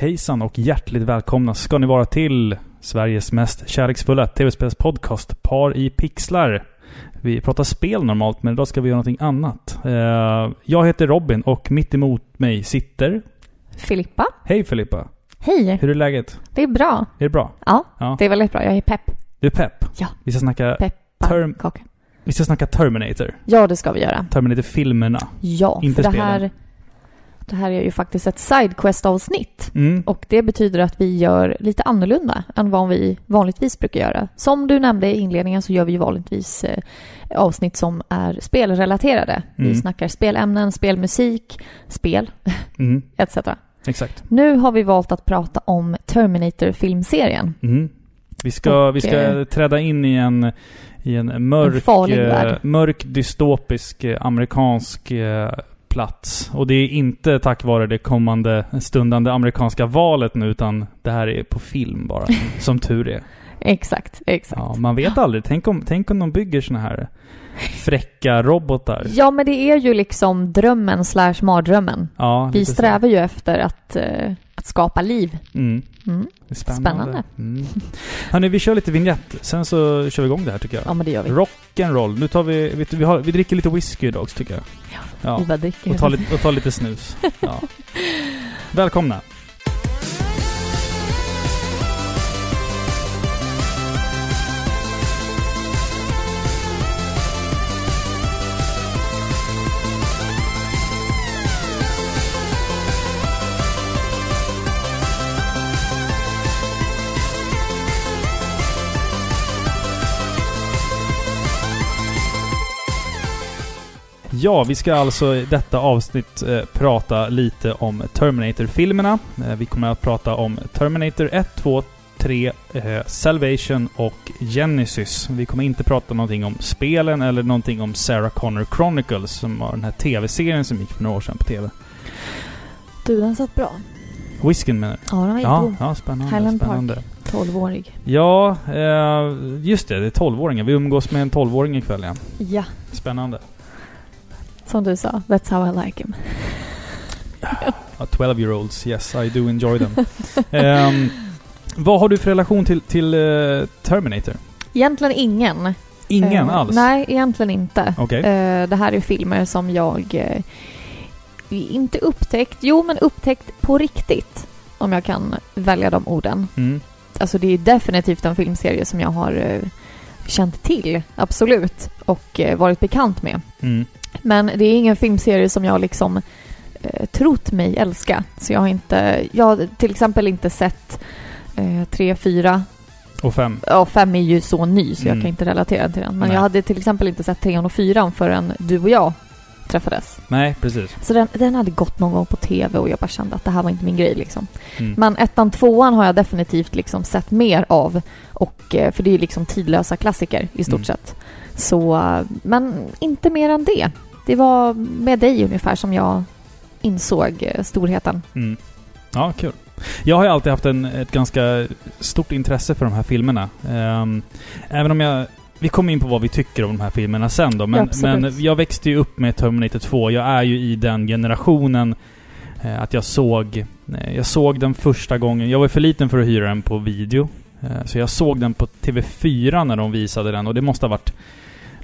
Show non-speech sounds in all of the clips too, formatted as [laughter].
Hejsan och hjärtligt välkomna ska ni vara till Sveriges mest kärleksfulla tv-spelspodcast Par i pixlar. Vi pratar spel normalt, men idag ska vi göra någonting annat. Eh, Jag heter Robin och mitt emot mig sitter... Filippa. Hej Filippa! Hej. Hur är läget? Det är bra. Är det bra? Ja, Ja. det är väldigt bra. Jag är pepp. Du är pepp? Ja. Vi ska snacka, Pepparkaka. Vi ska snacka Terminator. Ja, det ska vi göra. Terminator-filmerna. Ja, Inte för det spelen. Det här är ju faktiskt ett sidequest-avsnitt. Mm. Och det betyder att vi gör lite annorlunda än vad vi vanligtvis brukar göra. Som du nämnde i inledningen så gör vi ju vanligtvis eh, avsnitt som är spelrelaterade. Mm. Vi snackar spelämnen, spelmusik, spel Mm. [laughs] etc. Exakt. Nu har vi valt att prata om Terminator-filmserien. Mm. Vi ska, Och, vi ska eh, träda in i en, i en mörk, En eh, mörk dystopisk amerikansk plats. Och det är inte tack vare det kommande stundande amerikanska valet nu, utan det här är på film bara. [laughs] som tur är. Exakt, exakt. Ja, man vet aldrig. Tänk om, tänk om de bygger såna här fräcka robotar. Ja, men det är ju liksom drömmen slash mardrömmen. Ja, Vi strävar ju efter att, eh, att skapa liv. Mm. Mm. Spännande. Spännande. Mm. Hörni, vi kör lite vignett. Sen så kör vi igång det här tycker jag. Ja, men det gör vi. Rock'n'roll. Nu tar vi, vi, vi, har, vi dricker lite whisky idag tycker jag. Ja. Vi bara dricker. Och tar lite, och tar lite snus. Ja. [laughs] Välkomna! Ja, vi ska alltså i detta avsnitt eh, prata lite om Terminator-filmerna. Eh, vi kommer att prata om Terminator 1, 2, 3, eh, Salvation och Genesis. Vi kommer inte prata någonting om spelen eller någonting om Sarah Connor Chronicles, som var den här TV-serien som gick för några år sedan på TV. Du, den satt bra. Whiskyn menar du? Ja, den var Ja, ja, spännande. Highland Park. spännande. 12-årig. Ja, eh, just det. Det är 12-åringar. Vi umgås med en 12-åring ikväll, ja. Ja, Spännande. Som du sa. That's how I like him. Ja, 12-year-olds, yes, I do enjoy them. Ehm, vad har du för relation till, till eh, Terminator? Egentligen ingen. Ingen Eh, alls? Nej, egentligen inte. Okej. Eh, det här är filmer som jag inte upptäckt, jo men upptäckt på riktigt. Om jag kan välja de orden. Mm. Alltså det är definitivt en filmserie som jag har känt till, absolut. Och varit bekant med. Mm. Men det är ingen filmserie som jag liksom eh, trott mig älska. Så jag har inte, jag har till exempel inte sett eh, 3, 4, Och fem? ja 5 är ju så ny så Mm. jag kan inte relatera till den. Men Nej. jag hade till exempel inte sett 3 och 4 förrän du och jag träffades. Nej, precis. Så den, den hade gått någon gång på TV och jag bara kände att det här var inte min grej liksom. Mm. Men ettan, tvåan har jag definitivt liksom sett mer av. Och, eh, för det är liksom tidlösa klassiker i stort Mm. sett. Så, eh, men inte mer än det. Det var med dig ungefär som jag insåg eh, storheten. Mm. Ja, kul. Jag har ju alltid haft en, ett ganska stort intresse för de här filmerna. Ehm, även om jag... Vi kommer in på vad vi tycker om de här filmerna sen då, Ja, men, absolut. men jag växte ju upp med Terminator 2. Jag är ju i den generationen eh, att jag såg... eh, Jag såg den första gången... Jag var för liten för att hyra den på video. Eh, så jag såg den på TV4 när de visade den och det måste ha varit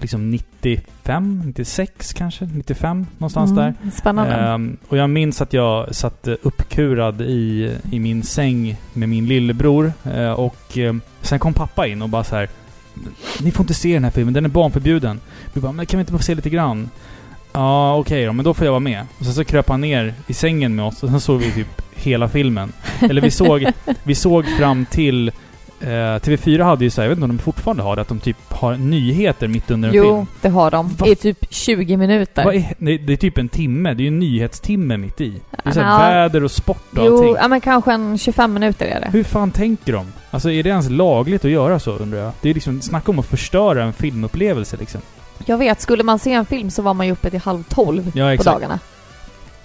liksom 95, 96 kanske? 95? Någonstans där. Mm, Spännande. Ehm, och jag minns att jag satt eh, uppkurad i, i min säng med min lillebror. Eh, och eh, sen kom pappa in och bara så här. Ni får inte se den här filmen, den är barnförbjuden. Vi bara, men kan vi inte få se lite grann? Ja, okej då, men då får jag vara med. Och sen så kröp han ner i sängen med oss och sen såg vi typ hela filmen. Eller vi såg, vi såg fram till... Eh, TV4 hade ju så här, jag vet inte om de fortfarande har det, att de typ har nyheter mitt under en film. jo, det har de. Va? I typ 20 minuter. Är, det, är typ en timme. Det är ju en nyhetstimme mitt i. Det är så här Ja. väder och sport och Jo, allting. ja, men kanske en 25 minuter är det. Hur fan tänker de? Alltså är det ens lagligt att göra så undrar jag? Det är liksom, snacka om att förstöra en filmupplevelse liksom. Jag vet, skulle man se en film så var man ju uppe till halv tolv Ja, på dagarna.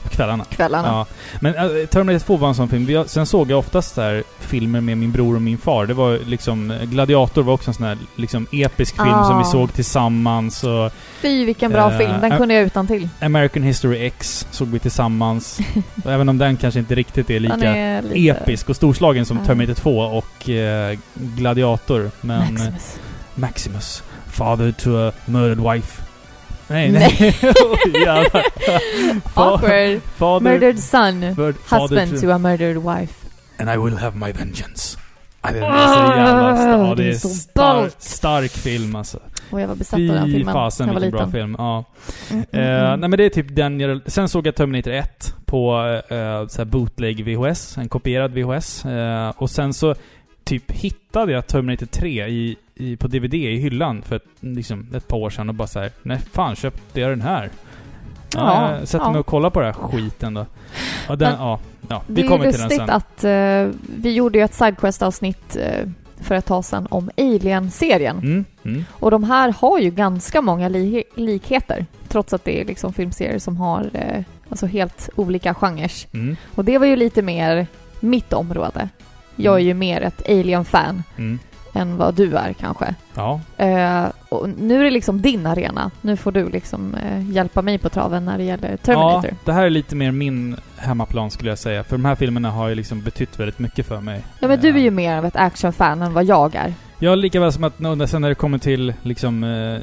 Kvällarna. Kvällarna. Ja. Men äh, Terminator 2 var en sån film. Vi har, sen såg jag oftast här filmer med min bror och min far. Det var liksom... Gladiator var också en sån här liksom episk film Ah. som vi såg tillsammans och Fy vilken bra Eh, film, den kunde jag utan till. American History X såg vi tillsammans. [laughs] Även om den kanske inte riktigt är lika är lite... episk och storslagen som. Terminator 2 och eh, Gladiator. Men Maximus. Maximus, father to a murdered wife. Nej, Nej. nej. [laughs] [laughs] Awkward. Father, Murdered son. father Husband to a murdered wife. And I will have my vengeance. Ja, Den är så jävla stark. Ja, det Det är så stark, film alltså. Och jag var besatt av den Fy filmen fasen jag var vilken bra film. Ja. Mm, mm, mm. nej men det är typ den jag, Sen såg jag Terminator 1 på uh, så bootleg VHS, en kopierad VHS. Eh, och sen så typ hittade jag Terminator 3 i, i, på DVD i hyllan för ett, liksom, ett par år sedan och bara så här, nej fan köpte jag den här? Ja, Ja, jag sätter ja. mig och kollar på den här skiten då. Och den, ja, ja, Det vi är kommer till den sen. att eh, vi gjorde ju ett Sidequest-avsnitt eh, för ett tag sedan om Alien-serien. Mm, mm. Och de här har ju ganska många li- likheter. Trots att det är liksom filmserier som har eh, alltså helt olika genrer. Mm, Och det var ju lite mer mitt område. Jag är ju mer ett Alien-fan mm. Än vad du är kanske. Ja, Eh, och nu är det liksom din arena. Nu får du liksom eh, hjälpa mig på traven när det gäller Terminator. Ja, det här är lite mer min hemmaplan skulle jag säga. För de här filmerna har ju liksom betytt väldigt mycket för mig. Ja, men du är Eh, ju mer av ett actionfan än vad jag är. Ja, lika väl som att sen när det kommer till liksom, eh,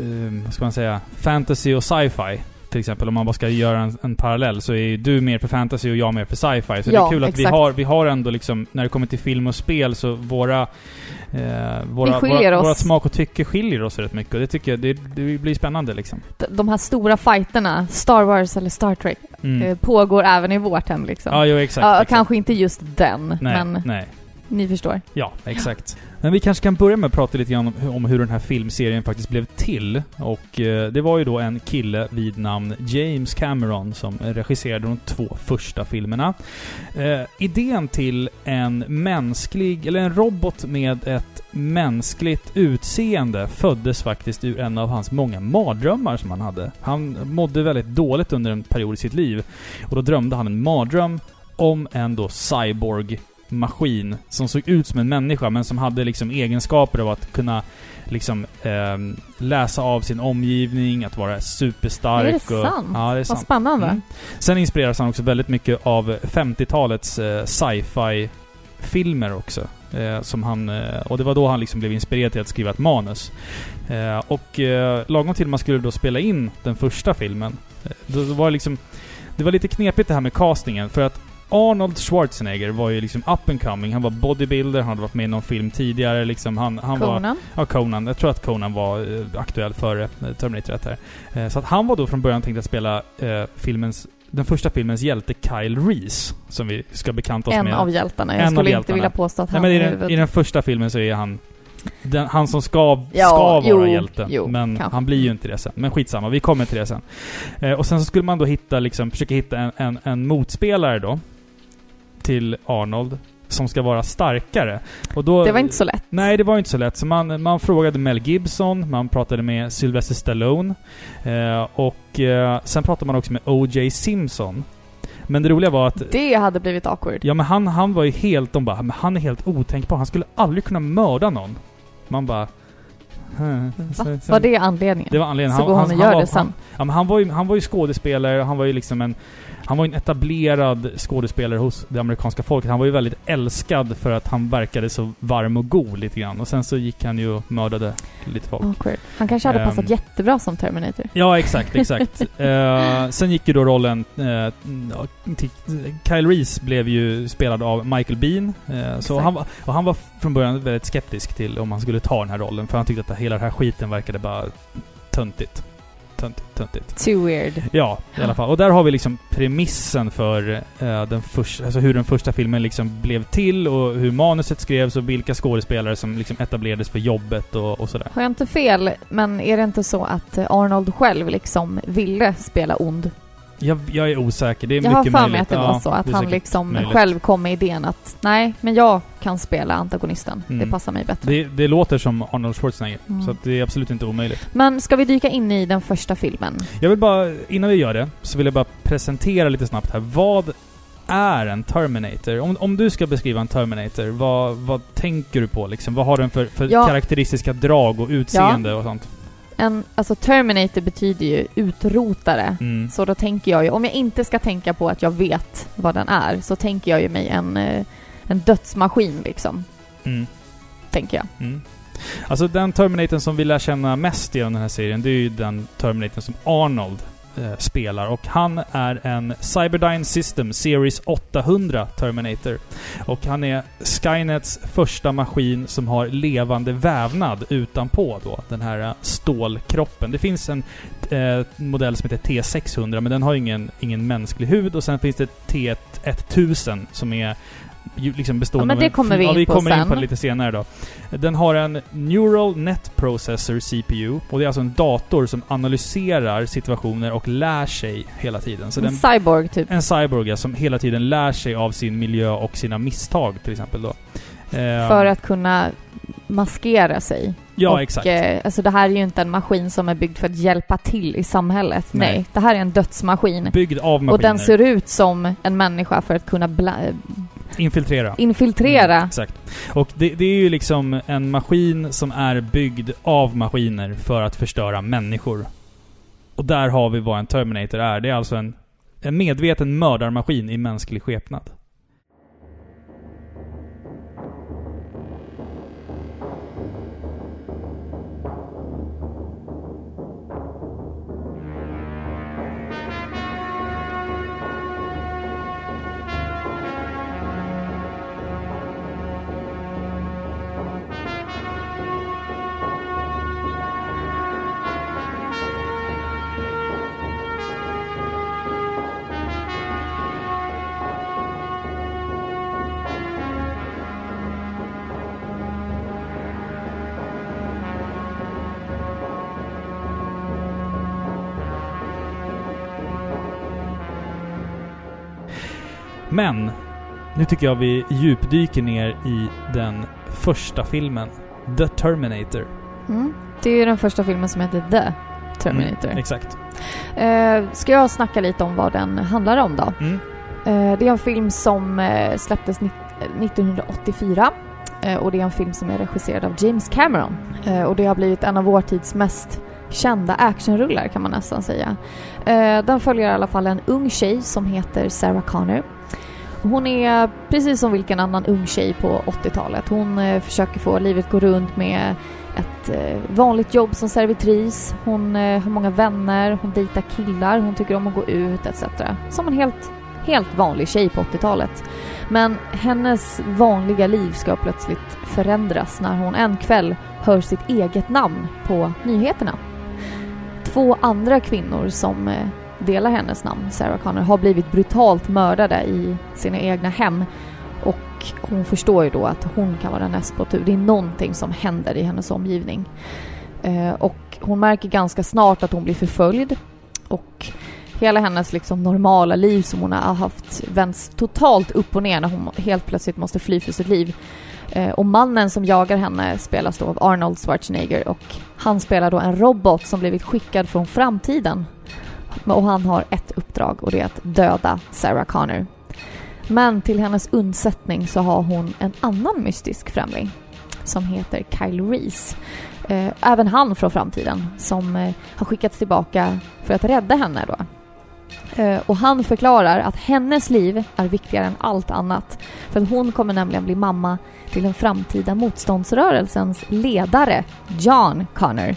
eh, vad ska man säga, fantasy och sci-fi. Till exempel om man bara ska göra en, en parallell så är ju du mer för fantasy och jag mer för sci-fi. Så det Ja, är kul att vi har, vi har ändå liksom, när det kommer till film och spel så våra, eh, våra, våra, våra smak och tycke skiljer oss rätt mycket. Och det tycker jag, det, det blir spännande liksom. De här stora fighterna, Star Wars eller Star Trek, Mm. eh, pågår även i vårt hem liksom. Ja, jo exakt. ja, exakt. kanske inte just den, Nej, men nej ni förstår. Ja, exakt. Men vi kanske kan börja med att prata lite grann om, om hur den här filmserien faktiskt blev till. Och eh, det var ju då en kille vid namn James Cameron som regisserade de två första filmerna. Eh, idén till en mänsklig, eller en robot med ett mänskligt utseende föddes faktiskt ur en av hans många mardrömmar som han hade. Han mådde väldigt dåligt under en period i sitt liv. Och då drömde han en mardröm om en då cyborg maskin som såg ut som en människa men som hade liksom egenskaper av att kunna liksom ehm, läsa av sin omgivning, att vara superstark. Är det och, sant? Ja, det är Vad sant. spännande. Mm. Sen inspireras han också väldigt mycket av 50-talets eh, sci-fi filmer också. Eh, som han, eh, och det var då han liksom blev inspirerad till att skriva ett manus. Eh, och eh, lagom till man skulle då spela in den första filmen, eh, då var det liksom... Det var lite knepigt det här med castingen för att Arnold Schwarzenegger var ju liksom up and coming. Han var bodybuilder, han hade varit med i någon film tidigare liksom. Han, han var... Conan. Ja, Conan. Jag tror att Conan var eh, aktuell före eh, Terminator 1 här. Eh, så att han var då från början tänkt att spela filmens, den första filmens hjälte Kyle Reese. Som vi ska bekanta oss En med. av hjältarna. En Jag av skulle inte hjältarna. vilja påstå att Nej, han men i, den. I den första filmen så är han den, han som ska, Ja, ska vara jo, hjälte. jo, men kanske. han blir ju inte det sen. Men skitsamma, vi kommer till det sen. Eh, och sen så skulle man då hitta, liksom, försöka hitta en, en, en motspelare då. Till Arnold. Som ska vara starkare. Och då, Det var inte så lätt. Nej, det var inte så lätt. Så man, man frågade Mel Gibson, man pratade med Sylvester Stallone. Eh, och eh, sen pratade man också med O.J. Simpson. Men det roliga var att... Det hade blivit awkward. Ja men han, han var ju helt... De bara, men han är helt otänkbar. Han skulle aldrig kunna mörda någon. Man bara... Va? Sen- Var det anledningen? det var anledningen. Så går hon och gör var, det sen. Han, ja, men han, var ju, han var ju skådespelare, han var ju liksom en... Han var ju en etablerad skådespelare hos det amerikanska folket. Han var ju väldigt älskad för att han verkade så varm och god lite grann. Och sen så gick han ju och mördade lite folk. Awkward. Han kanske hade Ehm. passat jättebra som Terminator. Ja, exakt, exakt. [laughs] Eh, sen gick ju då rollen eh, till, Kyle Reese blev ju spelad av Michael Bean. Eh, så han, var- och han var från början väldigt skeptisk till om han skulle ta den här rollen. För han tyckte att hela den här skiten verkade bara töntigt. Töntigt, töntigt. Too weird. Ja, i alla fall. Och där har vi liksom premissen för eh, den första, alltså hur den första filmen liksom blev till och hur manuset skrevs och vilka skådespelare som liksom etablerades för jobbet och, och sådär. Har jag inte fel, men är det inte så att eh, Arnold själv liksom ville spela ond? Jag, jag är osäker. Det är Jag har mycket för möjligt. mig att det Ja, var så, att han liksom möjligt. själv kom med idén att nej, men jag kan spela antagonisten. Mm. Det passar mig bättre. Det, det låter som Arnold Schwarzenegger, Mm. så det är absolut inte omöjligt. Men ska vi dyka in i den första filmen? Jag vill bara, innan vi gör det, så vill jag bara presentera lite snabbt här. Vad är en Terminator? Om, om du ska beskriva en Terminator, vad, vad tänker du på liksom? Vad har den för, för Ja. karaktäristiska drag och utseende och sånt? En, alltså Terminator betyder ju utrotare. Mm. Så då tänker jag ju, om jag inte ska tänka på att jag vet vad den är, så tänker jag ju mig en, eh, en dödsmaskin liksom, Mm. tänker jag. Mm. Alltså den Terminatorn som vi lär känna mest genom den här serien, det är ju den Terminatorn som Arnold Eh, spelar. Och han är en Cyberdyne System Series 800 Terminator. Och han är Skynets första maskin som har levande vävnad utanpå då, den här eh, stålkroppen. Det finns en eh, modell som heter T600, men den har ingen, ingen mänsklig hud. Och sen finns det T1000 som är liksom bestående Ja, men det kommer vi ja, in vi på kommer in sen. på det lite senare då. Den har en Neural Net Processor CPU och det är alltså en dator som analyserar situationer och lär sig hela tiden. Så en den, cyborg typ. en cyborg ja, som hela tiden lär sig av sin miljö och sina misstag till exempel då. Eh, För att kunna maskera sig. Ja, och, exakt. Eh, alltså det här är ju inte en maskin som är byggd för att hjälpa till i samhället. Nej. Nej, det här är en dödsmaskin. Byggd av maskiner. Och den ser ut som en människa för att kunna Infiltrera. infiltrera. Mm, exakt. Och det, det är ju liksom en maskin som är byggd av maskiner för att förstöra människor. Och där har vi vad en Terminator är. Det är alltså en, en medveten mördarmaskin i mänsklig skepnad. Men, nu tycker jag vi djupdyker ner i den första filmen. The Terminator. Mm. Det är ju den första filmen som heter The Terminator. Mm, exakt. Eh, ska jag snacka lite om vad den handlar om då? Mm. Eh, det är en film som eh, släpptes nitt- eh, 1984 eh, och det är en film som är regisserad av James Cameron. Eh, och det har blivit en av vår tids mest kända actionrullar kan man nästan säga. Den följer i alla fall en ung tjej som heter Sarah Connor. Hon är precis som vilken annan ung tjej på 80-talet. Hon eh, försöker få livet gå runt med ett eh, vanligt jobb som servitris. Hon eh, har många vänner, hon dejtar killar, hon tycker om att gå ut etc. Som en helt, helt vanlig tjej på 80-talet. Men hennes vanliga liv ska plötsligt förändras när hon en kväll hör sitt eget namn på nyheterna. Två andra kvinnor som eh, delar hennes namn, Sarah Connor, har blivit brutalt mördade i sina egna hem. Och hon förstår ju då att hon kan vara näst på tur. Det är någonting som händer i hennes omgivning. Eh, och hon märker ganska snart att hon blir förföljd. Och hela hennes liksom normala liv som hon har haft vänds totalt upp och ner när hon helt plötsligt måste fly för sitt liv. Eh, och mannen som jagar henne spelas då av Arnold Schwarzenegger och han spelar då en robot som blivit skickad från framtiden. Och han har ett uppdrag och det är att döda Sarah Connor. Men till hennes undsättning så har hon en annan mystisk främling som heter Kyle Reese. Eh, även han från framtiden som eh, har skickats tillbaka för att rädda henne då. Eh, och han förklarar att hennes liv är viktigare än allt annat. För att hon kommer nämligen bli mamma till den framtida motståndsrörelsens ledare, John Connor.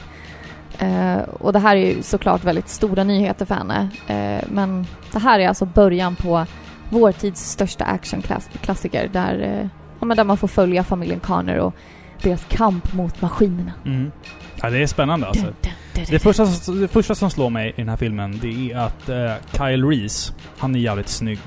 Eh, och det här är ju såklart väldigt stora nyheter för henne. Eh, men det här är alltså början på vår tids största actionklassiker där, eh, ja, där man får följa familjen Connor och deras kamp mot maskinerna. Mm. Ja, det är spännande alltså. Dun, dun, dun, Det första, det första som slår mig i den här filmen, det är att eh, Kyle Reese, han är jävligt snygg.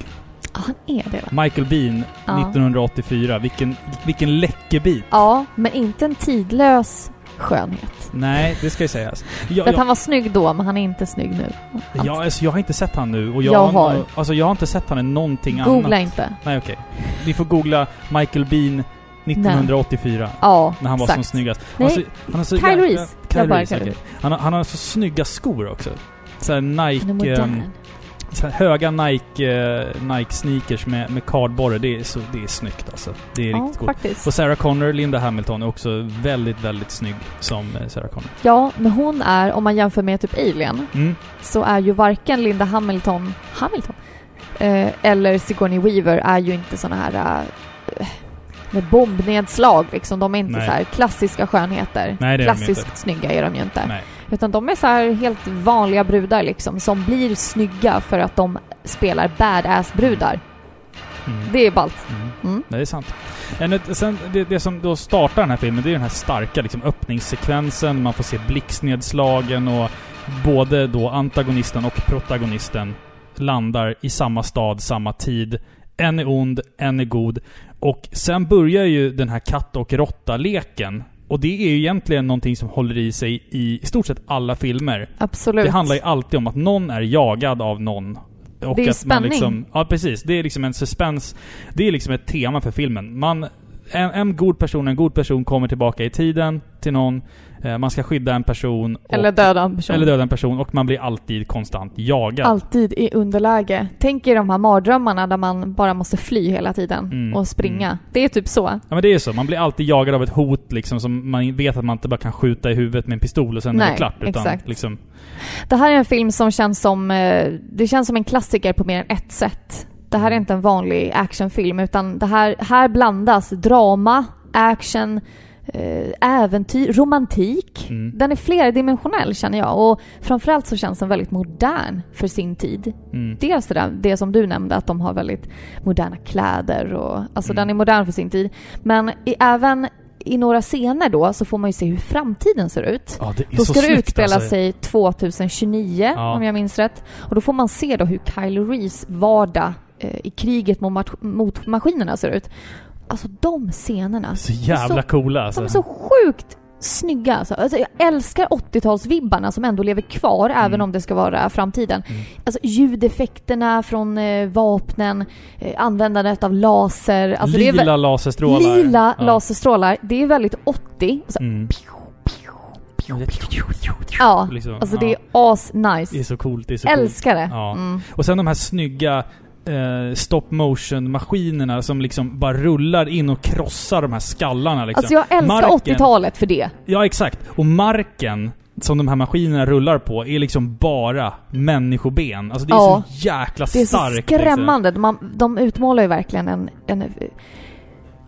Ja, han är det va? Michael Bean, Ja. 1984. Vilken, vilken läckerbit. Ja, men inte en tidlös skönhet. Nej, det ska ju sägas. Jag, För att jag, han var snygg då, men han är inte snygg nu. jag, alltså, jag har inte sett han nu. Och jag, Jag har. Alltså, jag har inte sett han i någonting Googla annat. inte. Nej, okej. Ni får googla Michael Bean 1984. Ja, När han var exakt. som snyggast. Nej, han, har så, han så Kyle Reese. Kyle Reese, okej. Han, har, han har så snygga skor också. Såhär Han är Nike... modern. här höga Nike, eh, Nike sneakers med, med kardborre. Det är, så, det är snyggt alltså. Det är Ja, riktigt coolt. Och Sarah Connor, Linda Hamilton, är också väldigt, väldigt snygg som eh, Sarah Connor. Ja, men hon är, om man jämför med typ Alien, Mm. så är ju varken Linda Hamilton, Hamilton, eh, eller Sigourney Weaver är ju inte såna här eh, med bombnedslag liksom. De är inte Nej. så här klassiska skönheter. Nej, det Klassiskt snygga är de ju inte. Nej. Utan de är så här helt vanliga brudar liksom, som blir snygga för att de spelar badass-brudar. Mm. Det är ballt. Mm. Mm. Det är sant. Ett- sen, det, det som då startar den här filmen, det är den här starka liksom, öppningssekvensen. Man får se blixtnedslagen och både då antagonisten och protagonisten landar i samma stad, samma tid. En är ond, en är god. Och sen börjar ju den här katt och råtta-leken. Och det är ju egentligen någonting som håller i sig i, i stort sett alla filmer. Absolut. Det handlar ju alltid om att någon är jagad av någon. Och Det är att spänning. Man liksom, ja, precis. Det är liksom en suspens. Det är liksom ett tema för filmen. Man, en, en god person, en god person kommer tillbaka i tiden till någon. Eh, man ska skydda en person. Och, Eller döda en person. eller döda en person. Och man blir alltid konstant jagad. Alltid i underläge. Tänk er de här mardrömmarna där man bara måste fly hela tiden Mm, och springa. mm. Det är typ så. Ja men det är så. Man blir alltid jagad av ett hot liksom som man vet att man inte bara kan skjuta i huvudet med en pistol och sen är Nej, det klart. Utan exakt. liksom... Det här är en film som känns som... eh, Det känns som en klassiker på mer än ett sätt. Det här är inte en vanlig actionfilm utan det här, här blandas drama, action, äventyr, romantik. Mm, Den är flerdimensionell känner jag och framförallt så känns den väldigt modern för sin tid. mm. Dels det, där, det som du nämnde, att de har väldigt moderna kläder och alltså Mm. den är modern för sin tid. Men i, även i några scener då så får man ju se hur framtiden ser ut. Ja, det är Då så ska det snyggt, utspela alltså. sig 2029 Ja. om jag minns rätt. Och då får man se då hur Kylo Rees vardag eh, i kriget mot, mot maskinerna ser ut. Alltså de scenerna. Så jävla coola alltså. De är så sjukt snygga alltså. alltså jag älskar 80-talsvibbarna som ändå lever kvar även Mm. om det ska vara framtiden. Mm. Alltså ljudeffekterna från eh, vapnen, eh, användandet av laser. Alltså det är Lila laserstrålar. lila Ja. laserstrålar. Det är väldigt 80. Alltså, Mm. Ja, Liksom, alltså ja. det är as-nice. Det är så coolt, det är så coolt. Älskar det. Ja. Mm. Och sen de här snygga eh, stop motion maskinerna som liksom bara rullar in och krossar de här skallarna liksom. Alltså jag älskar Marken- 80-talet för det. Ja, exakt. Och marken som de här maskinerna rullar på är liksom bara människoben. Alltså det är Ja. så jäkla Det är starkt. så liksom. skrämmande. De, de utmålar ju verkligen en, en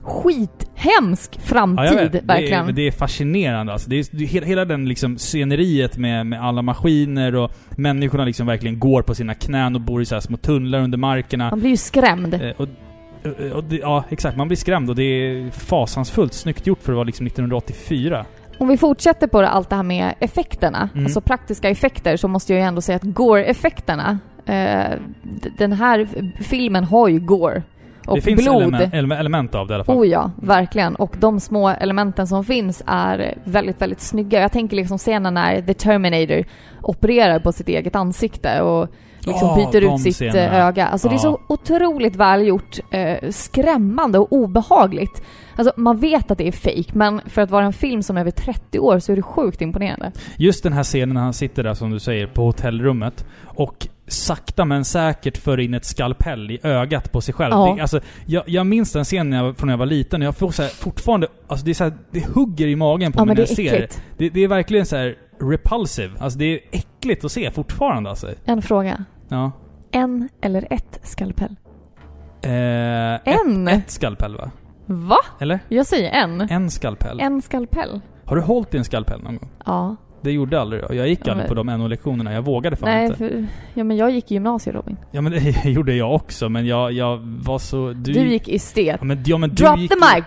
skithemsk Ja, framtid, jag vet. Det är, verkligen. det är fascinerande alltså. Det är, det är hela, den liksom sceneriet med, med alla maskiner och människorna liksom verkligen går på sina knän och bor i så små tunnlar under markerna. Man blir ju skrämd. Eh, och, och, och det, ja, exakt. Man blir skrämd och det är fasansfullt snyggt gjort för att vara liksom 1984. Om vi fortsätter på allt det här med effekterna, Mm. alltså praktiska effekter, så måste jag ju ändå säga att gore-effekterna, eh, den här filmen har ju gore. Och det finns blod. element, ele- element av det i alla fall. Oh ja, verkligen. Och de små elementen som finns är väldigt, väldigt snygga. Jag tänker liksom scenen när The Terminator opererar på sitt eget ansikte och liksom Ja, byter ut sitt scenerna. eh, öga. Alltså det är så otroligt välgjort, eh, skrämmande och obehagligt. Alltså man vet att det är fake, men för att vara en film som är över 30 år så är det sjukt imponerande. Just den här scenen när han sitter där som du säger på hotellrummet och sakta men säkert för in ett skalpell i ögat på sig själv. Ja. Det, alltså, jag, jag minns den scenen när jag, från när jag var liten jag får så här, fortfarande... Alltså det är så här, det hugger i magen på Ja mig när jag ser det. det. Det är verkligen så här repulsive. Alltså det är äckligt att se fortfarande alltså. En fråga. Ja. En eller ett skalpell? Eh, En? Ett, ett skalpell va? Va? Eller? Jag säger en. En skalpell. En skalpell? Har du hållit i en skalpell någon gång? Ja. Det gjorde aldrig jag. Jag gick Ja, aldrig på de NO-lektionerna. Jag vågade fan Nej, inte. för, ja men jag gick i gymnasiet Robin. Ja men det [laughs] gjorde jag också, men jag, jag var så... Du, gick estet. Ja men, ja, men du Drop gick the mic!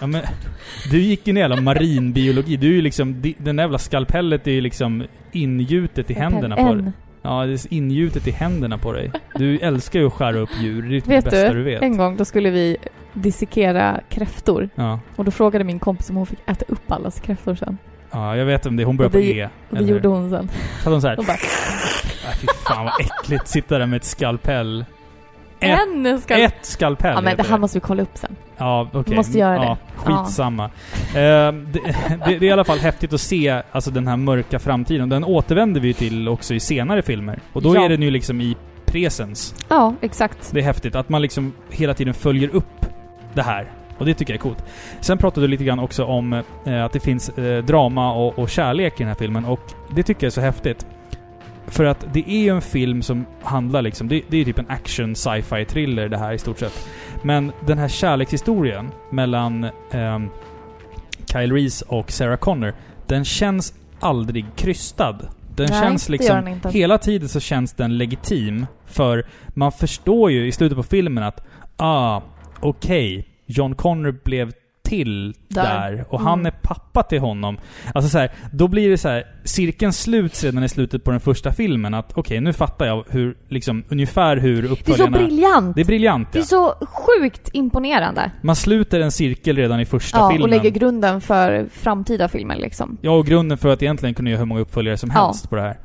Ja, men, [laughs] du gick ju en jävla marinbiologi. Du är ju liksom... Den där jävla skalpellet är ju liksom ingjutet i händerna på dig. Ja, det är ingjutet i händerna på dig. Du älskar ju att skära upp djur. Det är det Vet bästa du, du vet. en gång då skulle vi dissekera kräftor. Ja. Och då frågade min kompis om hon fick äta upp allas kräftor sen. ja, jag vet om det. Hon börjar på E. Det eller gjorde hon sen. Så hade hon. Hon bara, Nej, fy fan vad äckligt. Sitta där med ett skalpell. Ett, en skalpell! ett skalpell Ja men det här måste vi kolla upp sen. Ja, okej. Vi måste göra ja, det. Skitsamma. Eh, det, [laughs] det, det är i alla fall häftigt att se alltså, den här mörka framtiden. Den återvänder vi till också i senare filmer. Och då Ja. är den ju liksom i presence. Ja, exakt. Det är häftigt att man liksom hela tiden följer upp det här. Och det tycker jag är coolt. Sen pratade du lite grann också om eh, att det finns eh, drama och, och kärlek i den här filmen och det tycker jag är så häftigt. För att det är ju en film som handlar liksom... Det, det är ju typ en action sci-fi thriller det här i stort sett. Men den här kärlekshistorien mellan ehm, Kyle Reese och Sarah Connor, den känns aldrig krystad. Den Nej, känns liksom... den. Hela tiden så känns den legitim. För man förstår ju i slutet på filmen att ah, okej, John Connor blev till där, Där. och han Mm. är pappa till honom. Alltså så här, då blir det så här, cirkeln sluts redan i slutet på den första filmen att okej, nu fattar jag hur, liksom, ungefär hur Det är så uppföljarna... briljant! Det är briljant Det är ja. så sjukt imponerande. Man sluter en cirkel redan i första Ja, filmen. och lägger grunden för framtida filmer liksom. Ja, och grunden för att egentligen kunna göra hur många uppföljare som Ja. helst på det här.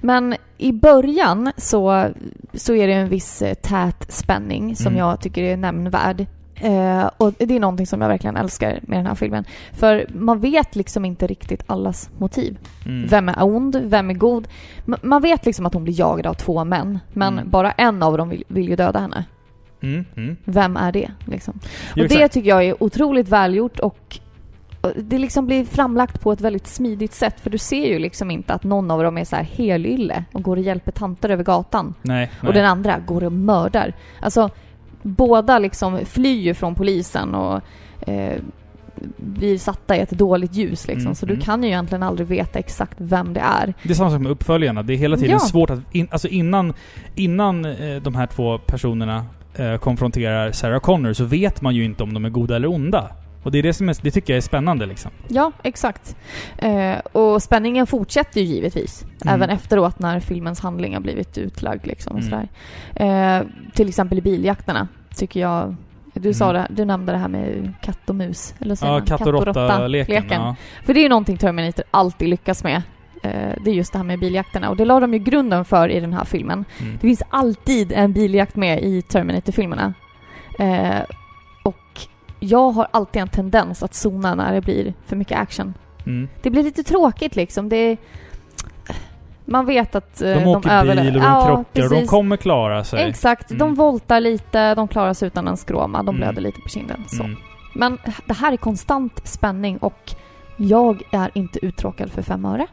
Men i början så, så är det en viss eh, tät spänning som Mm. jag tycker är nämnvärd. Eh, och det är någonting som jag verkligen älskar med den här filmen. För man vet liksom inte riktigt allas motiv. Mm. Vem är ond? Vem är god? M- man vet liksom att hon blir jagad av två män. Men Mm. bara en av dem vill, vill ju döda henne. Mm, mm. Vem är det? Liksom? Jo, Och det tycker jag är otroligt välgjort och det liksom blir framlagt på ett väldigt smidigt sätt för du ser ju liksom inte att någon av dem är så här helylle och går och hjälper tanter över gatan Nej, nej. och den andra går och mördar. Alltså båda liksom flyr från polisen och eh, blir satta i ett dåligt ljus liksom. Mm, så du mm. kan ju egentligen aldrig veta exakt vem det är. Det är samma sak med uppföljarna. Det är hela tiden Ja. svårt att... In, alltså innan, innan eh, de här två personerna eh, konfronterar Sarah Connor så vet man ju inte om de är goda eller onda. Och det är det som är, det tycker jag är spännande liksom. Ja, exakt. Eh, och spänningen fortsätter ju givetvis. Mm. Även efteråt när filmens handling har blivit utlagd. Liksom, och Mm. sådär. Eh, till exempel i biljakterna tycker jag... Du sa Mm. det, du nämnde det här med katt och mus. Eller Ja, katt och råtta-leken. Ja. För det är ju någonting Terminator alltid lyckas med. Eh, det är just det här med biljakterna. Och det la de ju grunden för i den här filmen. Mm. Det finns alltid en biljakt med i Terminator-filmerna. Eh, och jag har alltid en tendens att zona när det blir för mycket action. Mm. Det blir lite tråkigt liksom. Det man vet att eh, De åker överlever. bil och de Ja, krockar och de precis. kommer klara sig. Exakt. Mm. De voltar lite, de klarar sig utan en skråma, de Mm. blöder lite på kinden. Så. Mm. Men det här är konstant spänning och jag är inte uttråkad för fem öre.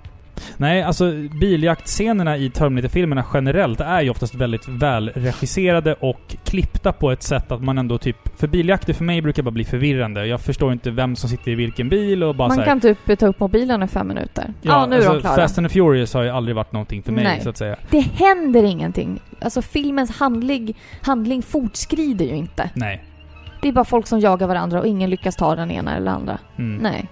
Nej, alltså biljaktscenerna i Terminator-filmerna generellt är ju oftast väldigt välregisserade och klippta på ett sätt att man ändå typ... För biljakter för mig brukar bara bli förvirrande. Jag förstår inte vem som sitter i vilken bil och bara Man så här, kan typ ta upp mobilen i fem minuter. Ja, nu är alltså, de klara. Fast and Furious har ju aldrig varit någonting för mig, Nej. så att säga. Det händer ingenting. Alltså filmens handling, handling fortskrider ju inte. Nej. Det är bara folk som jagar varandra och ingen lyckas ta den ena eller andra. Mm. Nej.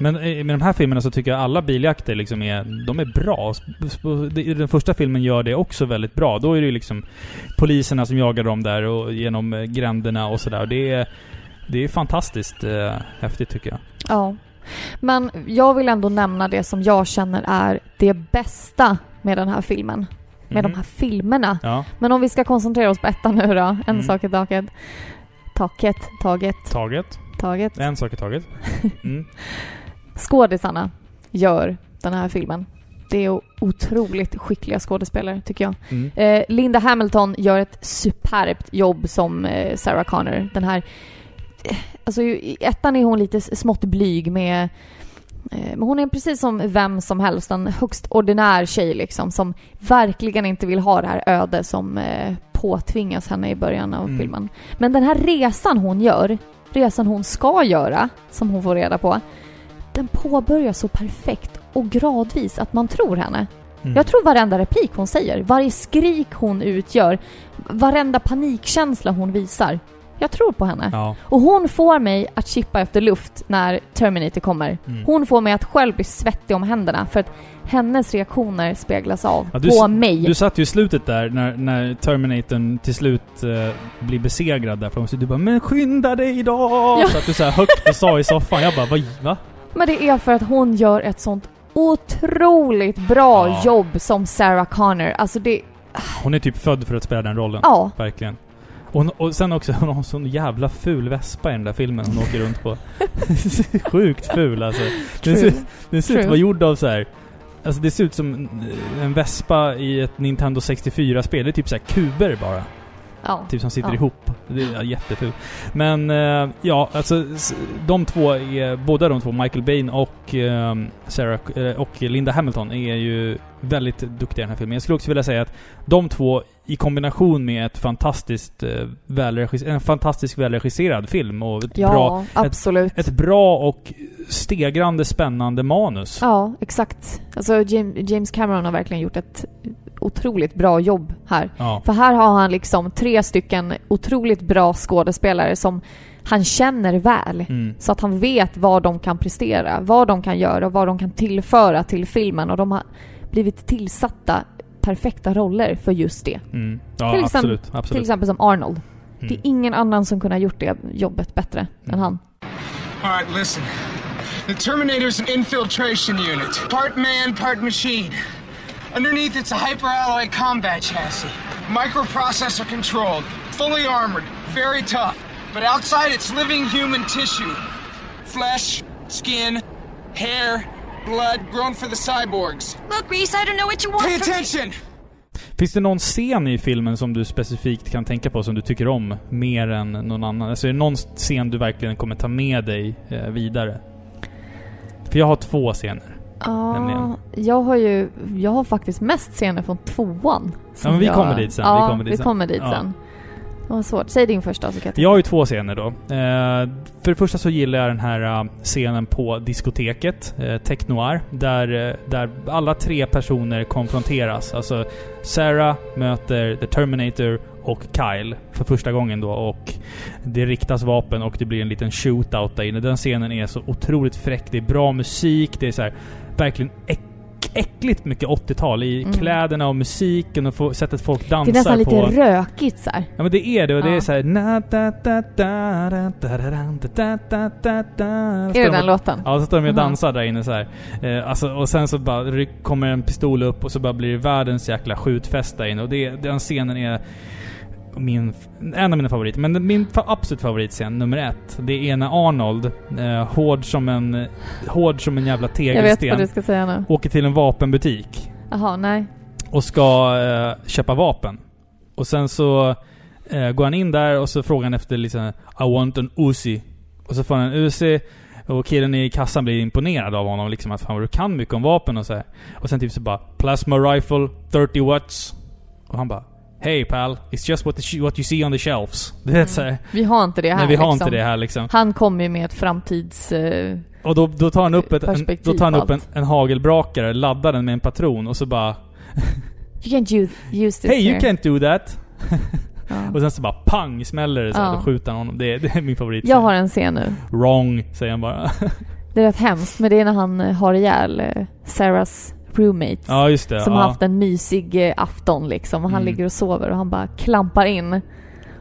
Men med de här filmerna så tycker jag alla biljakter liksom är... De är bra. Den första filmen gör det också väldigt bra. Då är det ju liksom poliserna som jagar dem där och genom eh, gränderna och sådär. Det är... Det är fantastiskt eh, häftigt tycker jag. Ja. Men jag vill ändå nämna det som jag känner är det bästa med den här filmen. Med Mhm. de här filmerna. Ja, Men om vi ska koncentrera oss på ettan nu då. En Mm. sak i taget. Taket, taget, taget. taget. En sak i taget. [laughs] Mm. Skådisarna gör den här filmen. Det är otroligt skickliga skådespelare tycker jag. Mm. Eh, Linda Hamilton gör ett superbt jobb som eh, Sarah Connor. Den här... Eh, alltså i ettan är hon lite smått blyg med... Eh, men hon är precis som vem som helst, en högst ordinär tjej liksom som verkligen inte vill ha det här öde som eh, påtvingas henne i början av Mm. filmen. Men den här resan hon gör, resan hon ska göra, som hon får reda på, den påbörjas så perfekt och gradvis att man tror henne. Mm. Jag tror varenda replik hon säger, varje skrik hon utgör, varenda panikkänsla hon visar. Jag tror på henne. Ja. Och hon får mig att chippa efter luft när Terminator kommer. Mm. Hon får mig att själv bli svettig om händerna för att hennes reaktioner speglas av Ja, du på mig. Du satt ju i slutet där när, när Terminatorn till slut eh, blir besegrad där framme. Så du bara 'Men skynda dig då!' Ja. Så att du så högt och sa i soffan. Jag bara 'Vad? Va?' Men det är för att hon gör ett sånt otroligt bra Ja. jobb som Sarah Connor. Alltså det... Hon är typ född för att spela den rollen. Ja. Verkligen. Och, hon- och sen också, [laughs] hon har en sån jävla ful vespa i den där filmen hon åker runt på. [laughs] Sjukt ful alltså. Den ser, den ser ut att vara gjord av så här. Alltså det ser ut som en vespa i ett Nintendo 64-spel. Det är typ så här kuber bara. Ja. Typ som sitter Ja. ihop. Det är jättefult. Men eh, ja, alltså de två är, båda de två, Michael Bain och eh, Sarah eh, och Linda Hamilton är ju väldigt duktiga i den här filmen. Jag skulle också vilja säga att de två i kombination med ett fantastiskt eh, välregis- en fantastisk välregisserad film och ett Ja, bra, absolut. ett bra och stegrande spännande manus. Ja, exakt. Alltså James Cameron har verkligen gjort ett otroligt bra jobb här. Ja. För här har han liksom tre stycken otroligt bra skådespelare som han känner väl. Mm. Så att han vet vad de kan prestera, vad de kan göra och vad de kan tillföra till filmen. Och de har blivit tillsatta perfekta roller för just det. Mm. Ja, Till exempel- absolut. Till absolut. exempel som Arnold. Det Mm. är ingen annan som ha gjort det jobbet bättre än Mm. han. All right, listen. The Terminator's an infiltration unit. Part man, part machine. Underneath, it's a hyperalloy combat chassis. Microprocessor controlled. Fully armored. Very tough. But outside, it's living human tissue. Flesh, skin, hair, blood, grown for the cyborgs. Look, Reese, I don't know what you want Pay attention! Finns det någon scen i filmen som du specifikt kan tänka på som du tycker om mer än någon annan? Alltså är det någon scen du verkligen kommer ta med dig eh, vidare? För jag har två scener. Ja, Nämligen. jag har ju, jag har faktiskt mest scener från tvåan. som men vi jag, kommer dit sen, vi Ja, kommer dit vi sen. kommer dit Ja. sen. Vad svårt. Säg din första så kan jag tänka. Jag har ju två scener då. Eh, för det första så gillar jag den här eh, scenen på diskoteket, eh, Tech Noir, där, där alla tre personer konfronteras. Alltså Sarah möter The Terminator och Kyle för första gången då och det riktas vapen och det blir en liten shootout där inne. Den scenen är så otroligt fräck. Det är bra musik, det är så här verkligen äck, äckligt mycket 80-tal i mm. kläderna och musiken och sättet folk dansar på. Det är nästan på. lite rökigt så här. Ja men det är det och det är såhär... Är det den låten? Ja, så står de och dansar där inne så här. Eh, alltså, och sen så bara kommer en pistol upp och så bara blir det världens jäkla skjutfest där inne och det, den scenen är min, en av mina favoriter. Men min absolut favoritscen, nummer ett, det är när Arnold, eh, hård som en, hård som en jävla Jag vet vad tegelsten, du ska säga nu. åker till en vapenbutik Jaha, nej. och ska eh, köpa vapen. Och sen så eh, går han in där och så frågar han efter liksom I want an Uzi. Och så får han en Uzi och killen i kassan blir imponerad av honom liksom att fan vad du kan mycket om vapen och så här. Och sen typ så bara Plasma rifle, 30 watts. Och han bara Hey pal, it's just what, the, what you see on the shelves. [laughs] Så här. Vi har inte det här Nej vi har liksom. inte det här liksom. Han kommer ju med ett framtids... eh, Och då, då tar han upp, ett, en, då tar han upp en, en hagelbrakare, laddar den med en patron och så bara you can't use, use this Hey you here. can't do that! Ja. [laughs] Och sen så bara pang smäller det så Ja. då skjuter han honom. Det, är- det är min favorit. Jag har en scen nu. Wrong, säger han bara. Det är rätt hemskt, men det är när han eh, har ihjäl eh, Sarahs roommate. ja, just det. som ja. har haft en mysig eh, afton liksom. Och han Mm. ligger och sover och han bara klampar in. Och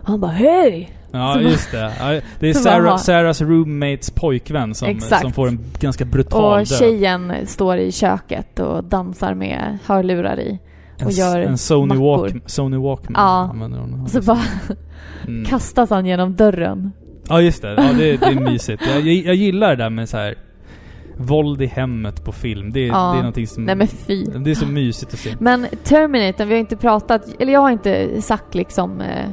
han bara hej! Ja, Så just det. Ja, det är [laughs] Sarah, Sarahs roommates pojkvän som, som får en ganska brutal Och död. tjejen står i köket och dansar med hörlurar i. en, och gör en Sony, mackor. Walk, Sony Walkman Ja. använder hon. Och så bara [laughs] Mm. kastas han genom dörren. Ja, just det. Ja, det, det är mysigt. Jag, jag, jag gillar det där med så här våld i hemmet på film. Det, Ja. det är någonting som... Nej men fy. det är så mysigt att se. Men Terminator, vi har inte pratat, eller jag har inte sagt liksom eh,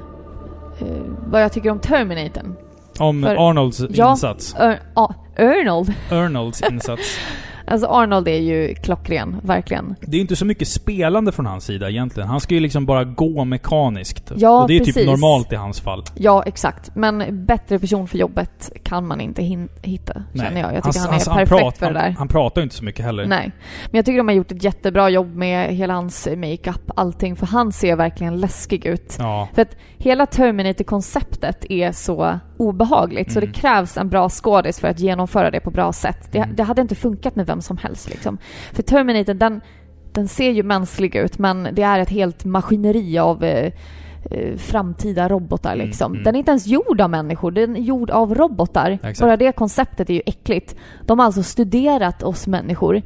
eh, vad jag tycker om Terminatorn. Om För- Arnolds Ja. insats. Ja, Arnold. Arnolds insats. [laughs] Alltså Arnold är ju klockren, verkligen. Det är inte så mycket spelande från hans sida egentligen. Han ska ju liksom bara gå mekaniskt. Ja, och det är typ precis. normalt i hans fall. Ja, exakt. Men bättre person för jobbet kan man inte hin- hitta, känner jag. Jag tycker han, är perfekt prat- för det där. Han, han pratar ju inte så mycket heller. Nej. Men jag tycker de har gjort ett jättebra jobb med hela hans makeup, allting. För han ser verkligen läskig ut. Ja. För att hela Terminator-konceptet är så obehagligt, så Mm. det krävs en bra skådis för att genomföra det på bra sätt. Det, Mm. det hade inte funkat med vem som helst liksom. För Terminator, den, den ser ju mänsklig ut, men det är ett helt maskineri av eh, eh, framtida robotar Mm, liksom. mm. Den är inte ens gjord av människor, den är gjord av robotar. Exakt. Bara det konceptet är ju äckligt. De har alltså studerat oss människor.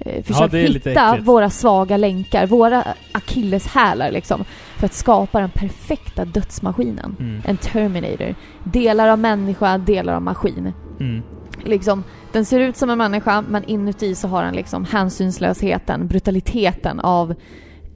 Eh, försökt är lite hitta våra svaga länkar, våra akilleshälar liksom. För att skapa den perfekta dödsmaskinen. Mm. En Terminator. Delar av människa, delar av maskin. Mm. Liksom, den Den ser ut som en människa men inuti så har den liksom hänsynslösheten, brutaliteten av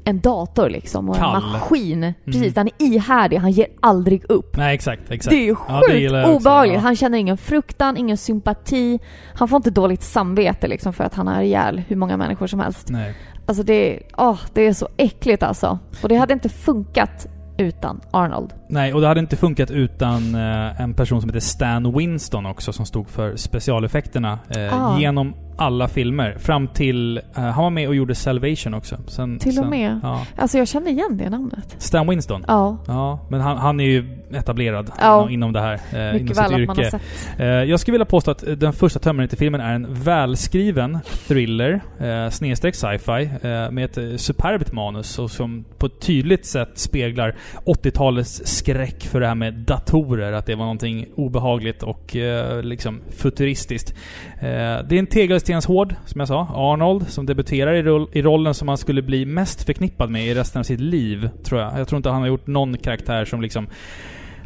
en dator liksom och Kall. en maskin. Precis, Mm. den är ihärdig, han ger aldrig upp. Nej, exakt. exakt. Det är ju Ja, sjukt också, obehagligt. ja. Han känner ingen fruktan, ingen sympati. Han får inte dåligt samvete liksom för att han har ihjäl hur många människor som helst. Nej. Alltså det, åh, det är så äckligt alltså. Och det hade inte funkat utan Arnold. Nej, och det hade inte funkat utan eh, en person som heter Stan Winston också, som stod för specialeffekterna eh, Ah. genom alla filmer. Fram till... Eh, han var med och gjorde Salvation också. Sen, Till och sen, med? Ja. Alltså jag känner igen det namnet. Stan Winston? Ja, Ja, men han, han är ju etablerad Ja. inom, inom det här. Eh, inom sitt yrke. man har sett. Eh, jag skulle vilja påstå att den första Terminator-filmen är en välskriven thriller, eh, snedstreck sci-fi, med ett superbt manus och som på ett tydligt sätt speglar 80-talets skräck för det här med datorer. Att det var någonting obehagligt och liksom futuristiskt. Det är en tegelstenshård, som jag sa. Arnold, som debuterar i, roll, i rollen som han skulle bli mest förknippad med i resten av sitt liv, tror jag. Jag tror inte han har gjort någon karaktär som liksom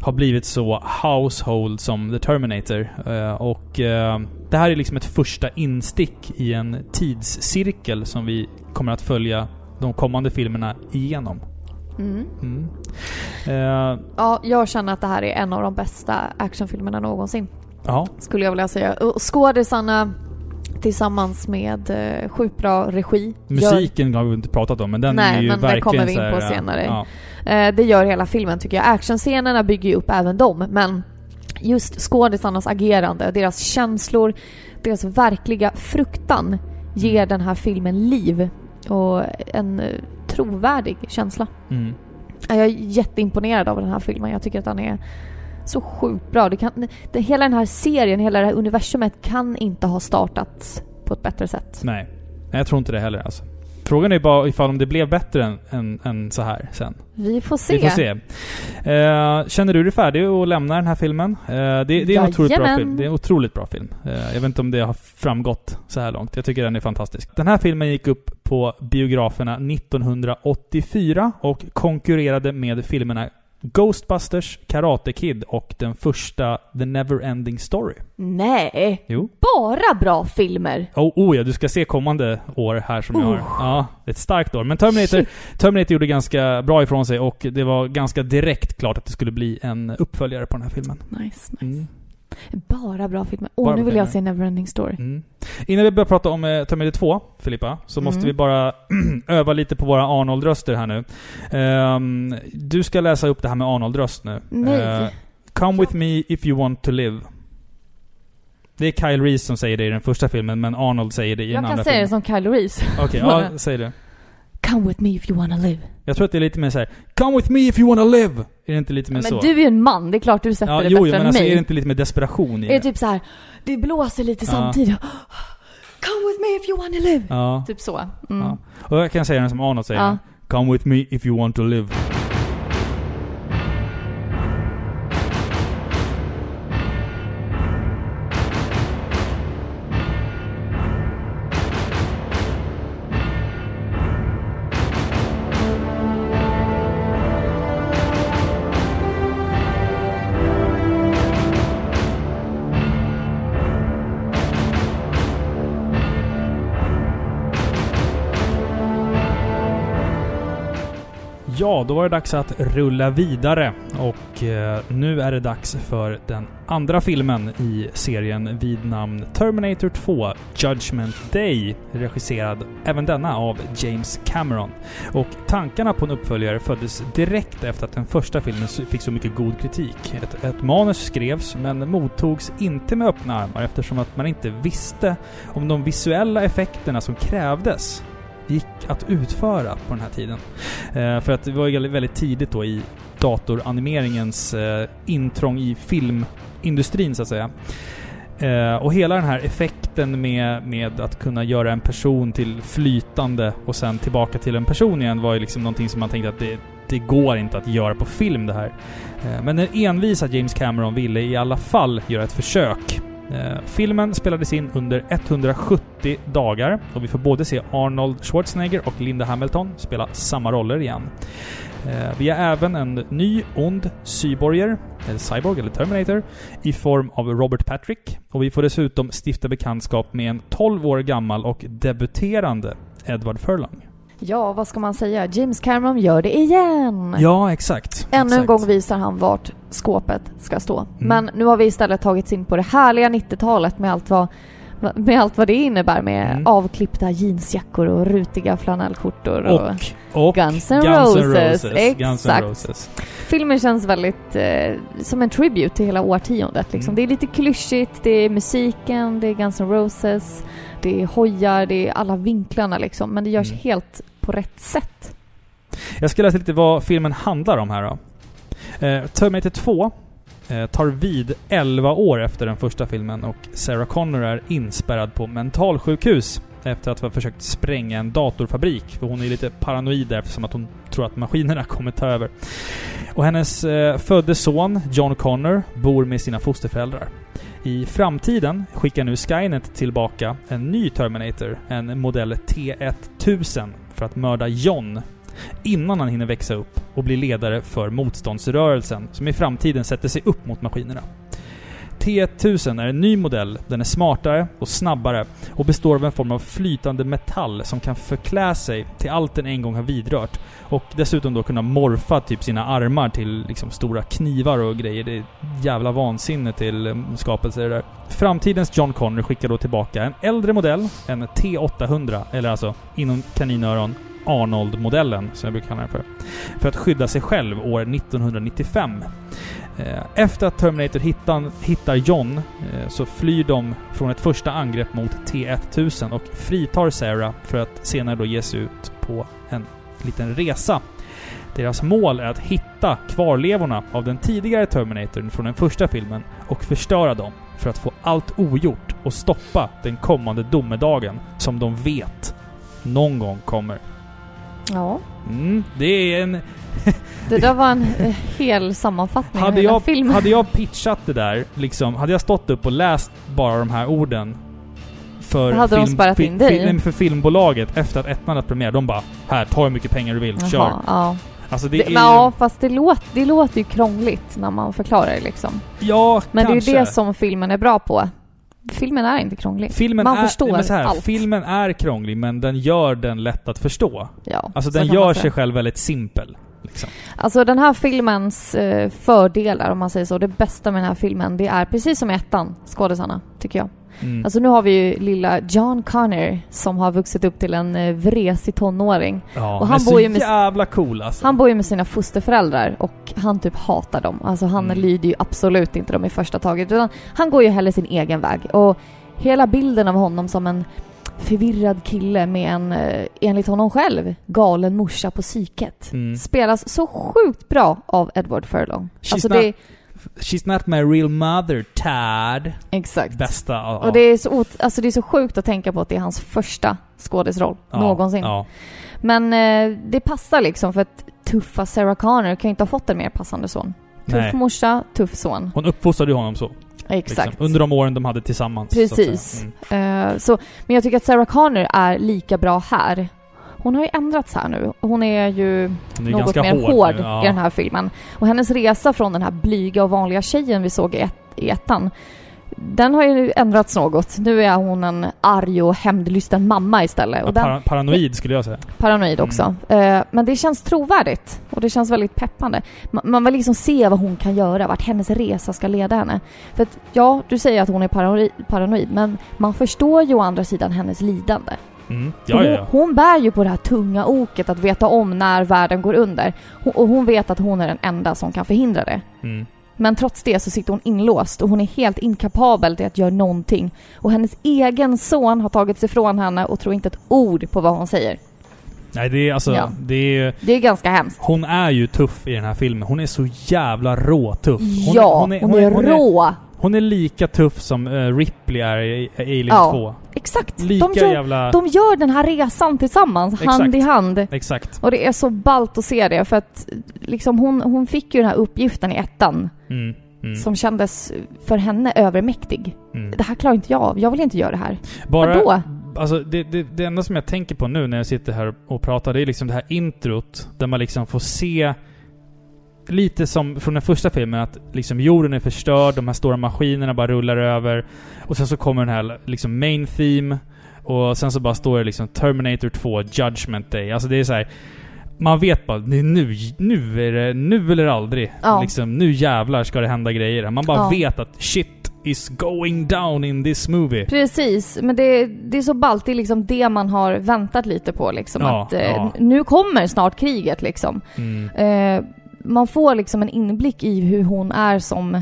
har blivit så household som The Terminator. Eh, och eh, det här är liksom ett första instick i en tidscirkel som vi kommer att följa de kommande filmerna igenom. Mm. Mm. Eh, Ja, jag känner att det här är en av de bästa actionfilmerna någonsin. ja, Skulle jag vilja säga. Skådisarna tillsammans med eh, sjukt bra regi. gör- musiken har vi inte pratat om, men den Nej, är ju men verkligen kommer vi in här, på senare. Ja, Eh, det gör hela filmen tycker jag. Actionscenerna bygger ju upp även dem, men just skådisarnas agerande, deras känslor, deras verkliga fruktan ger den här filmen liv och en eh, trovärdig känsla. mm. Jag är jätteimponerad av den här filmen. Jag tycker att den är så sjukt bra. Det kan, det, hela den här serien, hela det här universumet kan inte ha startats på ett bättre sätt. Nej. Nej, jag tror inte det heller alltså. Frågan är bara ifall om det blev bättre än, än, än så här sen. Vi får se. Vi får se. Eh, känner du dig färdig att lämna den här filmen? Eh, det, det är en otroligt bra film. Det är en otroligt bra film. Eh, jag vet inte om det har framgått så här långt. Jag tycker den är fantastisk. Den här filmen gick upp på biograferna 1984 och konkurrerade med filmerna Ghostbusters, Karate Kid och den första The Neverending Story. Nej, Jo. bara bra filmer. Oh, oh ja, du ska se kommande år här som jag har. Oh. Ja, ett starkt år. Men Terminator, Shit. Terminator gjorde ganska bra ifrån sig och det var ganska direkt klart att det skulle bli en uppföljare på den här filmen. Nice, nice. Mm. Bara bra filmer. Åh, nu vill jag se filmer. Neverending Story. Mm. Innan vi börjar prata om eh, Terminator 2, Filippa, så måste Mm. vi bara [clears throat] öva lite på våra Arnold-röster här nu. Ehm, du ska läsa upp det här med Arnold-röst nu. Nej. Eh, Come with me if you want to live. Det är Kyle Reese som säger det i den första filmen, men Arnold säger det i den Jag andra kan säga det filmen. som Kyle Reese. Okej, ja, [laughs] säg det. Come with me if you wanna live. Jag tror att det är lite mer såhär Come with me if you wanna live! Är det inte lite mer Men så? du är ju en man, det är klart du sätter ja, det jo, bättre men än alltså, mig. är det inte lite mer desperation i Är det det? typ så här, det blåser lite Ja. samtidigt. Come with me if you wanna live. Ja. Typ så. Mm. ja. Och jag kan säga den som Arnold säger. Ja. Come with me if you want to live. Ja, då var det dags att rulla vidare. Och eh, nu är det dags för den andra filmen i serien vid namn Terminator 2 Judgment Day. Regisserad även denna av James Cameron. Och tankarna på en uppföljare föddes direkt efter att den första filmen fick så mycket god kritik. Ett, ett manus skrevs men mottogs inte med öppna armar eftersom att man inte visste om de visuella effekterna som krävdes gick att utföra på den här tiden. Eh, för att det var ju väldigt tidigt då i datoranimeringens eh, intrång i filmindustrin så att säga. Eh, och hela den här effekten med, med att kunna göra en person till flytande och sen tillbaka till en person igen var ju liksom någonting som man tänkte att det, det går inte att göra på film det här. Eh, men den envisa James Cameron ville i alla fall göra ett försök. Eh, filmen spelades in under 170 dagar och vi får både se Arnold Schwarzenegger och Linda Hamilton spela samma roller igen. Eh, vi har även en ny ond cyborger, eller cyborg eller Terminator, i form av Robert Patrick. Och vi får dessutom stifta bekantskap med en 12 år gammal och debuterande Edward Furlong. Ja, vad ska man säga? James Cameron gör det igen! Ja, exakt. Ännu en exakt. gång visar han vart skåpet ska stå. Mm. Men nu har vi istället tagit in på det härliga 90-talet med allt vad med allt vad det innebär med Mm. avklippta jeansjackor och rutiga flanellskjortor. Och, Och, och Guns N' Roses, Roses. Exakt. Roses. Filmen känns väldigt eh, som en tribute till hela årtiondet. Liksom. Mm. Det är lite klyschigt, det är musiken, det är Guns N' Roses, det är hojar, det är alla vinklarna liksom. Men det görs Mm. helt på rätt sätt. Jag ska läsa lite vad filmen handlar om här då. Eh, Terminator 2 eh, tar vid 11 år efter den första filmen och Sarah Connor är inspärrad på mentalsjukhus efter att ha försökt spränga en datorfabrik. För hon är lite paranoid där eftersom att hon tror att maskinerna [laughs] kommer ta över. Och hennes eh, födde son, John Connor, bor med sina fosterföräldrar. I framtiden skickar nu Skynet tillbaka en ny Terminator, en modell T1000, för att mörda John innan han hinner växa upp och bli ledare för motståndsrörelsen som i framtiden sätter sig upp mot maskinerna. T1000 är en ny modell. Den är smartare och snabbare och består av en form av flytande metall som kan förklä sig till allt den en gång har vidrört. Och dessutom då kunna morfa typ sina armar till liksom stora knivar och grejer. Det är jävla vansinne till mm, skapelser skapelse det där. Framtidens John Connor skickar då tillbaka en äldre modell, en T800, eller alltså inom kaninöron Arnold-modellen, som jag brukar kalla den för. För att skydda sig själv år 1995. Eh, Efter att Terminator hittar, hittar John eh, så flyr de från ett första angrepp mot T1000 och fritar Sarah för att senare då ge sig ut på en liten resa. Deras mål är att hitta kvarlevorna av den tidigare Terminatorn från den första filmen och förstöra dem för att få allt ogjort och stoppa den kommande domedagen som de vet någon gång kommer. Ja, Mm, det är en... det där var en eh, hel sammanfattning av Hade hela jag, filmen. hade jag pitchat det där, liksom, hade jag stått upp och läst bara de här orden för, hade de spärrat in dig. film, för filmbolaget efter att ettan hade premiär. De bara Här, ta hur mycket pengar du vill, kör. Jaha, ja. Alltså det, Det, är ja, fast det, låt, det låter ju krångligt när man förklarar det liksom. Ja, Men kanske. det är ju det som filmen är bra på. Filmen är inte krånglig. Filmen man är, förstår men så här, allt. Filmen är krånglig, men den gör den lätt att förstå. Ja, Alltså så den gör sig själv väldigt simpel. Liksom. Alltså den här filmens eh, fördelar, om man säger så, det bästa med den här filmen, det är precis som i ettan, skådisarna, tycker jag. Mm. Alltså nu har vi ju lilla John Connor som har vuxit upp till en eh, vresig tonåring. ja, och han bor ju med- jävla cool alltså. Han bor ju med sina fosterföräldrar och han typ hatar dem. Alltså han Mm. lyder ju absolut inte dem i första taget. Utan han går ju hellre sin egen väg. Och hela bilden av honom som en förvirrad kille med en, eh, enligt honom själv, galen morsa på psyket. Mm. Spelas så sjukt bra av Edward Furlong. She's alltså not- det She's not my real mother, Tad. exakt. Bästa. Ja, Och det är, så, alltså det är så sjukt att tänka på att det är hans första skådisroll ja, någonsin. Ja. Men eh, det passar liksom för att tuffa Sarah Connor kan ju inte ha fått en mer passande son. Tuff Nej. morsa, tuff son. Hon uppfostrade ju honom så. Exakt. Liksom, under de åren de hade tillsammans. så Precis. säga. Mm. Eh, så, men jag tycker att Sarah Connor är lika bra här. Hon har ju ändrats här nu. Hon är ju Hon är något mer hård, hård, nu, ja. i den här filmen. Och hennes resa från den här blyga och vanliga tjejen vi såg i, ett, i ettan, den har ju ändrats något. Nu är hon en arg och hämndlysten mamma istället. Ja, Och den, para- paranoid skulle jag säga. paranoid också. Mm. Eh, men det känns trovärdigt och det känns väldigt peppande. Man, man vill liksom se vad hon kan göra, vart hennes resa ska leda henne. För att, ja, du säger att hon är paranoid, paranoid men man förstår ju å andra sidan hennes lidande. Mm. Ja, ja, ja. Hon, hon bär ju på det här tunga oket att veta om när världen går under. Hon, och hon vet att hon är den enda som kan förhindra det. Mm. Men trots det så sitter hon inlåst och hon är helt inkapabel till att göra någonting. Och hennes egen son har tagits ifrån henne och tror inte ett ord på vad hon säger. Nej, det är alltså... Ja. Det är, Det är ganska hemskt. hon är ju tuff i den här filmen. Hon är så jävla råtuff. Hon ja, hon är, hon är, hon är, rå. hon är lika tuff som eh, Ripley är i Alien Ja. 2. Exakt. Lika De gör, jävla... de gör den här resan tillsammans, Exakt. hand i hand. Exakt. Och det är så ballt att se det för att liksom hon, hon fick ju den här uppgiften i ettan. Mm. Mm. som kändes för henne övermäktig. Mm. Det här klarar inte jag av. Jag vill inte göra det här. Bara, Vadå? Alltså det, det, det enda som jag tänker på nu när jag sitter här och pratar, det är liksom det här introt där man liksom får se Lite som från den första filmen, att liksom jorden är förstörd, de här stora maskinerna bara rullar över. Och sen så kommer den här liksom main theme. Och sen så bara står det liksom Terminator 2 Judgment Day. Alltså det är så här. Man vet bara, nu, nu är det, nu eller aldrig. Ja. Liksom, nu jävlar ska det hända grejer. Man bara Ja. vet att shit is going down in this movie. Precis, men det, det är så ballt. Det är liksom det man har väntat lite på liksom. Ja, att eh, ja. nu kommer snart kriget liksom. Mm. Eh, man får liksom en inblick i hur hon är som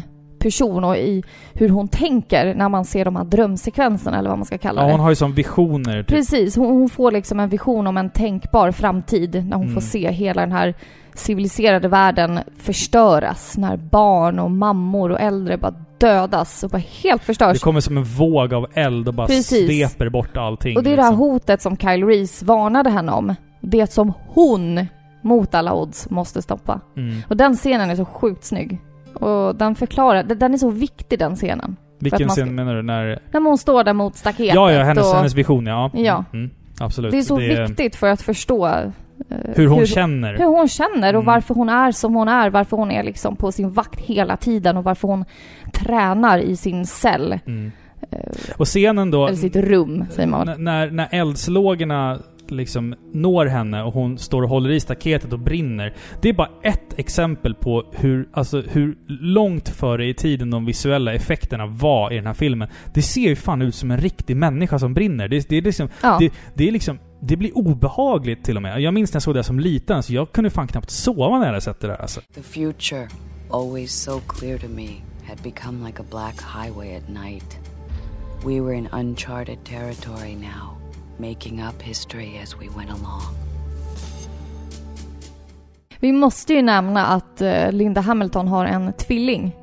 person och i hur hon tänker när man ser de här drömsekvenserna eller vad man ska kalla Ja, det. hon har ju som visioner. Typ. Precis, hon, hon får liksom en vision om en tänkbar framtid när hon Mm. får se hela den här civiliserade världen förstöras. När barn och mammor och äldre bara dödas och bara helt förstörs. Det kommer som en våg av eld och bara Precis. sveper bort allting. Och det är det här liksom. hotet som Kyle Reese varnade henne om. Det som hon, mot alla odds, måste stoppa. Mm. Och den scenen är så sjukt snygg. Och den förklarar, den- är så viktig den scenen. Vilken ska- scen menar du? När... När hon står där mot staketet Ja, ja, hennes, och hennes vision, ja. Mm, Ja. Mm, absolut. Det är så viktigt för att förstå eh, Hur hon känner. hur hon känner och Mm. varför hon är som hon är, varför hon är liksom på sin vakt hela tiden och varför hon tränar i sin cell. Mm. eh, Och scenen då... Eller sitt rum, säger man. När, när eldslågorna liksom når henne och hon står och håller i staketet och brinner. Det är bara ett exempel på hur, alltså, hur långt före i tiden de visuella effekterna var i den här filmen. Det ser ju fan ut som en riktig människa som brinner. Det, det är liksom... Ja. Det, det är liksom... Det blir obehagligt till och med. Jag minns när jag såg det som liten, så jag kunde fan knappt sova när jag sett det där alltså. The future, always so clear to me, had become like a black highway at night. We were in uncharted territory now, making up history as we went along. Vi måste ju nämna att eh, Linda Hamilton har en tvilling.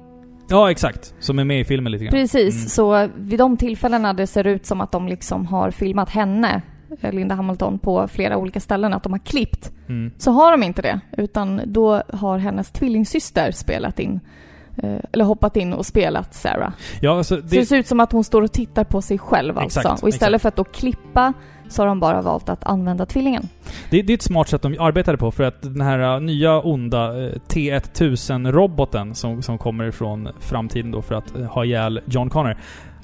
Ja, exakt. Som är med i filmen lite grann. Precis, Mm. så vid de tillfällena det ser ut som att de liksom har filmat henne, eh, Linda Hamilton, på flera olika ställen, att de har klippt, Mm. så har de inte det. Utan då har hennes tvillingsyster spelat in, eller hoppat in och spelat Sarah. Ja, alltså, Så det det, ser ut som att hon står och tittar på sig själv alltså. Exakt, och istället exakt. för att då klippa så har de bara valt att använda tvillingen. Det, det är ett smart sätt de arbetade på för att den här uh, nya onda uh, T1000-roboten som, som kommer ifrån framtiden då för att uh, ha ihjäl John Connor.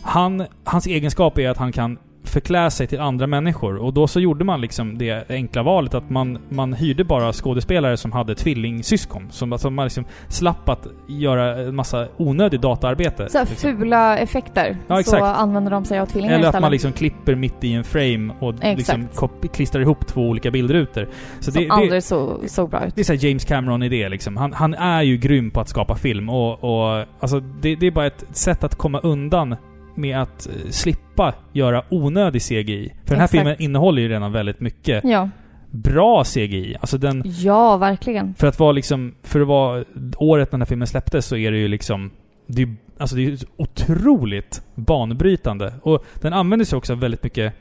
Han, hans egenskap är att han kan förklä sig till andra människor. Och då så gjorde man liksom det enkla valet att man, man hyrde bara skådespelare som hade tvillingsyskon. Som, alltså man liksom slapp att göra en massa onödigt dataarbete. Så liksom. fula effekter. Ja, så exakt. använder de sig av tvillingar Eller att istället. man liksom klipper mitt i en frame och liksom Exakt. klistrar ihop två olika bildrutor. Så som det, det, aldrig så, såg bra ut. det är så här James Cameron-idé liksom. Han, han är ju grym på att skapa film och, och alltså det, det är bara ett sätt att komma undan med att eh, slippa göra onödig CGI. För den här Exakt. filmen innehåller ju redan väldigt mycket Ja. bra CGI. Alltså den... ja, verkligen. För att vara liksom... För att vara året när den här filmen släpptes så är det ju liksom... Det är, alltså det är otroligt banbrytande. Och den använder sig också av väldigt mycket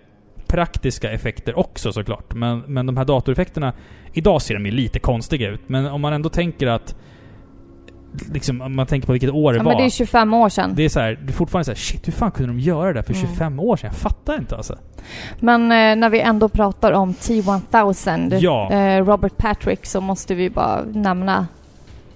praktiska effekter också såklart. Men, men de här datoreffekterna... Idag ser de ju lite konstiga ut. Men om man ändå tänker att... Liksom, om man tänker på vilket år det Ja, var. men det är 25 år sedan. det är så här, det är fortfarande så här, shit hur fan kunde de göra det där för Mm. 25 år sedan? Jag fattar inte alltså. Men eh, när vi ändå pratar om T-1000, Ja. eh, Robert Patrick, så måste vi bara nämna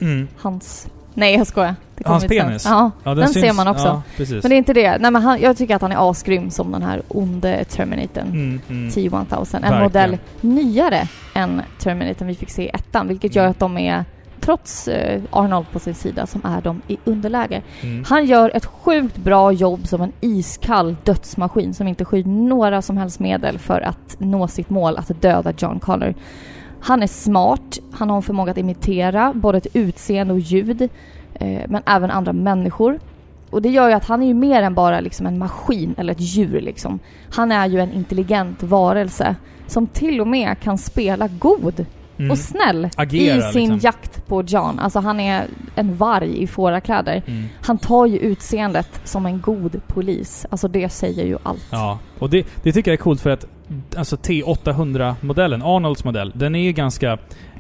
Mm. hans... Nej, jag skojar. Hans penis? Ja, Ja, den, ser man också. Ja. Men det är inte det. Nej, men han, jag tycker att han är asgrym som den här onde Terminatorn. Mm, mm. T-1000. En Verkligen. modell nyare än Terminatorn vi fick se i ettan, vilket gör Mm. att de är, trots eh, Arnold på sin sida, som är de i underläge. Mm. Han gör ett sjukt bra jobb som en iskall dödsmaskin som inte skyr några som helst medel för att nå sitt mål, att döda John Connor. Han är smart, han har en förmåga att imitera både ett utseende och ljud, eh, men även andra människor. Och det gör ju att han är ju mer än bara liksom en maskin eller ett djur liksom. Han är ju en intelligent varelse som till och med kan spela god Mm. och snäll Agera, i sin liksom. jakt på John. Alltså han är en varg i fårakläder. Mm. Han tar ju utseendet som en god polis. Alltså det säger ju allt. Ja, och det, det tycker jag är coolt för att alltså T800-modellen, Arnolds modell, den är ju ganska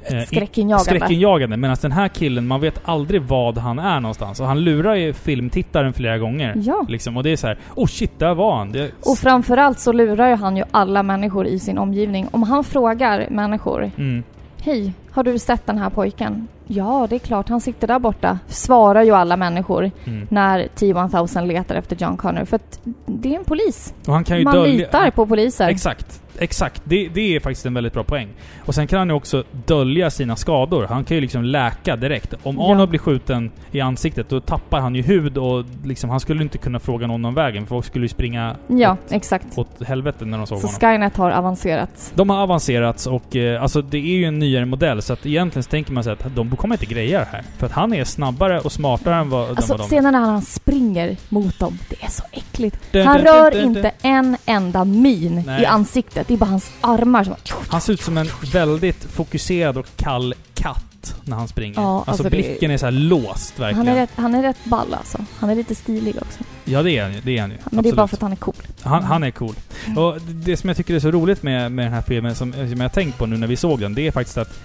eh, Skräckinjagande. skräckinjagande. Medan den här killen, man vet aldrig vad han är någonstans. Och han lurar ju filmtittaren flera gånger. Ja. Liksom. Och det är så här, oh shit, där var han. Det, Och framförallt så lurar ju han ju alla människor i sin omgivning. Om han frågar människor mm, Hej, har du sett den här pojken? Ja, det är klart, han sitter där borta. Svarar ju alla människor mm. när T-1000 letar efter John Connor. För att det är en polis. Och han kan ju Man dölja... litar på poliser. Exakt. Exakt. Det, det är faktiskt en väldigt bra poäng. Och sen kan han ju också dölja sina skador. Han kan ju liksom läka direkt. Om Ja. Arnold blir skjuten i ansiktet, då tappar han ju hud och liksom, han skulle inte kunna fråga någon om vägen. För folk skulle ju springa Ja, åt, exakt. åt helvete när de såg Så honom. Skynet har avancerat. De har avancerats och eh, alltså det är ju en nyare modell så att egentligen så tänker man sig att de kommer inte greja det här. För att han är snabbare och smartare än vad, än Alltså vad de är. när han springer mot dem, det är så äckligt. Han rör inte en enda min Nej. i ansiktet. Det är bara hans armar som... Han ser ut som en väldigt fokuserad och kall katt när han springer. Ja, alltså, alltså det- blicken är så här låst verkligen. Han är, rätt, han är rätt ball alltså. Han är lite stilig också. Ja det är han ju. Det är han ju. Men det är bara Absolut. för att han är cool. Han, han är cool. Mm. Och det som jag tycker är så roligt med, med den här filmen, som, som jag tänkt på nu när vi såg den, det är faktiskt att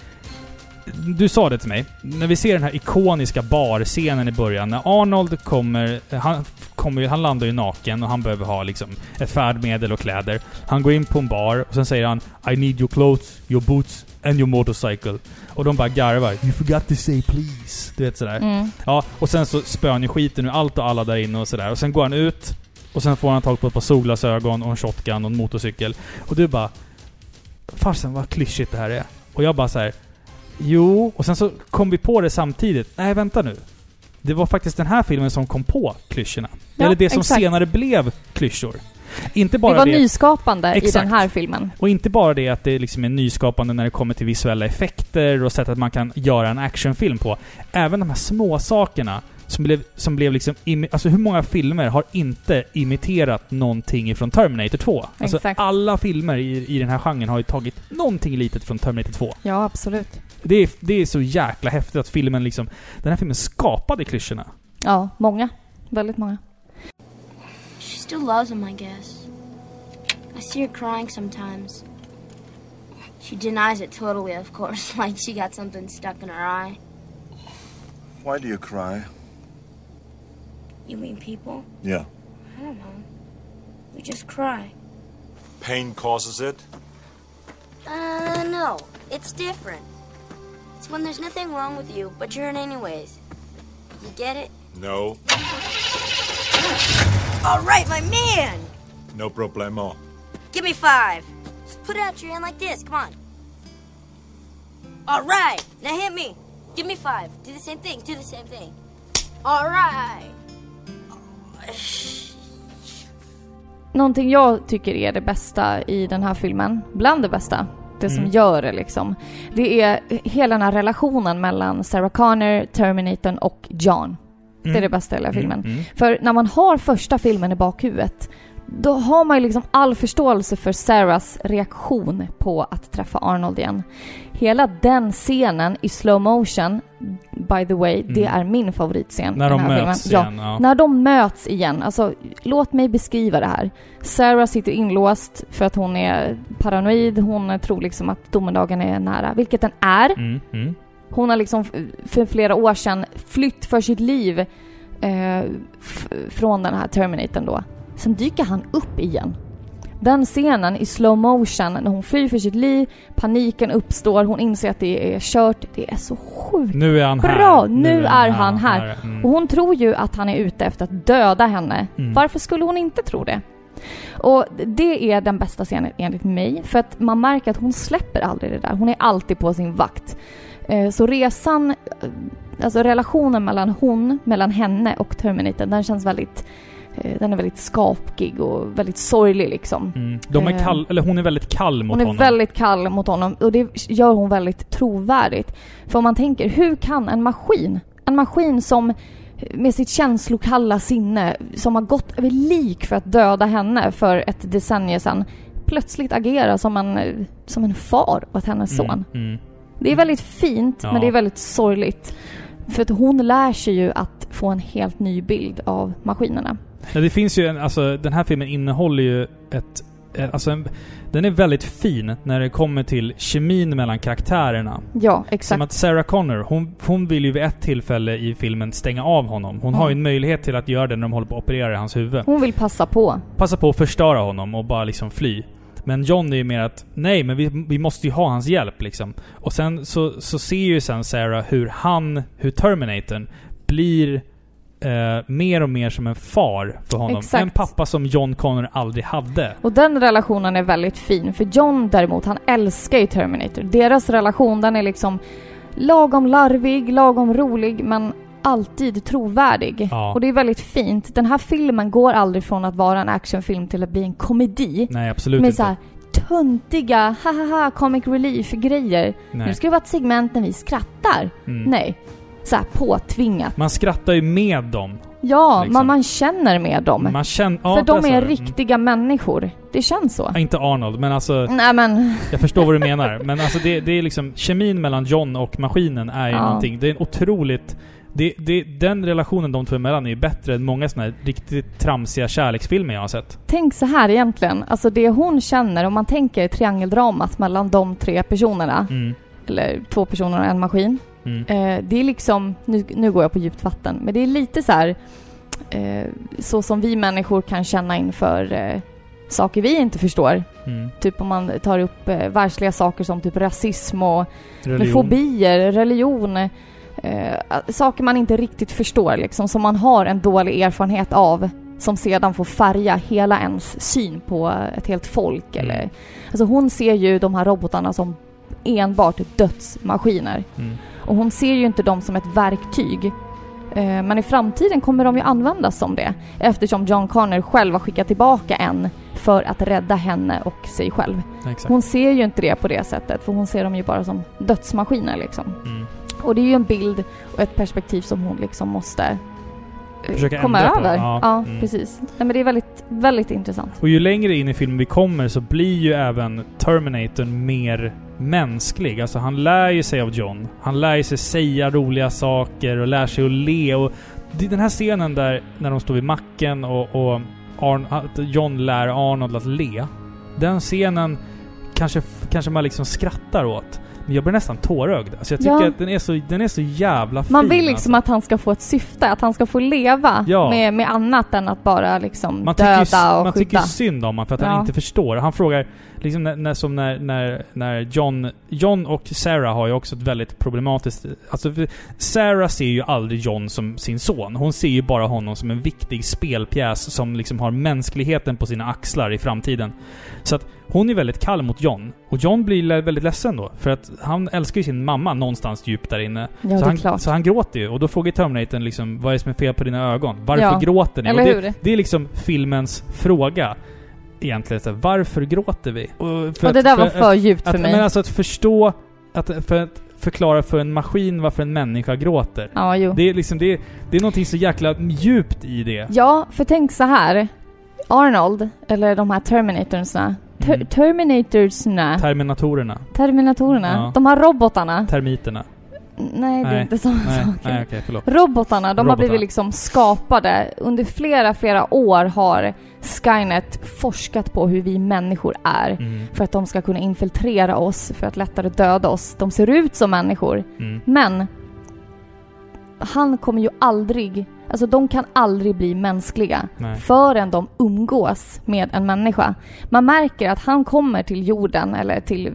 du sa det till mig. När vi ser den här ikoniska barscenen i början, när Arnold kommer... Han, kommer, han landar ju naken och han behöver ha liksom ett färdmedel och kläder. Han går in på en bar och sen säger han I need your clothes, your boots and your motorcycle. Och de bara garvar. You forgot to say please. Du vet sådär. Mm. Ja, och sen så spöar han ju skiten ur allt och alla där inne och sådär. Och sen går han ut och sen får han tag på ett par solglasögon och en shotgun och en motorcykel. Och du bara... Farsan vad klyschigt det här är. Och jag bara så här. Jo, och sen så kom vi på det samtidigt. Nej, vänta nu. Det var faktiskt den här filmen som kom på klyschorna. Ja, Eller det som exakt. senare blev klyschor. Inte Det bara var det, nyskapande i Exakt. den här filmen. och inte bara det att det liksom är nyskapande när det kommer till visuella effekter och sätt att man kan göra en actionfilm på. Även de här små sakerna som blev, som blev liksom... Alltså hur många filmer har inte imiterat någonting ifrån Terminator 2? Alltså Exakt. alla filmer i, i den här genren har ju tagit någonting litet från Terminator 2. Ja, absolut. Det är, det är så jäkla häftigt att filmen liksom... Den här filmen skapade klyschorna. Ja, många. Väldigt många. She still loves him, I guess. I see her crying sometimes. She denies it totally, of course, [laughs] like she got something stuck in her eye. Why do you cry? You mean people? Yeah. I don't know. We just cry. Pain causes it? Uh, no. It's different. It's when there's nothing wrong with you, but you're in anyways. You get it? No. [laughs] All right, my man! No problemo. Give me five. Just put out your hand like this. Come on. All right. Now hit me. Give me five. Do the same thing. Do the same thing. All right. Någonting jag tycker är det bästa i den här filmen, bland det bästa, det som Mm. gör det liksom, det är hela den här relationen mellan Sarah Connor, Terminatorn och John. Det är det bästa i hela filmen. Mm, mm. För när man har första filmen i bakhuvudet, då har man ju liksom all förståelse för Sarahs reaktion på att träffa Arnold igen. Hela den scenen i slow motion, by the way, det Mm. är min favoritscen När de möts filmen. igen. Ja. När de möts igen, alltså låt mig beskriva det här. Sarah sitter inlåst för att hon är paranoid, hon tror liksom att domedagen är nära, vilket den är. Mm, mm. Hon har liksom för flera år sedan flytt för sitt liv eh, från den här Terminatorn då. Sen dyker han upp igen. Den scenen i slow motion när hon flyr för sitt liv, paniken uppstår, hon inser att det är kört. Det är så sjukt. Nu är han här. Bra, nu är han här. Mm. Och hon tror ju att han är ute efter att döda henne. Mm. Varför skulle hon inte tro det? Och det är den bästa scenen enligt mig, för att man märker att hon släpper aldrig det där. Hon är alltid på sin vakt. Eh, Så resan, eh, alltså relationen mellan hon, mellan henne och Terminator, den känns väldigt, den är väldigt skaplig och väldigt sorglig liksom. Mm. De är Eh, kall, eller hon är väldigt kall mot Hon är honom. väldigt kall mot honom och det gör hon väldigt trovärdigt. För om man tänker, hur kan en maskin, en maskin som med sitt känslokalla sinne, som har gått över lik för att döda henne för ett decennium sedan, plötsligt agera som en, som en far åt hennes son. Mm, mm. Det är väldigt fint, Ja. men det är väldigt sorgligt. För att hon lär sig ju att få en helt ny bild av maskinerna. Ja, det finns ju en, alltså den här filmen innehåller ju ett eh, alltså en, den är väldigt fin när det kommer till kemin mellan karaktärerna. Ja, exakt. Som att Sarah Connor, hon, hon vill ju vid ett tillfälle i filmen stänga av honom. Hon har ju en möjlighet till att göra det när de håller på att operera i hans huvud. Hon vill passa på. Passa på att förstöra honom och bara liksom fly. Men John är ju mer att, nej men vi, vi måste ju ha hans hjälp liksom. Och sen så, så ser ju sen Sarah hur han, hur Terminatorn blir eh, mer och mer som en far för honom. Exakt. En pappa som John Connor aldrig hade. Och den relationen är väldigt fin, för John däremot, han älskar ju Terminator. Deras relation, den är liksom lagom larvig, lagom rolig, men alltid trovärdig. Ja. Och det är väldigt fint. Den här filmen går aldrig från att vara en actionfilm till att bli en komedi. Nej, absolut med inte. så här töntiga, hahaha, comic relief-grejer. Nu ska det vara ett segment när vi skrattar. Mm. Nej. Så här påtvingat. Man skrattar ju med dem. Ja, liksom. man, man känner med dem. Man känner... Ja, för de är du. riktiga människor. Det känns så. Mm. Inte Arnold, men alltså... Nej men, Jag förstår vad du menar. Men alltså det, det är liksom... Kemin mellan John och maskinen är ju Ja. någonting... Det är en otroligt... Det, det, den relationen de två emellan är ju bättre än många såna här riktigt tramsiga kärleksfilmer jag har sett. tänk så här egentligen. Alltså det hon känner, om man tänker triangeldramat mellan de tre personerna, Mm. eller två personer och en maskin. Mm. Eh, det är liksom, nu, nu går jag på djupt vatten, men det är lite så här eh, så som vi människor kan känna inför eh, saker vi inte förstår. Mm. Typ om man tar upp eh, världsliga saker som typ rasism och Religion. fobier, religion. Eh, saker man inte riktigt förstår liksom, som man har en dålig erfarenhet av. Som sedan får färga hela ens syn på ett helt folk. Mm. Eller, alltså hon ser ju de här robotarna som enbart dödsmaskiner. Mm. Och hon ser ju inte dem som ett verktyg. Eh, Men i framtiden kommer de ju användas som det. Eftersom John Connor själv har skickat tillbaka en för att rädda henne och sig själv. Exakt. Hon ser ju inte det på det sättet, för hon ser dem ju bara som dödsmaskiner liksom. Mm. Och det är ju en bild och ett perspektiv som hon liksom måste eh, Försöka komma över. Ja. Ja, Mm. precis. Nej, men det är väldigt, väldigt intressant. Och ju längre in i filmen vi kommer så blir ju även Terminator mer mänsklig. Alltså han lär ju sig av John. Han lär ju sig säga roliga saker och lär sig att le. Och den här scenen där när de står vid macken och, och John lär Arnold att le. Den scenen kanske, kanske man liksom skrattar åt. Men jag blir nästan tårögd. Alltså jag tycker Ja. att den är, så, den är så jävla fin. Man vill liksom alltså. att han ska få ett syfte, att han ska få leva Ja. med, med annat än att bara liksom Man tycker, ju, döda och man tycker skydda. ju synd om honom för att Ja. han inte förstår. Han frågar, liksom när, när, som när, när, när John... John och Sarah har ju också ett väldigt problematiskt... Alltså, Sarah ser ju aldrig John som sin son. Hon ser ju bara honom som en viktig spelpjäs som liksom har mänskligheten på sina axlar i framtiden. Så att hon är väldigt kall mot John. Och John blir väldigt ledsen då. För att han älskar ju sin mamma någonstans djupt där inne. Ja, så, han, klart. så han gråter ju. Och då frågar Terminatorn liksom, vad är det som är fel på dina ögon? Varför Ja, gråter ni? eller och det, det är liksom filmens fråga. Egentligen. Så här, varför gråter vi? Och, för och det att- där var att- för djupt för att, mig. Men alltså att förstå... Att, för att förklara för en maskin varför en människa gråter. ja, jo. Det är liksom, det är, det är någonting så jäkla djupt i det. Ja, för tänk så här. Arnold, eller de här Terminatorsna. Ter- Mm. Terminatorsna. Terminatorerna. Terminatorerna. Ja. De här robotarna. Termiterna. Nej, det är inte samma Nej, sak. nej förlåt. Robotarna, de har Robotarna. blivit liksom skapade. Under flera, flera år har Skynet forskat på hur vi människor är. Mm, För att de ska kunna infiltrera oss, för att lättare döda oss. De ser ut som människor. mm, Men han kommer ju aldrig, alltså de kan aldrig bli mänskliga nej. förrän de umgås med en människa. Man märker att han kommer till jorden, eller till,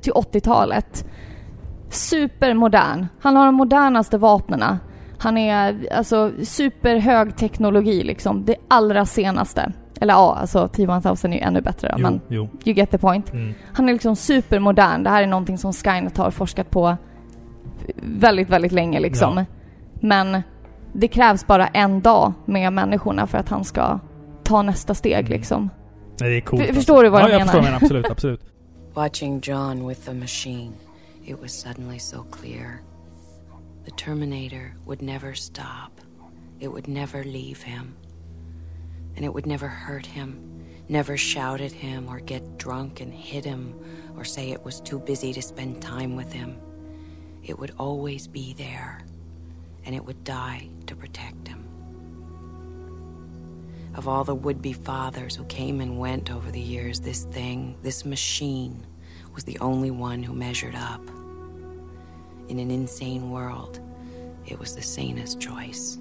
till 80-talet, supermodern. Han har de modernaste vapnena. Han är alltså superhög teknologi liksom, det allra senaste. Eller ja, alltså T-1000 är ju ännu bättre då, Jo, men jo. you get the point. Mm. Han är liksom supermodern. Det här är någonting som Skynet har forskat på väldigt, väldigt länge liksom. Ja. Men det krävs bara en dag med människorna för att han ska ta nästa steg Mm. liksom. Nej, det är coolt. För- förstår du vad ja, jag jag förstår menar? vad du menar. Absolut, absolut. Watching John with the machine, it was suddenly so clear. The Terminator would never stop. It would never leave him. And it would never hurt him, never shout at him or get drunk and hit him or say it was too busy to spend time with him. It would always be there, and it would die to protect him. Of all the would be fathers who came and went over the years, this thing, this machine, was the only one who measured up. In an insane world, it was the sanest choice.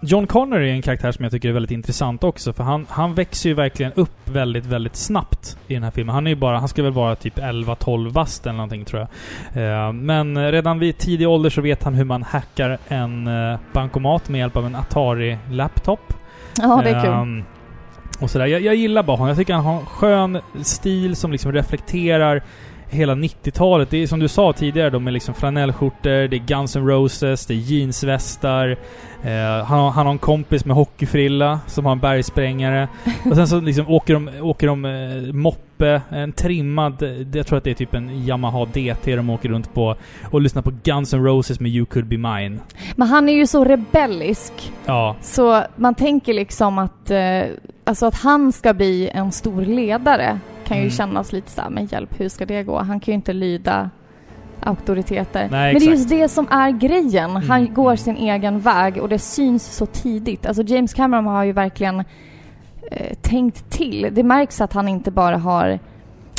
John Connor är en karaktär som jag tycker är väldigt intressant också, för han, han växer ju verkligen upp väldigt, väldigt snabbt i den här filmen. Han är ju bara, han ska väl vara typ 11-12 bast eller någonting tror jag. Eh, men redan vid tidig ålder så vet han hur man hackar en eh, bankomat med hjälp av en Atari-laptop. Ja, det är kul. Och sådär. Jag, jag gillar bara honom. Jag tycker han har en skön stil som liksom reflekterar hela 90-talet. Det är som du sa tidigare då med liksom flanellskjortor, det är Guns N' Roses, det är jeansvästar. Eh, han, har, han har en kompis med hockeyfrilla som har en bergsprängare. [laughs] Och sen så liksom åker de, åker de eh, moppe, en trimmad, eh, jag tror att det är typ en Yamaha DT de åker runt på. Och lyssnar på Guns N' Roses med You Could Be Mine. Men han är ju så rebellisk. Ja, Så man tänker liksom att, eh, alltså att han ska bli en stor ledare kan ju Mm. kännas lite så här, men hjälp, hur ska det gå? Han kan ju inte lyda auktoriteter. Nej, men det är just det som är grejen. Han Mm, går mm. sin egen väg och det syns så tidigt. Alltså James Cameron har ju verkligen eh, tänkt till. Det märks att han inte bara har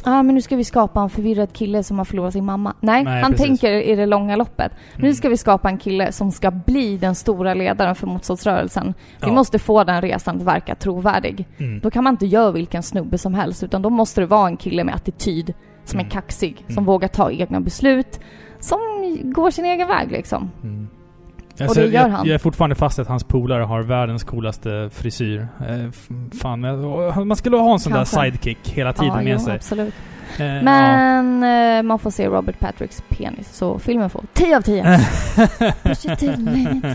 ah, men nu ska vi skapa en förvirrad kille som har förlorat sin mamma. Nej, Nej, han precis. tänker i det långa loppet. Nu Mm. ska vi skapa en kille som ska bli den stora ledaren för motståndsrörelsen. Vi Ja. måste få den resan att verka trovärdig. Mm. Då kan man inte göra vilken snubbe som helst, utan då måste det vara en kille med attityd, som Mm. är kaxig, som Mm. vågar ta egna beslut, som går sin egen väg liksom. Mm. Det Alltså, gör jag, han. jag är fortfarande fast i att hans polare har världens coolaste frisyr. Eh, fan, man skulle ha en sån Kanske. där sidekick hela tiden ja, med jo, sig. absolut. Eh, ja. Men eh, man får se Robert Patricks penis, så filmen får 10 av 10. Push it to the limit.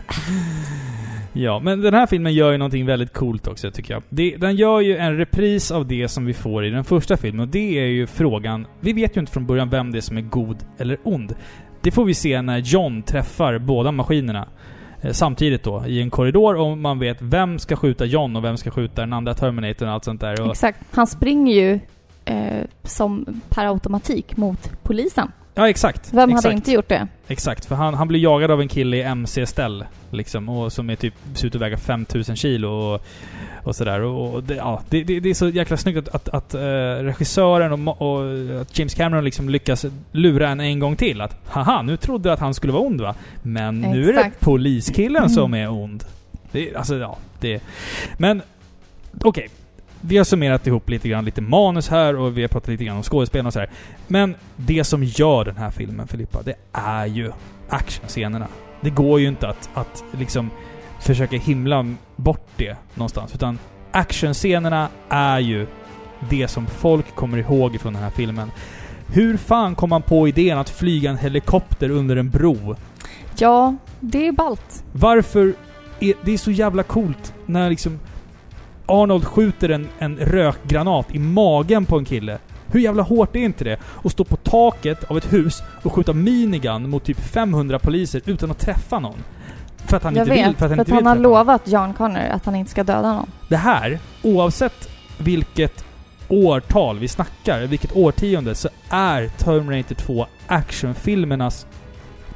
Ja, men den här filmen gör ju någonting väldigt coolt också tycker jag. Det, den gör ju en repris av det som vi får i den första filmen och det är ju frågan... Vi vet ju inte från början vem det är som är god eller ond. Det får vi se när John träffar båda maskinerna. Eh, samtidigt då, i en korridor och man vet vem ska skjuta John och vem ska skjuta den andra Terminatorn och allt sånt där. Exakt. Han springer ju eh, som per automatik mot polisen ja, exakt. Vem exakt. hade inte gjort det? Exakt, för han, han blir jagad av en kille i MC-ställ. Liksom, och som är typ, ser ut att väga 5000 kilo och, och sådär. Och, och det, ja, det, det, det är så jäkla snyggt att, att, att eh, regissören och, och James Cameron liksom lyckas lura en en gång till. Att haha, nu trodde jag att han skulle vara ond va? Men nu är det Exakt. poliskillen Mm. som är ond. Det, alltså ja, det... Men okej. Vi har summerat ihop lite grann, lite manus här och vi har pratat lite grann om skådespelarna och sådär. Men det som gör den här filmen, Filippa, det är ju actionscenerna. Det går ju inte att, att liksom försöka himla bort det någonstans. Utan actionscenerna är ju det som folk kommer ihåg från den här filmen. Hur fan kom man på idén att flyga en helikopter under en bro? Ja, det är ballt. Varför? Är, det är så jävla coolt när liksom Arnold skjuter en, en rökgranat i magen på en kille. Hur jävla hårt är inte det? Att stå på taket av ett hus och skjuta minigun mot typ 500 poliser utan att träffa någon. För att han Jag inte vet, vill, för att han inte han vill har träffa lovat John Connor att han inte ska döda någon. Det här, oavsett vilket årtal vi snackar, vilket årtionde, så är Terminator 2 actionfilmernas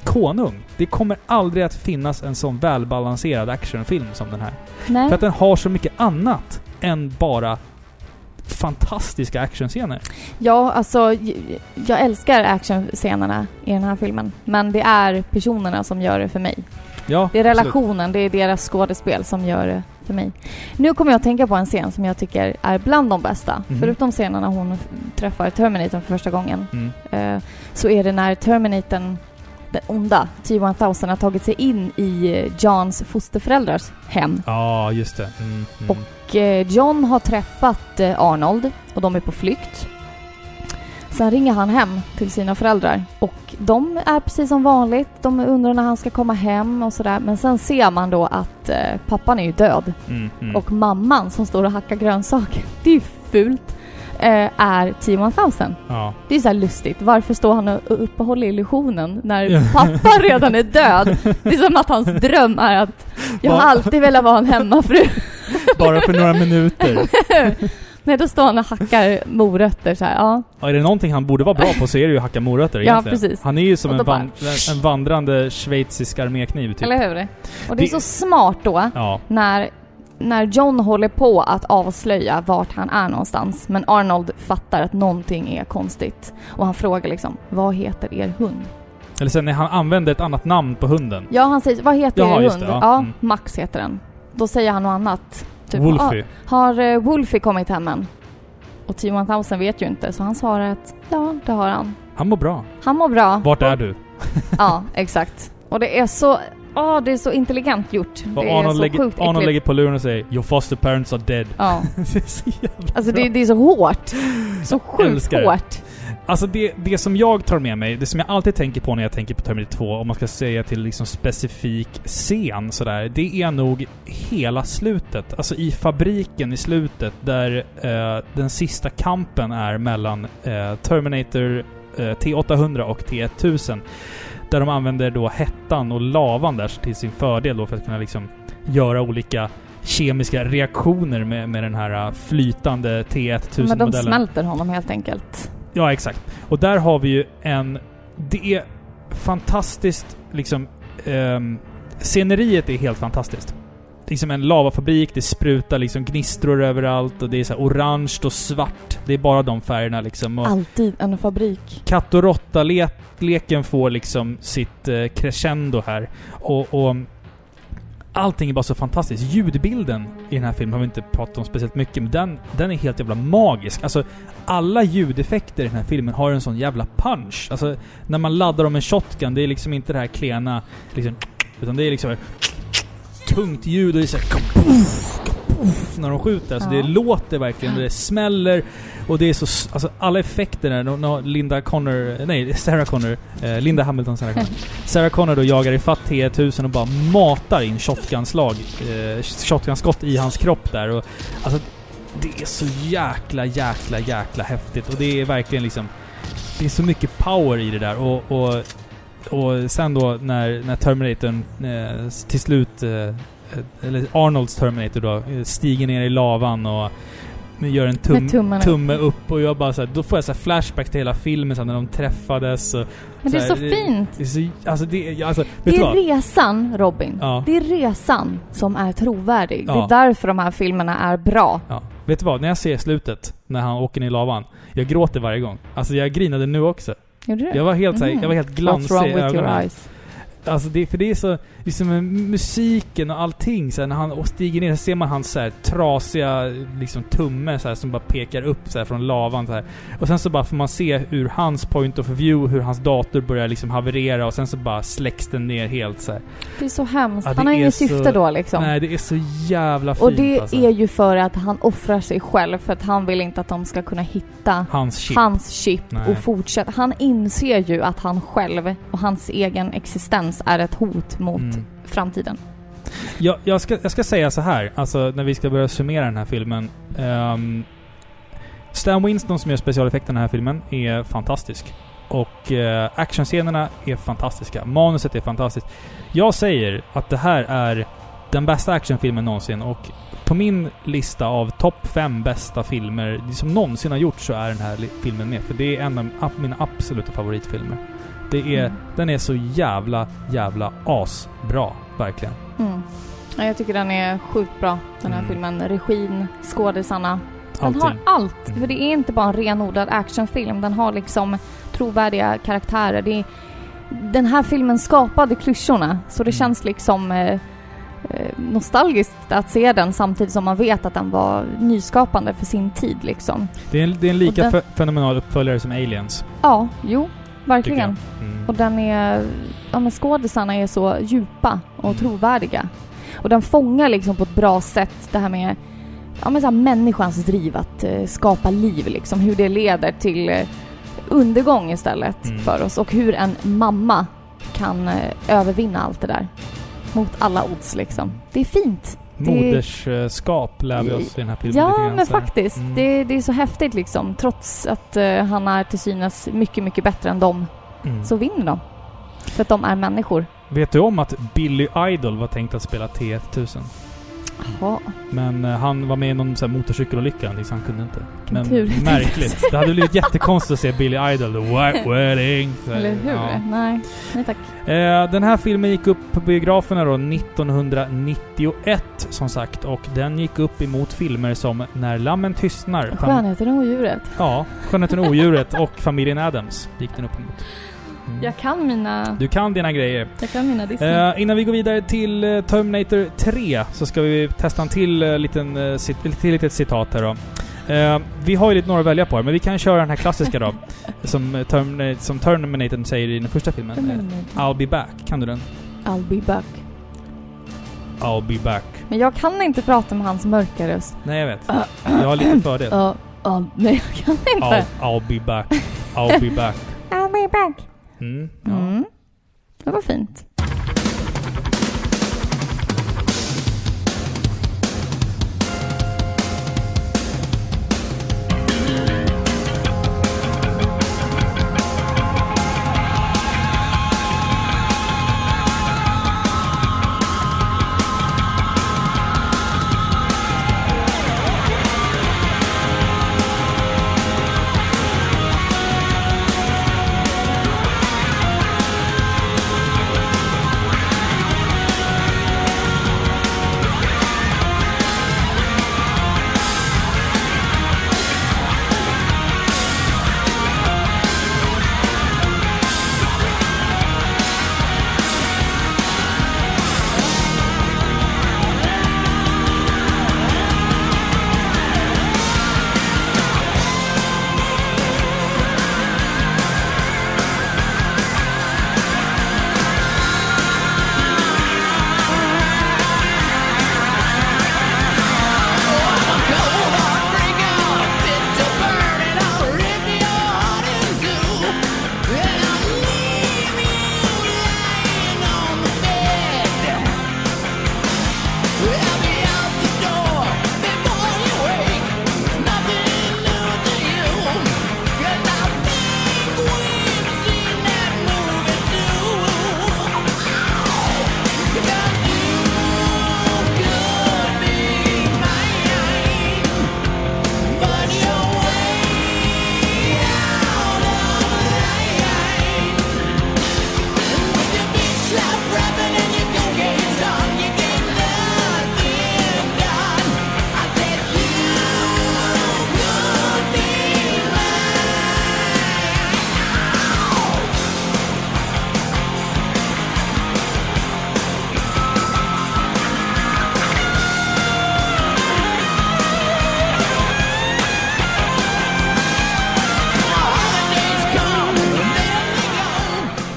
konung. Det kommer aldrig att finnas en sån välbalanserad actionfilm som den här. Nej. För att den har så mycket annat än bara fantastiska actionscener. Ja, alltså jag älskar actionscenerna i den här filmen. Men det är personerna som gör det för mig. Ja, Det är absolut. relationen, det är deras skådespel som gör det för mig. Nu kommer jag att tänka på en scen som jag tycker är bland de bästa. Mhm. Förutom scenen när hon träffar Terminatorn för första gången. Mm. eh, så är det när Terminatorn, onda, T-1000 har tagit sig in i eh, Johns fosterföräldrars hem. Ja, just det. Mm, mm. Och eh, John har träffat eh, Arnold och de är på flykt. Sen ringer han hem till sina föräldrar och de är precis som vanligt. De undrar när han ska komma hem och sådär. Men sen ser man då att pappan är ju död Mm, mm. och mamman som står och hackar grönsaker, det är ju fult, eh, är T-1000. ja. Det är så lustigt. Varför står han och uppehåller illusionen när pappa redan är död? Det är som att hans dröm är att jag har alltid velat vara en hemmafru. Bara för några minuter. [laughs] Nej, då står han och hackar morötter så här. Ja, Ja, är det någonting han borde vara bra på så är det ju att hacka morötter Ja, egentligen. precis. Han är ju som en, bara- van, en vandrande schweizisk armékniv typ. eller hur? Och det är Det- så smart då Ja. när när John håller på att avslöja vart han är någonstans, men Arnold fattar att någonting är konstigt. Och han frågar liksom, vad heter er hund? Eller sen när han använder ett annat namn på hunden. Ja, han säger, vad heter Jaha, er hund? det, ja. ja, Mm. Max heter den. Då säger han något annat. Typ, Wolfie. "Ah, har uh, Wolfie kommit hem än? Och T-1000 vet ju inte, så han svarar att ja, det har han. Han mår bra. Han mår bra. Vart är du? Ja, exakt. Och det är så... Ja, det är så intelligent gjort. Och Det är Arnold, så lägger, sjukt Arnold äckligt. lägger på luren och säger “Your foster parents are dead”. Ja. [laughs] det är så jävla Alltså det, det är så hårt. Så sjukt älskar det. hårt. Alltså det, det som jag tar med mig, det som jag alltid tänker på när jag tänker på Terminator 2, om man ska säga till liksom specifik scen sådär, det är nog hela slutet. Alltså i fabriken i slutet där eh, den sista kampen är mellan eh, Terminator eh, T800 och T1000. Där de använder då hettan och lavan där till sin fördel då för att kunna liksom göra olika kemiska reaktioner med, med den här eh, flytande Men de T1000-modellen. smälter honom helt enkelt. Ja, exakt. Och där har vi ju en... Det är fantastiskt liksom... ehm, sceneriet är helt fantastiskt. Det är liksom en lavafabrik, det sprutar liksom gnistror överallt och det är så orange och svart. Det är bara de färgerna liksom. Och Alltid en fabrik. katt och råtta-leken får liksom sitt eh, crescendo här. Och, och allting är bara så fantastiskt. Ljudbilden i den här filmen har vi inte pratat om speciellt mycket, men den, den är helt jävla magisk. Alltså, alla ljudeffekter i den här filmen har en sån jävla punch. Alltså, när man laddar om en shotgun, det är liksom inte det här klena, liksom, utan det är liksom tungt ljud och det är såhär kapoof, kapoof när de skjuter. Alltså Ja. det låter verkligen, det smäller och det är så... Alltså alla effekter när Linda Connor... Nej, Sarah Connor. Eh, Linda Hamilton, Sarah Connor. [laughs] Sarah Connor då jagar ifatt T1000 och bara matar in shotgunslag, eh, shotgunskott i hans kropp där och... Alltså, det är så jäkla, jäkla, jäkla häftigt och det är verkligen liksom... Det är så mycket power i det där och... och och sen då när, när Terminatorn eh, till slut, eh, eller Arnolds Terminator då, eh, stiger ner i lavan och gör en tum, upp. tumme upp och jag bara så här, då får jag så flashback till hela filmen så här, när de träffades och... Men det är här, så fint. Det är så, alltså det, alltså, Det är vad? resan, Robin. Ja. Det är resan som är trovärdig. Det Ja. är därför de här filmerna är bra. Ja. Vet du vad? När jag ser slutet, när han åker ner i lavan, jag gråter varje gång. Alltså jag grinade nu också. Gjorde du? Jag var helt, Mm. jag var helt glansig i with your ögonen. Alltså det, för det är så, liksom med musiken och allting så här, när han stiger ner så ser man hans så här, trasiga liksom tumme så här, som bara pekar upp så här, från lavan så här. Och sen så bara får man se ur hans point of view hur hans dator börjar liksom haverera och sen så bara släcks den ner helt så här. Det är så hemskt. Ja, han har inget så- syfte då liksom. Nej, det är så jävla fint och det alltså. är ju för att han offrar sig själv för att han vill inte att de ska kunna hitta Hans chip. hans chip Nej. och fortsätta. Han inser ju att han själv och hans egen existens är ett hot mot Mm. framtiden. Jag, jag, ska, jag ska säga så här, alltså när vi ska börja summera den här filmen. Um, Stan Winston som gör specialeffekterna i den här filmen är fantastisk. Och uh, actionscenerna är fantastiska. Manuset är fantastiskt. Jag säger att det här är den bästa actionfilmen någonsin och på min lista av topp fem bästa filmer som någonsin har gjorts så är den här filmen med. För det är en av mina absoluta favoritfilmer. Det är, Mm. Den är så jävla, jävla asbra. Verkligen. Mm. Ja, jag tycker den är sjukt bra, den här Mm. filmen. Regin, skådisarna. Den Allting. har allt. Mm. För det är inte bara en renodlad actionfilm. Den har liksom trovärdiga karaktärer. Det är, den här filmen skapade klyschorna. Så det Mm. känns liksom eh, eh, nostalgiskt att se den samtidigt som man vet att den var nyskapande för sin tid liksom. Det är en, det är en lika den- fe- fenomenal uppföljare som Aliens. Ja, jo, verkligen. Mm. Och den är... Ja men skådisarna är så djupa och Mm. trovärdiga. Och den fångar liksom på ett bra sätt det här med ja, men så här, människans driv att eh, skapa liv liksom. Hur det leder till eh, undergång istället Mm. för oss. Och hur en mamma kan eh, övervinna allt det där. Mot alla odds liksom. Det är fint. Moderskap lär vi oss i den här filmen Ja, grann, men faktiskt. Mm. Det, det är så häftigt liksom. Trots att eh, han är till synes mycket, mycket bättre än dem Mm. så vinner de. För att de är människor. Vet du om att Billy Idol var tänkt att spela T1000? Jaha. Men eh, han var med i någon så här motorcykelolycka så han kunde inte. Men tur, [laughs] märkligt. Det hade blivit jättekonstigt att se Billy Idol, The White [laughs] Wedding. Så Eller hur? ja. Nej. Nej tack. Eh, den här filmen gick upp på biograferna då 1991 som sagt och den gick upp emot filmer som När lammen tystnar. Skönheten och odjuret. ja, Skönheten och odjuret och Familjen Adams gick den upp emot. Mm. Jag kan mina... Du kan dina grejer. Jag kan mina Disney. Eh, innan vi går vidare till eh, Terminator 3 så ska vi testa en till, uh, liten, uh, cit- till litet citat här då. Eh, vi har ju lite några att välja på här, men vi kan köra den här klassiska då. [laughs] som, uh, Terminator, som Terminator säger i den första filmen. Eh, I'll be back. Kan du den? I'll be back. I'll be back. Men jag kan inte prata med hans mörka röst. Nej, jag vet. Jag har lite fördel. Ja, ja, nej jag kan inte. I'll, I'll be back. I'll be back. [laughs] I'll be back. Mm, ja. Mm. Det var fint.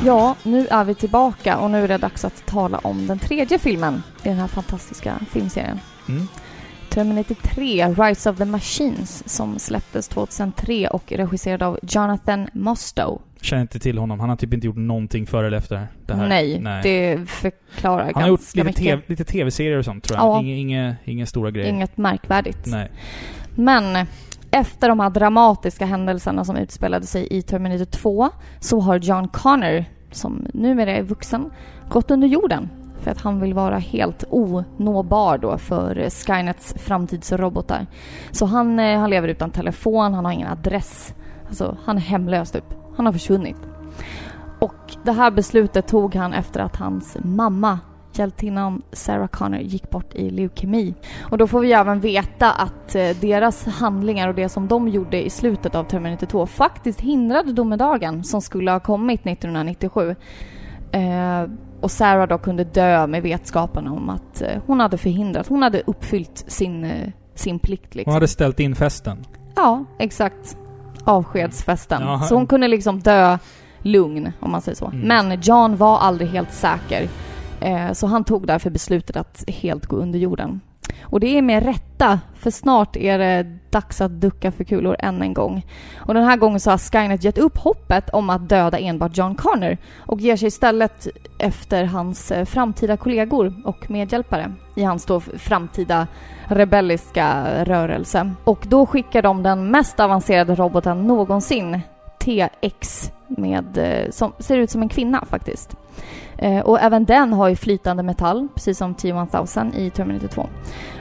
Ja, nu är vi tillbaka och nu är det dags att tala om den tredje filmen i den här fantastiska filmserien. Mm. Terminator 3, Rise of the Machines, som släpptes 2003 och regisserad av Jonathan Mostow. Känner inte till honom. Han har typ inte gjort någonting före eller efter det här. Nej, det förklarar Han har gjort ganska lite, mycket. TV, lite tv-serier och sånt tror jag. Ja. Inga, inga stora grejer. Inget märkvärdigt. Nej. Men efter de här dramatiska händelserna som utspelade sig i Terminator 2 så har John Connor, som numera är vuxen, gått under jorden för att han vill vara helt onåbar då för Skynets framtidsrobotar. Så han, eh, han lever utan telefon, han har ingen adress. Alltså, han är hemlös typ. Han har försvunnit. Och det här beslutet tog han efter att hans mamma, hjältinnan Sarah Connor, gick bort i leukemi. Och då får vi även veta att eh, deras handlingar och det som de gjorde i slutet av Terminator 2 faktiskt hindrade domedagen som skulle ha kommit 1997. Eh, och Sarah då kunde dö med vetskapen om att eh, hon hade förhindrat, hon hade uppfyllt sin, eh, sin plikt liksom. Hon hade ställt in festen. Ja, exakt. Avskedsfesten. Jaha. Så hon kunde liksom dö lugn, om man säger så. Mm. Men John var aldrig helt säker. Eh, så han tog därför beslutet att helt gå under jorden. Och det är med rätta, för snart är det dags att ducka för kulor än en gång. Och den här gången så har Skynet gett upp hoppet om att döda enbart John Connor och ger sig istället efter hans eh, framtida kollegor och medhjälpare i hans då framtida rebelliska rörelse. Och då skickar de den mest avancerade roboten någonsin, TX, med, eh, som ser ut som en kvinna faktiskt. Eh, och även den har ju flytande metall, precis som T-1000 i Terminator 2.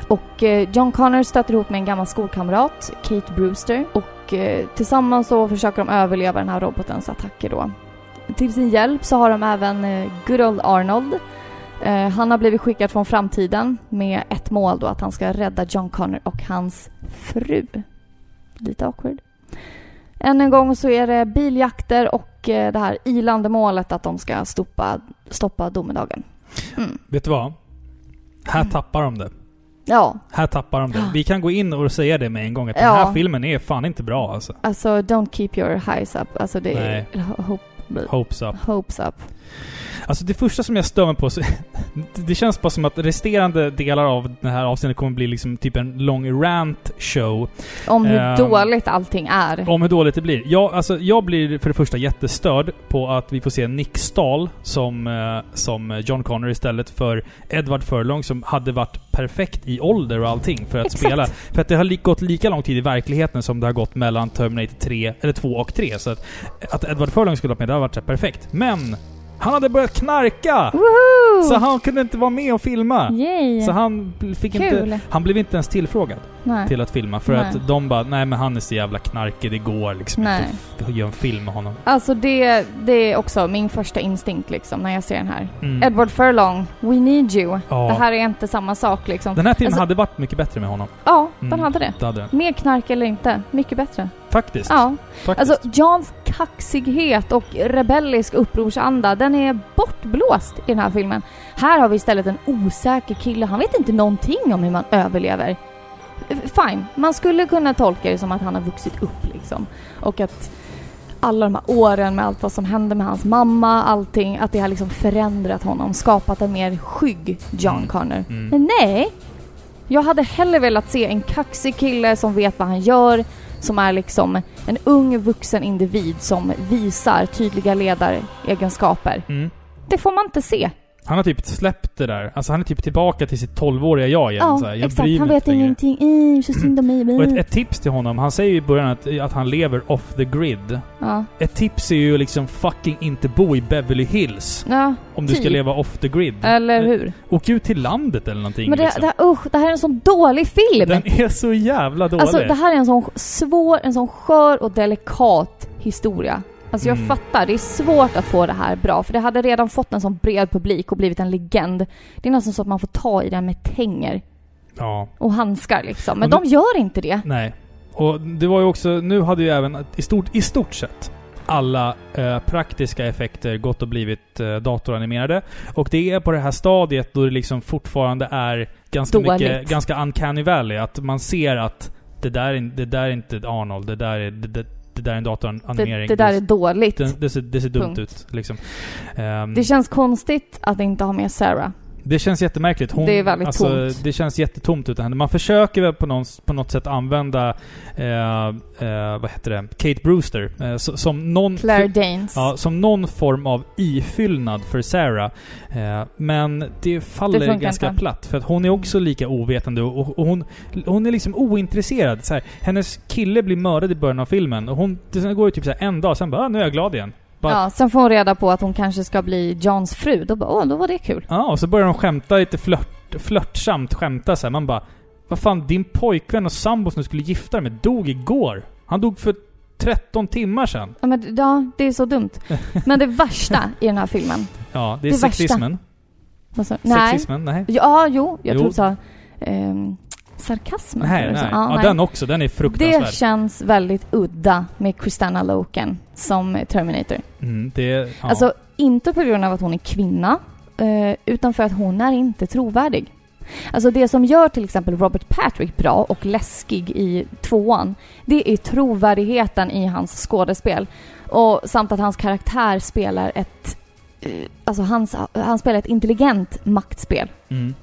Och eh, John Connor stöter ihop med en gammal skolkamrat, Kate Brewster. Och eh, tillsammans så försöker de överleva den här robotens attacker då. Till sin hjälp så har de även eh, Good Old Arnold. Eh, han har blivit skickad från framtiden med ett mål då att han ska rädda John Connor och hans fru. Lite awkward. Än en gång så är det biljakter och eh, det här ilande målet att de ska stoppa, stoppa domedagen. Mm. Vet du vad? Här tappar de det. Ja, Här tappar de det. Vi kan gå in och säga det med en gång att den Ja. här filmen är fan inte bra alltså. alltså don't keep your highs up. Alltså det är... Hope, Hopes up. hopes up. Alltså det första som jag stör mig på, så, [laughs] det känns bara som att resterande delar av det här avsnittet kommer bli liksom typ en lång rant show Om hur Ehm, dåligt allting är. om hur dåligt det blir. Jag, alltså, jag blir för det första jättestörd på att vi får se Nick Stahl som, eh, som John Connor istället för Edward Furlong som hade varit perfekt i ålder och allting för att Exakt. spela. För att det har li- gått lika lång tid i verkligheten som det har gått mellan Terminator 3, eller 2 och 3. Så att, att Edward Furlong skulle vara med, det har varit perfekt. Men! Han hade börjat knarka! Woho! Så han kunde inte vara med och filma. Yay! Så han fick Kul. inte... Han blev inte ens tillfrågad Nej. till att filma. För Nej. att de bara, nej men han är så jävla knarkig, det går liksom Nej. inte att göra en film med honom. Alltså det, det är också min första instinkt liksom när jag ser den här. Mm. Edward Furlong, we need you. Ja. Det här är inte samma sak liksom. Den här filmen Alltså- hade varit mycket bättre med honom. Ja, Mm. den hade det. Det hade. Mer knark eller inte, mycket bättre. Faktiskt. Ja. Faktiskt. Alltså Johns kaxighet och rebellisk upprorsanda, den är bortblåst i den här filmen. Här har vi istället en osäker kille, han vet inte någonting om hur man överlever. Fine, man skulle kunna tolka det som att han har vuxit upp liksom. Och att alla de här åren med allt vad som hände med hans mamma, allting, att det har liksom förändrat honom, skapat en mer skygg John Mm. Connor. Mm. Men nej! Jag hade hellre velat se en kaxig kille som vet vad han gör, som är liksom en ung vuxen individ som visar tydliga ledaregenskaper. Mm. Det får man inte se. Han har typ släppt det där. Alltså han är typ tillbaka till sitt 12-åriga jag igen. Ja, så här. Jag exakt. Han vet längre. ingenting. Eh, så synd om mig. Och ett, eh. ett tips till honom. Han säger ju i början att, att han lever off the grid. Ja. Ett tips är ju liksom fucking inte bo i Beverly Hills. ja, Om du ska Typ. leva off the grid. eller hur? Åk ut till landet eller någonting Men det, liksom. det, usch, det här är en sån dålig film! Den är så jävla dålig. Alltså det här är en sån svår, en sån skör och delikat historia. Alltså jag Mm. fattar, det är svårt att få det här bra för det hade redan fått en sån bred publik och blivit en legend. Det är nästan så att man får ta i den med tänger Ja. och handskar liksom. Men Och de gör inte det. Nej. Och det var ju också, nu hade ju även i stort, i stort sett alla eh, praktiska effekter gått och blivit eh, datoranimerade. Och det är på det här stadiet då det liksom fortfarande är ganska Dåligt. mycket, ganska uncanny valley. Att man ser att det där är, det där är inte Arnold, det där är, det, det, det där är en Det, datoranimering. det där är dåligt. det, det, ser, det ser dumt Punkt. ut liksom. Ehm, Det känns konstigt att inte ha med Sarah. Det känns jättemärkligt. Hon, Det är väldigt alltså, tomt. Det känns jättetomt utan henne. Man försöker väl på, någon, på något sätt använda, eh, eh, vad heter det, Kate Brewster eh, so- som någon... Claire Danes. Ja, som någon form av ifyllnad för Sarah. Eh, men det faller Det ganska inte. platt. För att hon är också lika ovetande och, och hon, hon är liksom ointresserad. Så här, hennes kille blir mördad i början av filmen och hon, det går ju typ så en dag, sen bara ah, nu är jag glad igen. Bara, Ja, sen får hon reda på att hon kanske ska bli Johns fru. Då bara, åh, då var det kul. Ja, och så börjar de skämta lite flört, flörtsamt, skämta så här. Man bara... Vad fan, din pojkvän och sambo som du skulle gifta dig med dog igår. Han dog för 13 timmar sedan. Ja, men, ja, det är så dumt. Men det värsta i den här filmen... Ja, det är Det sexismen. Nej. Sexismen? Nej. Ja, jo, jag Jo. tror du sa... ehm, sarkasmen. Nej, så. nej. Ja, Ja, nej. den också. Den är fruktansvärd. Det känns väldigt udda med Christina Loken som Terminator. Mm, det, ja. Alltså, inte på grund av att hon är kvinna, eh, utan för att hon är inte trovärdig. Alltså det som gör till exempel Robert Patrick bra och läskig i tvåan, det är trovärdigheten i hans skådespel. Och samt att hans karaktär spelar ett... eh, Alltså hans, han spelar ett intelligent maktspel. Mm.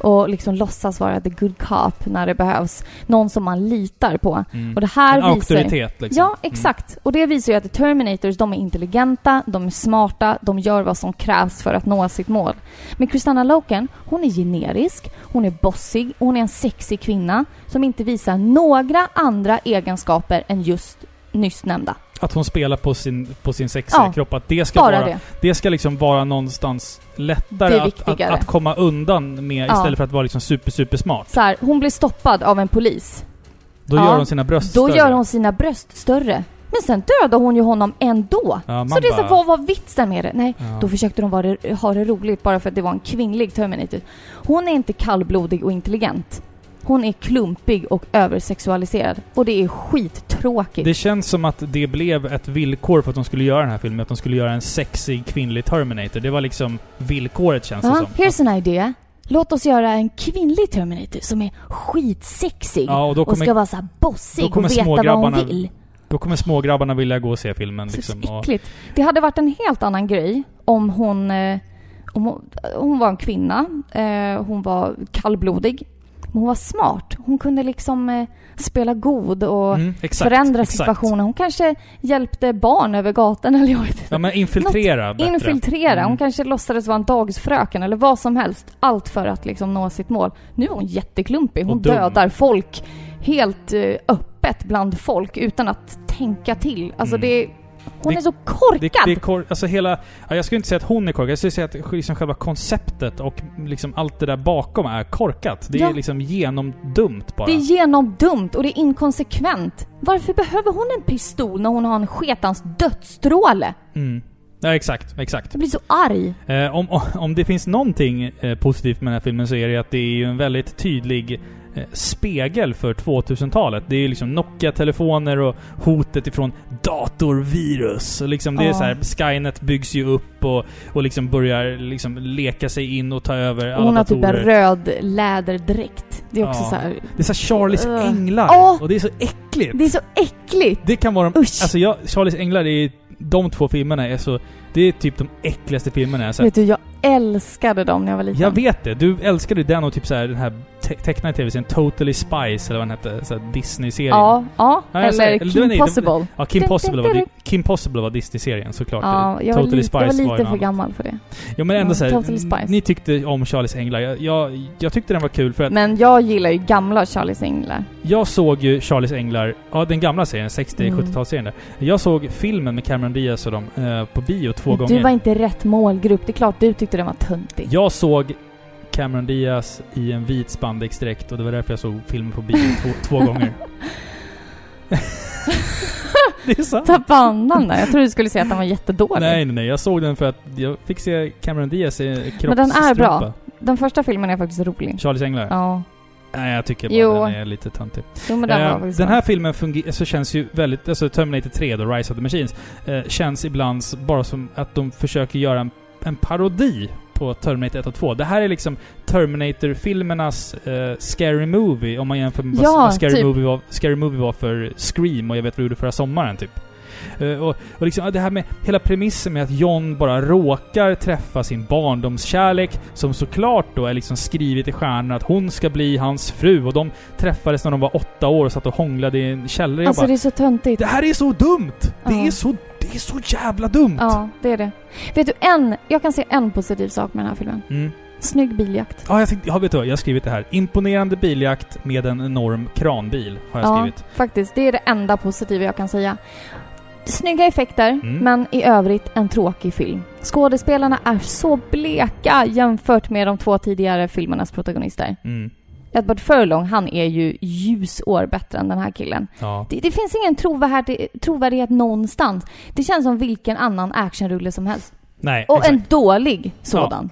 Och liksom låtsas vara the good cop när det behövs. Någon som man litar på. Mm. Och det här en visar... auktoritet liksom. Ja, exakt. Och det visar ju att Terminators, de är intelligenta, de är smarta, de gör vad som krävs för att nå sitt mål. Men Christina Loken, hon är generisk, hon är bossig, hon är en sexig kvinna som inte visar några andra egenskaper än just nyss nämnda. Att hon spelar på sin, på sin sexiga Ja, kropp. Att det ska vara... det. Det ska liksom vara någonstans lättare att, att, att komma undan med Ja. istället för att vara liksom super, super smart. Så här, hon blir stoppad av en polis. Då Ja, gör hon sina bröst Då större. gör hon sina bröst större. Men sen dödar hon ju honom ändå. Ja, så det är så, vad var vitsen med det? Nej, Ja. då försökte de ha det roligt bara för att det var en kvinnlig Terminator. Hon är inte kallblodig och intelligent. Hon är klumpig och översexualiserad. Och det är skittråkigt. Det känns som att det blev ett villkor för att de skulle göra den här filmen. Att de skulle göra en sexig kvinnlig Terminator. Det var liksom villkoret känns det Ja, som. here's an idea. Låt oss göra en kvinnlig Terminator som är skitsexig Ja, och då och kommer- ska vara så bossig kommer och veta vad hon vill. Då kommer smågrabbarna vilja gå och se filmen Så liksom. så Och, äckligt. Det hade varit en helt annan grej om hon... Eh, om hon, hon var en kvinna. Eh, hon var kallblodig. Hon var smart. Hon kunde liksom eh, spela god och Mm, exakt, förändra exakt. situationen. Hon kanske hjälpte barn över gatan [laughs] eller jag vet inte. ja men infiltrera bättre. Infiltrera. Mm. Hon kanske låtsades vara en dagisfröken eller vad som helst. Allt för att liksom nå sitt mål. Nu är hon jätteklumpig. Hon dödar folk helt eh, öppet bland folk utan att tänka till. Alltså Mm. det... Hon Det- är så korkad! Det, det är kor- alltså hela... Ja, jag skulle inte säga att hon är korkad. Jag skulle säga att liksom själva konceptet och liksom allt det där bakom är korkat. Det är Ja. liksom genomdumt bara. Det är genomdumt och det är inkonsekvent. Varför behöver hon en pistol när hon har en sketans dödsstråle? Mm. Ja, exakt. Exakt. Jag blir så arg. Eh, om, om det finns någonting eh, positivt med den här filmen så är det att det är ju en väldigt tydlig spegel för 2000-talet. Det är ju liksom Nokia-telefoner och hotet ifrån datorvirus. Och liksom det är Ja. så här, Skynet byggs ju upp och, och liksom börjar liksom leka sig in och ta över alla Hon har typ en datorer. röd läderdräkt. Det är också Ja. så här. det är så här Charlies Ugh. änglar. Åh! Och det är så äckligt. Det är så äckligt! Det kan vara de, Usch. Alltså jag, Charlies änglar är de två filmerna är så... Det är typ de äckligaste filmerna jag har sett. Vet du, jag älskade dem när jag var liten. Jag vet det. Du älskade den och typ så här den här te tecknade tv-serien Totally Spice eller vad den hette. Så Disney-serien. Ja, ja. Ja, säger- eller eller Kim nej, det- Possible. Ja, Kim Possible var, Kim Possible var Disney-serien såklart. Ja, jag var, Totally lite, jag var Spice lite en för annan. gammal för det. Ja men ändå Ja, så här, Totally Spice. Ni tyckte om Charlies änglar. Jag, jag, jag tyckte den var kul för att Men jag gillar ju gamla Charlies Änglar. jag såg ju Charlies änglar, ja den gamla serien, Mm. 60-70-talsserien där. Jag såg filmen med Cameron Diaz och dem eh, på bio två gånger. Du var inte rätt målgrupp. Det är klart du tyckte den var töntig. Jag såg Cameron Diaz i en vit spandexdräkt och det var därför jag såg filmen på bio två, två [laughs] gånger. [laughs] det är sant. Tappa andan där. Jag trodde du skulle säga att den var jättedålig. Nej, nej, nej. Jag såg den för att jag fick se Cameron Diaz i Men den är bra. kroppsstrumpa. Den första filmen är faktiskt rolig. Charlies änglar? Ja. Nej, jag tycker bara Jo. den är lite töntig. Jo men den Eh, den här filmen så känns ju väldigt, alltså Terminator 3 då, Rise of the Machines, eh, känns ibland bara som att de försöker göra en, en parodi på Terminator 1 och 2. Det här är liksom Terminator-filmernas eh, Scary Movie, om man jämför med Ja, vad, vad Scary, typ. Movie var, Scary Movie var för Scream och jag vet vad jag gjorde förra sommaren, typ. Eh, och, och liksom ja, det här med hela premissen med att John bara råkar träffa sin barndomskärlek, som såklart då är liksom skrivet i stjärnorna att hon ska bli hans fru, och de träffades när de var åtta år och satt och hånglade i en källare. Alltså bara, det är så töntigt. det här är så dumt! Det Ja. är så, det är så jävla dumt! Ja, det är det. Vet du, en... Jag kan se en positiv sak med den här filmen. Mm. Snygg biljakt. Ja, jag, tänkte, ja, vet du? Jag har skrivit det här. Imponerande biljakt med en enorm kranbil, har jag Ja, skrivit. faktiskt. Det är det enda positiva jag kan säga. Snygga effekter, Mm. men i övrigt en tråkig film. Skådespelarna är så bleka jämfört med de två tidigare filmernas protagonister. Mm. Edward Furlong, han är ju ljusår bättre än den här killen. Ja. Det, det finns ingen trovärdig, trovärdighet någonstans. Det känns som vilken annan actionrulle som helst. Nej, Och exakt. en dålig sådan.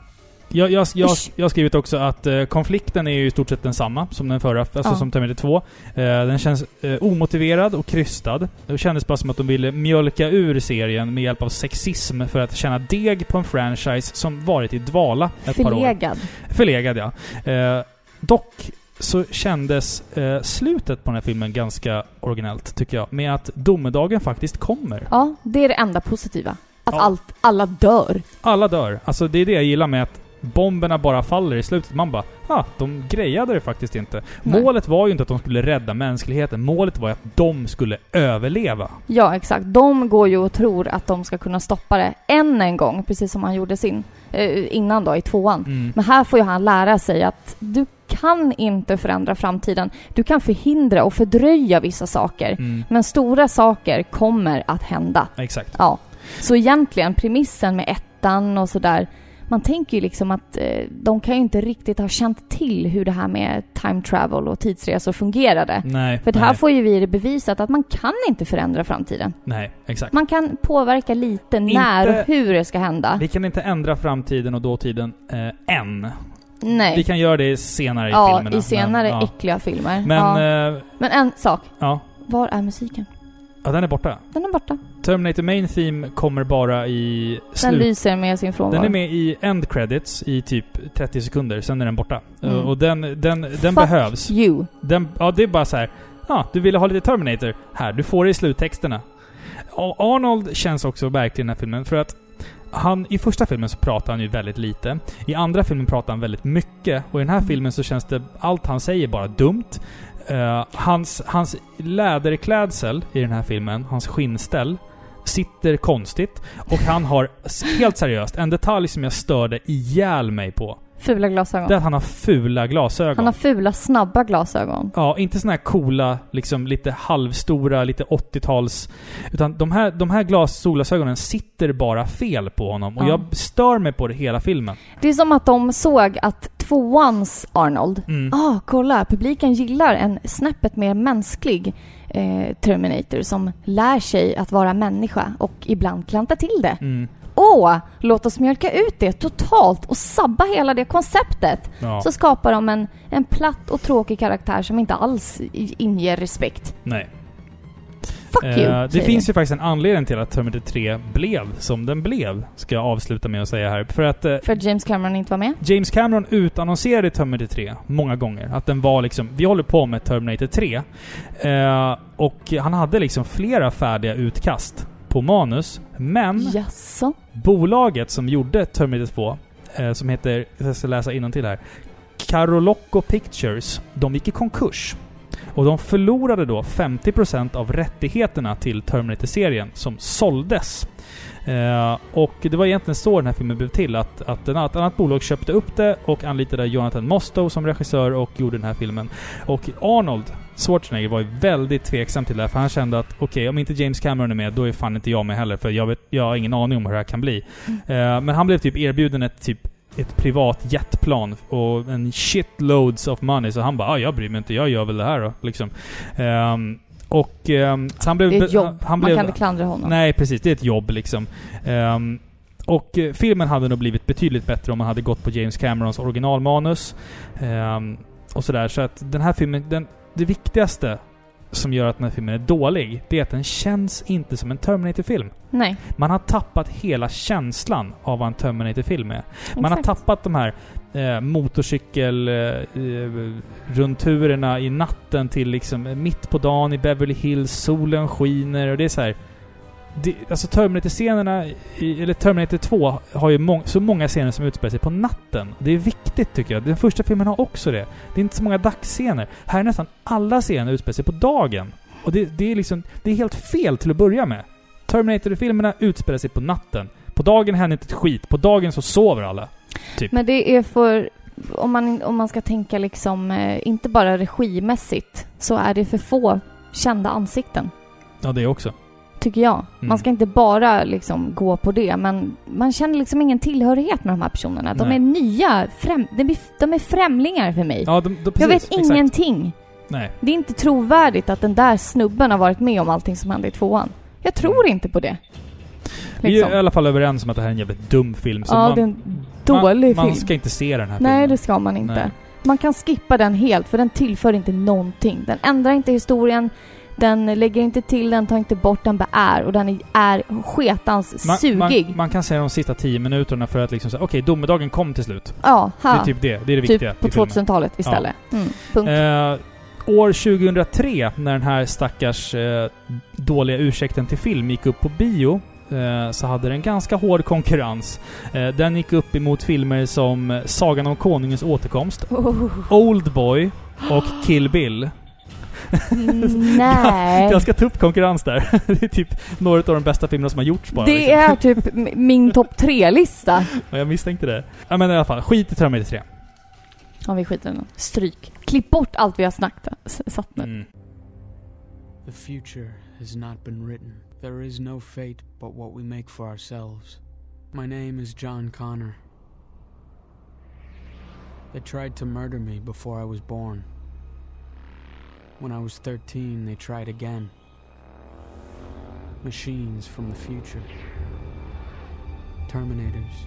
Jag, jag, jag, jag har skrivit också att eh, konflikten är ju i stort sett densamma som den förra, alltså Ja. som Terminator 2. Eh, den känns eh, omotiverad och krystad. Det kändes bara som att de ville mjölka ur serien med hjälp av sexism för att tjäna deg på en franchise som varit i dvala ett par år. Förlegad. Förlegad, ja. Eh, dock så kändes eh, slutet på den här filmen ganska originellt, tycker jag. Med att domedagen faktiskt kommer. Ja, det är det enda positiva. Att Ja. allt, alla dör. Alla dör. Alltså det är det jag gillar med att bomberna bara faller i slutet. Man bara, ah, de grejade det faktiskt inte. Nej. Målet var ju inte att de skulle rädda mänskligheten. Målet var ju att de skulle överleva. Ja, exakt. De går ju och tror att de ska kunna stoppa det än en gång, precis som han gjorde sin eh, innan då, i tvåan. Mm. Men här får ju han lära sig att du kan inte förändra framtiden. Du kan förhindra och fördröja vissa saker. Mm. Men stora saker kommer att hända. Exakt. Ja. Så egentligen, premissen med ettan och sådär. Man tänker ju liksom att eh, de kan ju inte riktigt ha känt till hur det här med time travel och tidsresor fungerade. Nej. För det nej, här får ju vi det bevisat att man kan inte förändra framtiden. Nej, exakt. Man kan påverka lite när och hur det ska hända. Vi kan inte ändra framtiden och dåtiden eh, än. Nej. Vi kan göra det senare i ja, filmerna. i senare men, ja. äckliga filmer. Men, ja. eh, Men en sak. ja. Var är musiken? Ja, den är borta. Den är borta. Terminator Main Theme kommer bara i Den slut. lyser med sin frånvaro. Den är med i end credits i typ 30 sekunder, sen är den borta. Mm. Och den, den, den Fuck behövs. you. Den, ja, det är bara så här. Ja, du ville ha lite Terminator. Här, du får det i sluttexterna. Och Arnold känns också verkligen i den här filmen för att han, i första filmen så pratar han ju väldigt lite. I andra filmen pratar han väldigt mycket. Och i den här filmen så känns det, allt han säger bara dumt. Eh, hans, hans läderklädsel i den här filmen, hans skinnställ, sitter konstigt. Och han har, helt seriöst, en detalj som jag störde ihjäl mig på. Fula glasögon. Det är att han har fula glasögon. Han har fula, snabba glasögon. Ja, inte såna här coola, liksom lite halvstora, lite 80-tals... Utan de här, de här glas, solglasögonen sitter bara fel på honom. Och Ja. jag stör mig på det hela filmen. Det är som att de såg att tvåans Arnold, Mm. ah, kolla, publiken gillar en snäppet mer mänsklig eh, Terminator som lär sig att vara människa och ibland klantar till det. Mm. Åh, låt oss mjölka ut det totalt och sabba hela det konceptet. Ja. Så skapar de en, en platt och tråkig karaktär som inte alls inger respekt. Nej. Fuck Eh, you, det finns vi. ju faktiskt en anledning till att Terminator 3 blev som den blev. Ska jag avsluta med att säga här. För att eh, För att James Cameron inte var med? James Cameron utannonserade Terminator 3 många gånger. Att den var liksom, vi håller på med Terminator 3. Eh, och han hade liksom flera färdiga utkast på manus. Men Jaså? bolaget som gjorde Terminator 2, eh, som heter, jag ska läsa till här, Carolocco Pictures, de gick i konkurs. Och de förlorade då 50% av rättigheterna till Terminator-serien som såldes. Eh, och det var egentligen så den här filmen blev till. Att, att ett annat, bolag köpte upp det och anlitade Jonathan Mostow som regissör och gjorde den här filmen. Och Arnold Schwarzenegger var ju väldigt tveksam till det här, för han kände att okej, om inte James Cameron är med, då är fan inte jag med heller, för jag, vet, jag har ingen aning om hur det här kan bli. Eh, men han blev typ erbjuden ett typ ett privat jetplan och en shitloads of money, så han bara ah, jag bryr mig inte, jag gör väl det här då, liksom. Ehm, och ehm, så han blev... Det är ett jobb. Han Man blev, kan inte klandra honom. Nej, precis. Det är ett jobb liksom. Ehm, och eh, filmen hade nog blivit betydligt bättre om man hade gått på James Camerons originalmanus. Och sådär. Så att den här filmen, den, det viktigaste som gör att den här filmen är dålig, det är att den känns inte som en Terminator-film. Nej. Man har tappat hela känslan av vad en Terminator-film är. Man har exakt. tappat de här eh, motorcykel... Eh, eh, i natten till liksom eh, mitt på dagen i Beverly Hills, solen skiner och det är så här. Det, alltså Terminator-scenerna, eller Terminator 2, har ju mång, så många scener som utspelar sig på natten. Det är viktigt tycker jag. Den första filmen har också det. Det är inte så många dagsscener. Här är nästan alla scener utspelar sig på dagen. Och det, det är liksom, det är helt fel till att börja med. Terminator-filmerna utspelar sig på natten. På dagen händer inte ett skit. På dagen så sover alla. Men det är för... Om man, om man ska tänka liksom, eh, inte bara regimässigt, så är det för få kända ansikten. Ja, det också. Tycker jag. Mm. Man ska inte bara liksom gå på det, men man känner liksom ingen tillhörighet med de här personerna. De Nej. är nya, främ, de, är, främlingar för mig. Ja, de, de, precis, jag vet exakt. ingenting. Nej. Det är inte trovärdigt att den där snubben har varit med om allting som hände i tvåan. Jag tror inte på det. Vi Liksom. är i alla fall överens om att det här är en jävligt dum film. Så Ja, man, det är en dålig man, film. Man ska inte se den här Nej, filmen. det ska man inte. Nej. Man kan skippa den helt, för den tillför inte någonting. Den ändrar inte historien, den lägger inte till, den tar inte bort, den bara är. Och den är, sketans Man, sugig. man, man kan säga de sista tio minuterna för att liksom säga okej, domedagen kom till slut. ja, Det är ha. typ det. Det är det viktiga Typ på i filmen. 2000-talet istället. Mm, punkt. Eh, år 2003, när den här stackars eh, dåliga ursäkten till film gick upp på bio, eh, så hade den ganska hård konkurrens. Eh, den gick upp emot filmer som Sagan om Konungens återkomst, Oh. Oldboy och Kill Bill. [laughs] Nej. Ganska tuff konkurrens där. [laughs] det är typ några av de bästa filmerna som har gjorts bara. Det liksom. är typ min topp tre-lista. [laughs] Ja, jag misstänkte det. Ja, men i alla fall, skit i Terminator 3. Ja, vi skiter i den. Stryk. Klipp bort allt vi har snackat, satt nu. Mm. The future has not been written. There is no fate but what we make for ourselves. My name is John Connor. They tried to murder me before I was born. When I was 13, they tried again. Machines from the future. Terminators.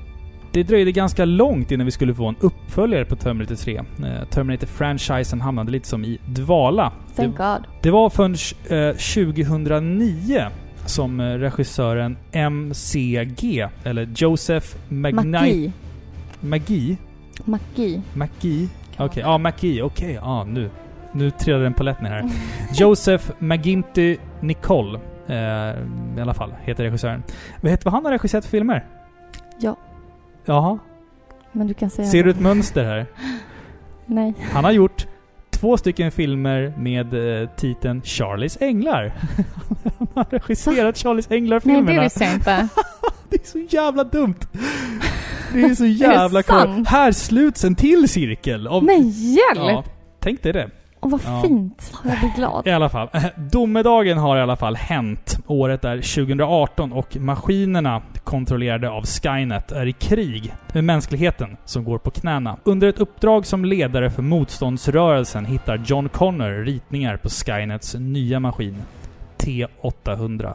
Det dröjde ganska långt innan vi skulle få en uppföljare på Terminator 3. Eh, Terminator-franchisen hamnade lite som i dvala. Thank det, God. det var förrän eh, 2009 som eh, regissören MCG, eller Joseph McKnight... Magi. Magi? Magi. McGee? Okej, ja McGee. Okej, ja nu. Nu trillade den på lätt ner här. Joseph McGinty Nicole. Eh, I alla fall, heter regissören. Vet du vad han har regisserat för filmer? Ja. Jaha. Men du kan säga Ser du ett mönster här? [gasps] Nej. Han har gjort två stycken filmer med eh, titeln Charlies Änglar. [laughs] Han har regisserat Charlies Nej, Änglar-filmerna. det visste jag inte. [laughs] Det är så jävla dumt! Det är så [laughs] jävla kul. sant? Här sluts en till cirkel. Av, Men hjälp! ja, tänk dig det. Åh, vad Ja. fint. Jag blir glad. [laughs] I alla fall. [laughs] Domedagen har i alla fall hänt. Året är 2018 och maskinerna kontrollerade av Skynet är i krig med mänskligheten som går på knäna. Under ett uppdrag som ledare för motståndsrörelsen hittar John Connor ritningar på Skynets nya maskin. T800.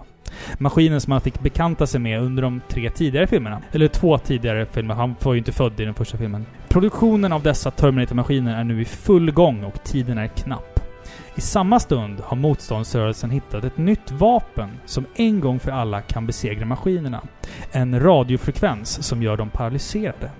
Maskinen som han fick bekanta sig med under de tre tidigare filmerna. Eller två tidigare filmer. Han var ju inte född i den första filmen. Produktionen av dessa Terminator-maskiner är nu i full gång och tiden är knapp. I samma stund har motståndsrörelsen hittat ett nytt vapen som en gång för alla kan besegra maskinerna. En radiofrekvens som gör dem paralyserade.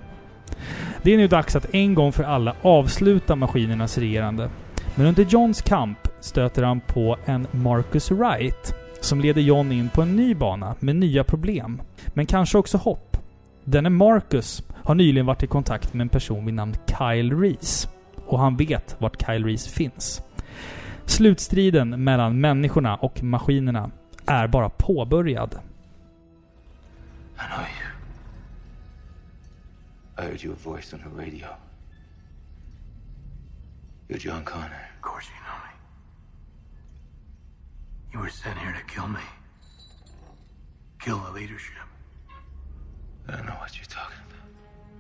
Det är nu dags att en gång för alla avsluta maskinernas regerande. Men under Johns kamp stöter han på en Marcus Wright som leder John in på en ny bana med nya problem. Men kanske också hopp. Denne Marcus har nyligen varit i kontakt med en person vid namn Kyle Reese. Och han vet vart Kyle Reese finns. Slutstriden mellan människorna och maskinerna är bara påbörjad. I know you. I heard your voice on the radio. You're John Connor. Of course you know me. You were sent here to kill me. Kill the leadership. I don't know what you're talking.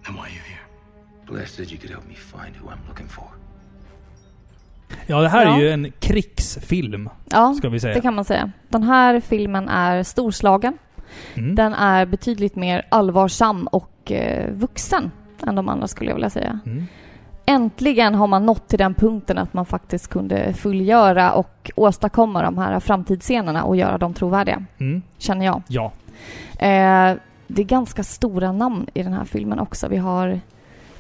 Then why are you here? Blair said you could help me find who I'm looking for. Ja, det här Ja. är ju en krigsfilm, Ja, ska vi säga. det kan man säga. Den här filmen är storslagen. Mm. Den är betydligt mer allvarsam och eh, vuxen än de andra skulle jag vilja säga. Mm. Äntligen har man nått till den punkten att man faktiskt kunde fullgöra och åstadkomma de här framtidsscenerna och göra dem trovärdiga, Mm. känner jag. Ja. Eh, det är ganska stora namn i den här filmen också. Vi har...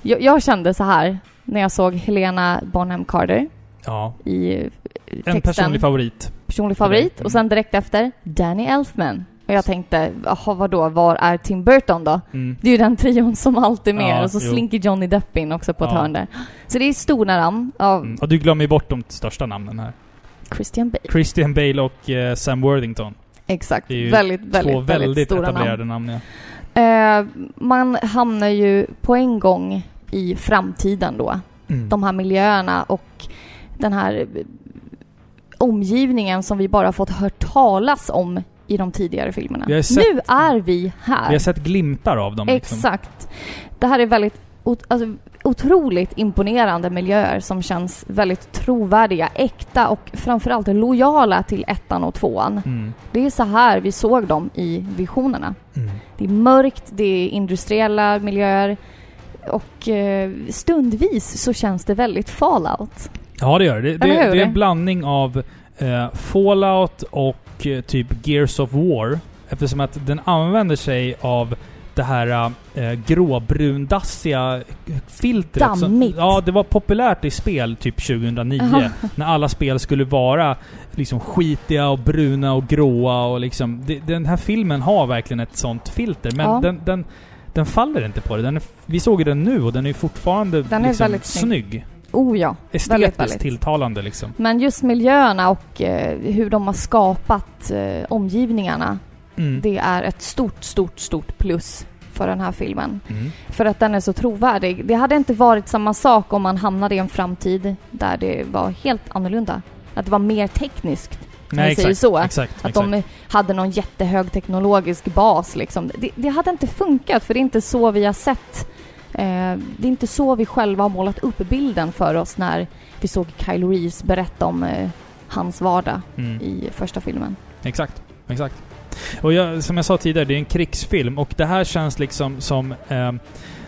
Jag, jag kände så här när jag såg Helena Bonham Carter Ja. i eh, texten. En personlig favorit. personlig favorit. Mm. Och sen direkt efter, Danny Elfman. Och jag tänkte, jaha vadå, var är Tim Burton då? Mm. Det är ju den trion som alltid är med. Ja, och så jo. slinker Johnny Depp in också på ett Ja. hörn där. Så det är stora namn av Mm. Och du glömmer ju bort de största namnen här. Christian Bale. Christian Bale och eh, Sam Worthington. Exakt. Det är ju Väldigt, väldigt, Två väldigt, väldigt stora etablerade namn. namn. ja. Eh, man hamnar ju på en gång i framtiden då. Mm. De här miljöerna och den här omgivningen som vi bara fått hört talas om i de tidigare filmerna. Sett- Nu är vi här. Vi har sett glimtar av dem. liksom. Exakt. Det här är väldigt alltså, otroligt imponerande miljöer som känns väldigt trovärdiga, äkta och framförallt lojala till ettan och tvåan. Mm. Det är så här vi såg dem i visionerna. Mm. Det är mörkt, det är industriella miljöer och eh, stundvis så känns det väldigt fallout. Ja, det gör det. Det, det, det är en blandning av eh, Fallout och eh, typ Gears of War. Eftersom att den använder sig av det här eh, gråbrundassiga filtret. som- Dammigt. ja, det var populärt i spel typ 2009. Jaha. när alla spel skulle vara liksom skitiga och bruna och gråa och liksom... Det, den här filmen har verkligen ett sånt filter. Men Ja. den, den, den faller inte på det. Den är, vi såg ju den nu och den är fortfarande Den är liksom väldigt snygg. snygg. Oh ja, Estetiskt väldigt, väldigt. tilltalande liksom. Men just miljöerna och eh, hur de har skapat eh, omgivningarna Mm. Det är ett stort, stort, stort plus för den här filmen. Mm. För att den är så trovärdig. Det hade inte varit samma sak om man hamnade i en framtid där det var helt annorlunda. Att det var mer tekniskt. Nej, vi säger exakt, så. exakt, att exakt. de hade någon jättehög teknologisk bas liksom. Det, det hade inte funkat för det är inte så vi har sett. Eh, det är inte så vi själva har målat upp bilden för oss när vi såg Kyle Reese berätta om eh, hans vardag Mm. i första filmen. Exakt, exakt. Och jag, som jag sa tidigare, det är en krigsfilm och det här känns liksom som... ehm,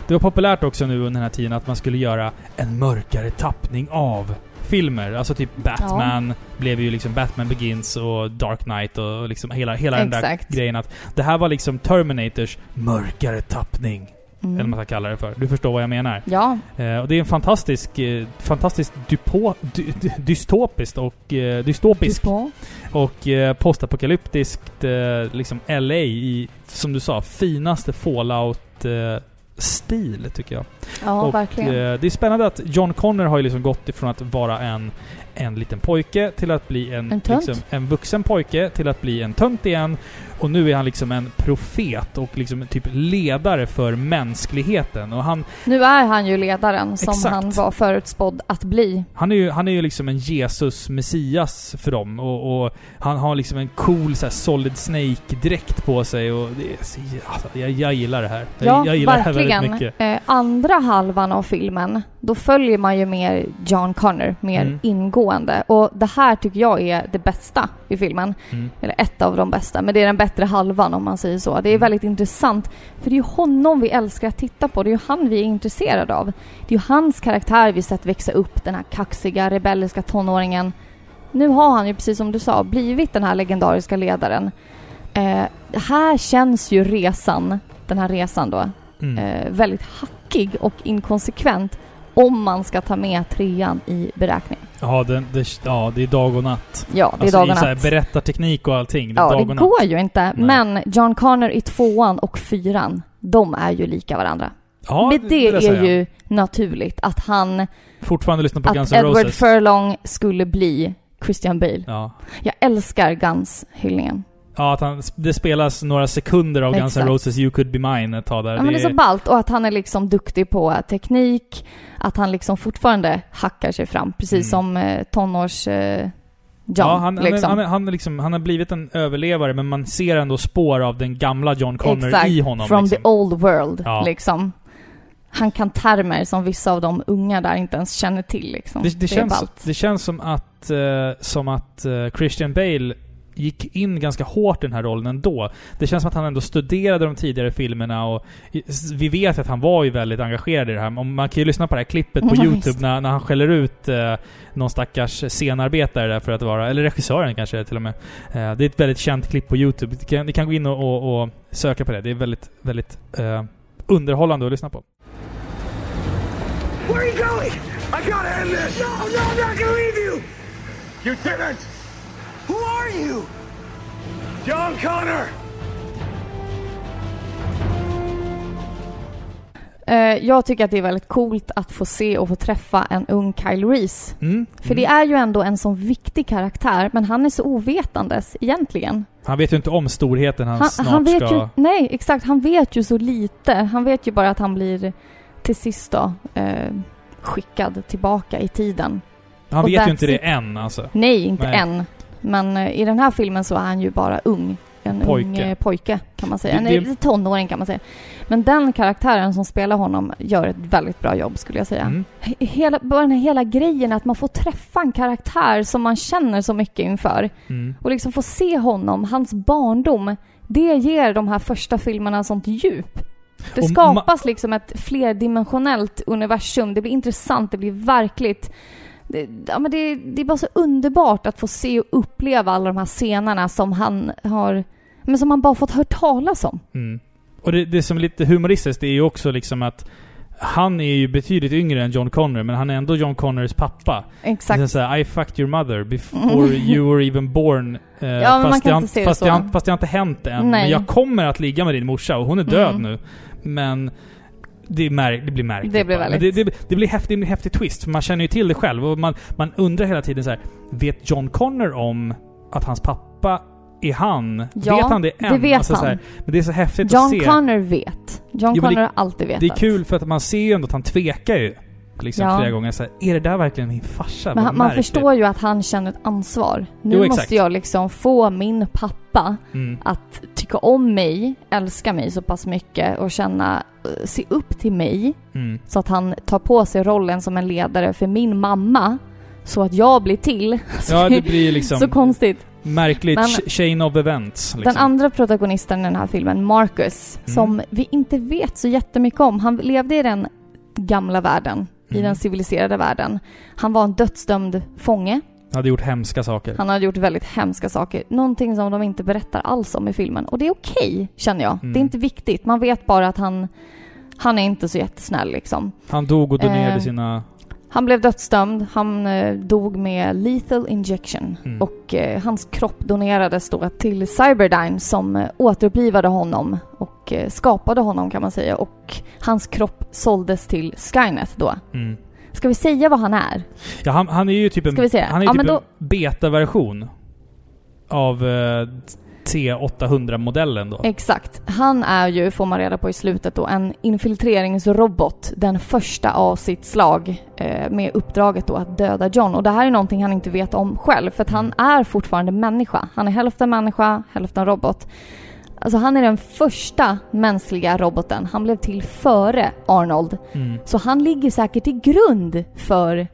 det var populärt också nu under den här tiden att man skulle göra en mörkare tappning av filmer. Alltså typ Batman blev ju liksom Batman Begins och Dark Knight och liksom hela, hela den där grejen att det här var liksom Terminators mörkare tappning. Mm. Eller vad man ska kalla det för. Du förstår vad jag menar. Ja, Eh, och det är en fantastisk, eh, fantastiskt dypo, dy, dy, dystopiskt och eh, dystopisk Dupont. och eh, postapokalyptiskt eh, liksom LA i, som du sa, finaste fallout stil tycker jag. Ja, och, verkligen. Eh, det är spännande att John Connor har ju liksom gått ifrån att vara en, en liten pojke till att bli en, En liksom, en vuxen pojke till att bli en tönt igen. Och nu är han liksom en profet och liksom typ ledare för mänskligheten. Och han, Nu är han ju ledaren som Exakt. han var förutspådd att bli. Han är ju, han är ju liksom en Jesus Messias för dem och, och han har liksom en cool så Solid Snake-dräkt på sig och det är så, alltså, jag, jag gillar det här. Jag, Ja, jag gillar det här verkligen. väldigt mycket. Eh, andra halvan av filmen, då följer man ju mer John Connor, mer Mm. ingående. Och det här tycker jag är det bästa i filmen. Mm. Eller ett av de bästa, men det är den bättre halvan om man säger så. Det är Mm. väldigt intressant, för det är ju honom vi älskar att titta på. Det är ju han vi är intresserade av. Det är ju hans karaktär vi sett växa upp, den här kaxiga, rebelliska tonåringen. Nu har han ju, precis som du sa, blivit den här legendariska ledaren. Eh, här känns ju resan, den här resan då, Mm. eh, väldigt hackig och inkonsekvent om man ska ta med trean i beräkning. Ja, det, det, ja, det är dag och natt. Ja, det är alltså, dag i och så här natt. berättarteknik och allting. Det är Ja, dag det och natt. går ju inte. Men John Connor i tvåan och fyran, de är ju lika varandra. Ja, Men det jag är ju naturligt att han, Fortfarande lyssna på att Guns N' Edward Roses. Furlong skulle bli Christian Bale. Ja. Jag älskar Guns-hyllningen. Ja, att han, det spelas några sekunder av Guns N'. Roses You Could Be Mine ett tag där. Ja, men det är så ballt och att han är liksom duktig på teknik, att han liksom fortfarande hackar sig fram, precis Mm. som eh, tonårs eh, John. ja, han, liksom. han, han, han, liksom, han har blivit en överlevare men man ser ändå spår av den gamla John Connor Exakt, i honom. from liksom. the old world, Ja. liksom. Han kan termer som vissa av de unga där inte ens känner till, liksom. Det, det, är känns, det känns som att, eh, som att Christian Bale gick in ganska hårt i den här rollen ändå. Det känns som att han ändå studerade de tidigare filmerna och vi vet att han var ju väldigt engagerad i det här. Man kan ju lyssna på det här klippet på Ja, YouTube visst. när, när han skäller ut eh, någon stackars scenarbetare där för att vara, eller regissören kanske till och med. Eh, det är ett väldigt känt klipp på YouTube. Ni kan, ni kan gå in och, och, och söka på det. Det är väldigt, väldigt eh, underhållande att lyssna på. Where are you going? I gotta end this! No, no, I'm not gonna leave you! You didn't! Who are you? John Connor! Eh, jag tycker att det är väldigt coolt att få se och få träffa en ung Kyle Reese. Mm. För det är ju ändå en sån viktig karaktär, men han är så ovetandes egentligen. Han vet ju inte om storheten han, Han, snart han vet ska... ju, nej exakt, han vet ju så lite. Han vet ju bara att han blir till sist då eh, skickad tillbaka i tiden. Han och vet ju inte det än alltså. Nej, inte Nej. än. Men eh, i den här filmen så är han ju bara ung. En Pojke. ung eh, pojke kan man säga. Det- En det- eh, tonåring kan man säga. Men den karaktären som spelar honom gör ett väldigt bra jobb skulle jag säga. Mm. He- Hela, bara den här hela grejen att man får träffa en karaktär som man känner så mycket inför. Mm. Och liksom få se honom, hans barndom. Det ger de här första filmerna sånt djup. Det skapas liksom ett flerdimensionellt universum. Det blir intressant, det blir verkligt. Det, ja, men det, det är bara så underbart att få se och uppleva alla de här scenerna som han har... Men som han bara fått hört talas om. Mm. Och det, det som är lite humoristiskt är ju också liksom att han är ju betydligt yngre än John Connor, men han är ändå John Connors pappa. Exakt. Det är så här, I fucked your mother before you were even born. Eh, Ja, man fast, det fast, så. det har, fast det har inte hänt än. Nej. Men jag kommer att ligga med din morsa och hon är död Mm. nu. Men det, är märk, det blir märkligt. Det blir väldigt- det, det, det blir häftigt, en häftig twist, för man känner ju till det själv. Och man, man undrar hela tiden så här, vet John Connor om att hans pappa är han? Ja, vet han det än? det vet alltså, Så han. här, men det är så häftigt att John se. Connor vet. John Jo, Connor har alltid vetat. Det är kul för att man ser ju ändå att han tvekar ju. Liksom Ja. flera gånger. Så här, är det där verkligen min farsa? Men han, man förstår ju att han känner ett ansvar. Nu Jo, måste jag liksom få min pappa Mm. att tycka om mig, älska mig så pass mycket och känna, eh, se upp till mig. Mm. Så att han tar på sig rollen som en ledare för min mamma. Så att jag blir till. [laughs] Ja, det blir liksom så konstigt. märkligt Men- ch- chain of events. Liksom. Den andra protagonisten i den här filmen, Marcus, Mm. som vi inte vet så jättemycket om. Han levde i den gamla världen, i Mm. den civiliserade världen. Han var en dödsdömd fånge. hade gjort hemska saker. Han hade gjort väldigt hemska saker. Någonting som de inte berättar alls om i filmen. Och det är okej, känner jag. Mm. Det är inte viktigt. Man vet bara att han, han är inte så jättesnäll liksom. Han dog och donerade Eh, sina... Han blev dödsdömd. Han eh, dog med lethal injection. Mm. Och eh, hans kropp donerades då till Cyberdyne som eh, återupplivade honom och eh, skapade honom kan man säga. Och hans kropp såldes till Skynet då. Mm. Ska vi säga vad han är? Ja, han, han är ju typ en? Han är Ja, typ då- beta-version av eh, T800-modellen då. Exakt. Han är ju, får man reda på i slutet då, en infiltreringsrobot. Den första av sitt slag eh, med uppdraget då att döda John. Och det här är någonting han inte vet om själv. För att han är fortfarande människa. Han är hälften människa, hälften robot. Alltså han är den första mänskliga roboten. Han blev till före Arnold. Mm. Så han ligger säkert till grund för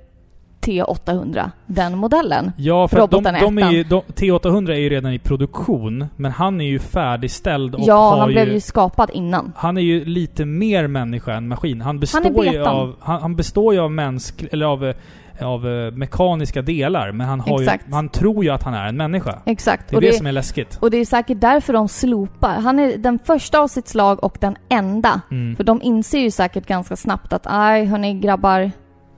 T800, den modellen. Ja, för de, de är ju, de, T800 är ju redan i produktion, men han är ju färdigställd och Ja, han ju... blev ju skapad innan. Han är ju lite mer människa än maskin. Han Han består ju betan. av... Han, han består ju av mänsk... Eller av, av eh, mekaniska delar, men han har Exakt. ju... Han tror ju att han är en människa. Exakt. Det är Och det, det- som är läskigt. Och det är säkert därför de slopar. Han är den första av sitt slag och den enda. Mm. För de inser ju säkert ganska snabbt att aj hörni grabbar,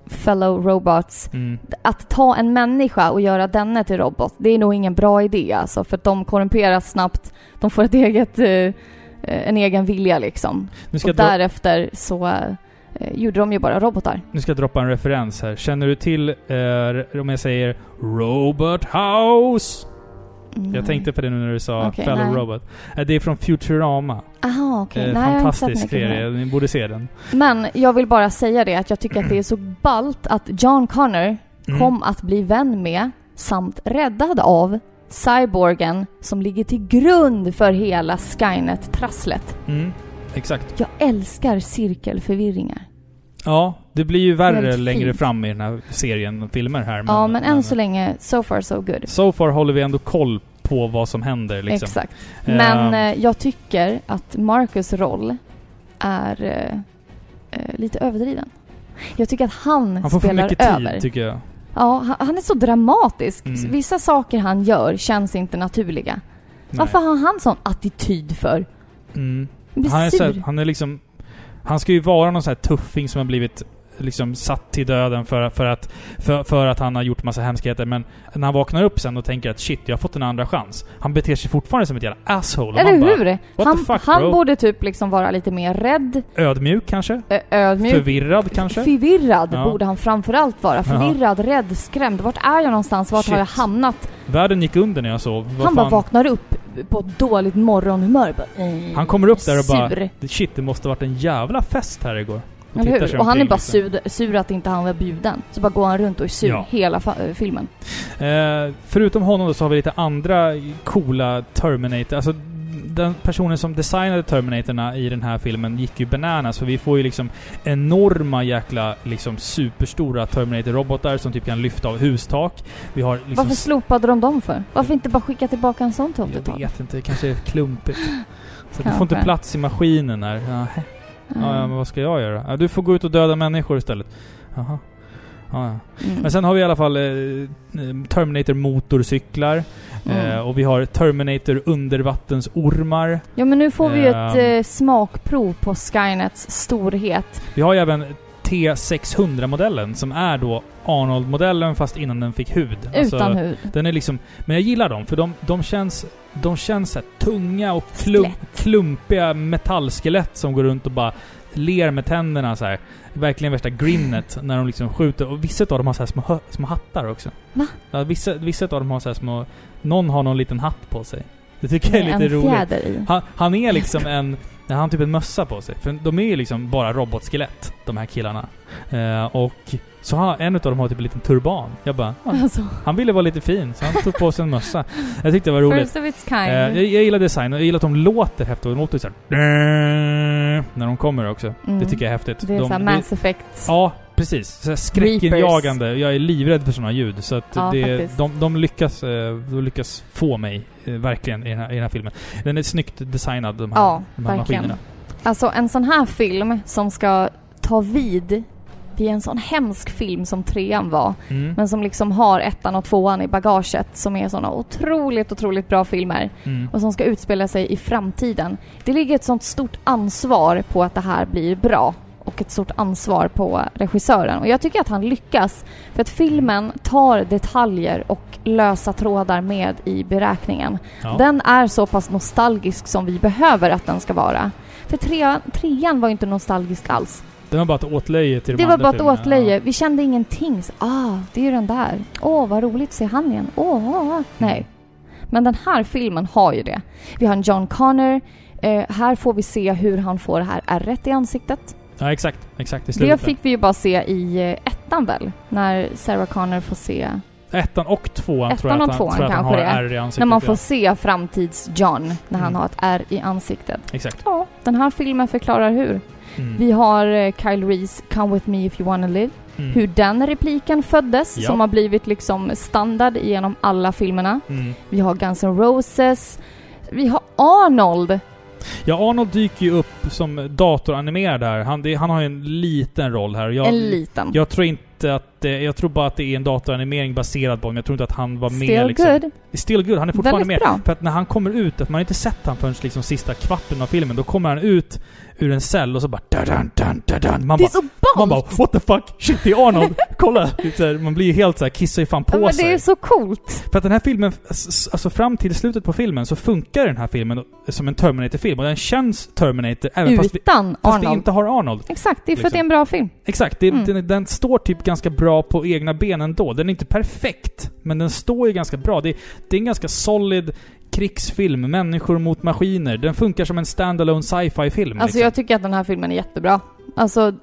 fellow robots. Mm. Att ta en människa och göra denne till robot, det är nog ingen bra idé alltså. För att de korrumperas snabbt. De får ett eget, eh, en egen vilja liksom. Och därefter så eh, gjorde de ju bara robotar. Nu ska jag droppa en referens här. Känner du till, eh, om jag säger Robot House? Mm. Jag tänkte på det nu när du sa Okej, Fellow nej. Robot. Eh, Det är från Futurama. Aha, okej. Eh, Nej, fantastisk serie. Ni borde se den. Men jag vill bara säga det att jag tycker att det är så ballt att John Connor Mm. kom att bli vän med samt räddad av cyborgen som ligger till grund för hela Skynet-trasslet. Mm. Exakt. Jag älskar cirkelförvirringar. Ja, det blir ju värre längre fint. fram i den här serien filmer här. ja, men än så länge, so far so good. So far håller vi ändå koll på vad som händer liksom. Exakt. Men eh, jag tycker att Marcus roll är eh, eh, lite överdriven. Jag tycker att han, han får för mycket tid över. tycker jag. Ja, han- han är så dramatisk. Mm. Vissa saker han gör känns inte naturliga. Varför har han sån attityd för? Mm. Han är, så här, han är liksom... Han ska ju vara någon sån här tuffing som har blivit liksom satt till döden för, för, att, för, för att han har gjort massa hemskheter. Men när han vaknar upp sen och tänker att shit, jag har fått en andra chans. Han beter sig fortfarande som ett jävla asshole. Eller bara, hur? What Han, fuck han borde typ liksom vara lite mer rädd, Ödmjuk kanske? ö- ödmjuk. Förvirrad kanske? Förvirrad Ja. borde han framförallt vara. Förvirrad, rädd, skrämd. Vart är jag någonstans? Vart har jag Shit. hamnat? Världen gick under när jag sov. Vad han bara fan? vaknar upp på ett dåligt morgonhumör. Bara, eh, Han kommer upp där och bara... Sur. Shit, det måste varit en jävla fest här igår. Och Eller hur? Och han är bara liksom. sur, sur att inte han var bjuden. Så bara går han runt och är sur Ja. hela filmen. Eh, förutom honom då så har vi lite andra coola Terminator. Alltså den personen som designade Terminatorna i den här filmen gick ju bananas. För vi får ju liksom enorma jäkla liksom superstora Terminator-robotar som typ kan lyfta av hustak. Vi har liksom... Varför slopade de dem för? Varför inte bara skicka tillbaka en sån till Jag 80-talet? vet inte, det kanske är klumpigt. [laughs] Så det får inte plats i maskinen här. Ja, ja, ja, men vad ska jag göra? Ja, du får gå ut och döda människor istället. Jaha. Ja, ja. Mm. Men sen har vi i alla fall eh, Terminator motorcyklar. Mm. Eh, och vi har Terminator undervattensormar. Ja men nu får vi ju ett Ehm. eh, smakprov på Skynets storhet. Vi har ju även T600-modellen som är då Arnold-modellen fast innan den fick hud. Alltså, Utan hud. Den är liksom... Men jag gillar dem för de, de känns... De känns så tunga och klump, Skelett. klumpiga metallskelett som går runt och bara ler med tänderna så här. Verkligen värsta grinnet [laughs] när de liksom skjuter. Och vissa av dem har så här små, små hattar också. Va? Ja, vissa, vissa av dem har så här små... Någon har någon liten hatt på sig. Det tycker jag är lite roligt. Han, han är liksom en... [laughs] Han har typ en mössa på sig. För de är ju liksom bara robotskelett, de här killarna. Eh, och så har en av dem har typ en liten turban. Jag bara... "Ah, Alltså, Han ville vara lite fin, så han tog på sig en mössa. Jag tyckte det var roligt. first of its kind. Eh, jag, jag gillar designen och jag gillar att de låter häftigt. De låter såhär... När de kommer också. Mm. Det tycker jag är häftigt. det är de, såhär Mass Effect. Ja, precis. Så skräckinjagande. Jag är livrädd för sådana ljud. Så att Ja, det, de, de, lyckas, eh, de lyckas få mig, eh, verkligen, i den, här, i den här filmen. Den är snyggt designad, de här, Ja, de här verkligen. maskinerna. Alltså en sån här film som ska ta vid vid en sån hemsk film som trean var. Mm. Men som liksom har ettan och tvåan i bagaget som är såna otroligt, otroligt bra filmer. Mm. Och som ska utspela sig i framtiden. Det ligger ett sånt stort ansvar på att det här blir bra. Och ett stort ansvar på regissören. Och jag tycker att han lyckas. För att filmen tar detaljer och lösa trådar med i beräkningen. Ja. Den är så pass nostalgisk som vi behöver att den ska vara. För trean, trean var ju inte nostalgisk alls. Det var bara ett åtlöje till de Det var bara ett åtlöje. Vi kände ingenting. Så, ah, det är ju den där. Åh, vad roligt att se han igen. Åh, åh. Nej. Men den här filmen har ju det. Vi har en John Connor. Eh, här får vi se hur han får det här ärret i ansiktet. Ja, exakt. Exakt. I Det slutet. fick vi ju bara se i eh, ettan väl? När Sarah Connor får se... Ettan och tvåan tror jag Ettan att och han, tvåan tror att han kanske har det ärr i ansiktet. När man ja. får se framtids-John när han Mm. har ett ärr i ansiktet. Exakt. Ja, den här filmen förklarar hur. Mm. Vi har eh, Kyle Reese, Come With Me If You Wanna Live. Mm. Hur den repliken föddes, Ja. som har blivit liksom standard genom alla filmerna. Mm. Vi har Guns N' Roses. Vi har Arnold. Ja, Arnold dyker ju upp som datoranimerad här. Han, det, han har ju en liten roll här. Jag, en liten. Jag tror inte att det, Jag tror bara att det är en datoranimering baserad på honom. Jag tror inte att han var med Still liksom... good. Still good. Han är fortfarande Väldigt med. bra. För att när han kommer ut, att man har inte sett han förrän liksom sista kvarten av filmen. Då kommer han ut ur en cell och så bara... Dun, dun, dun, dun. Man Det är bara, så man bara! What the fuck? Shit, det är Arnold! [laughs] Kolla! Här, man blir ju helt såhär, kissar ju fan på Ja, men sig. det är så coolt. För att den här filmen, alltså fram till slutet på filmen så funkar den här filmen som en Terminator-film. Och den känns Terminator även fast vi, Utan fast vi inte har Arnold. Exakt, det är för liksom. att det är en bra film. Exakt, det, Mm. den, den står typ ganska bra på egna ben ändå. Den är inte perfekt, men den står ju ganska bra. Det, det är en ganska solid krigsfilm, människor mot maskiner. Den funkar som en standalone sci-fi film. Alltså liksom. jag tycker att den här filmen är jättebra. Alltså,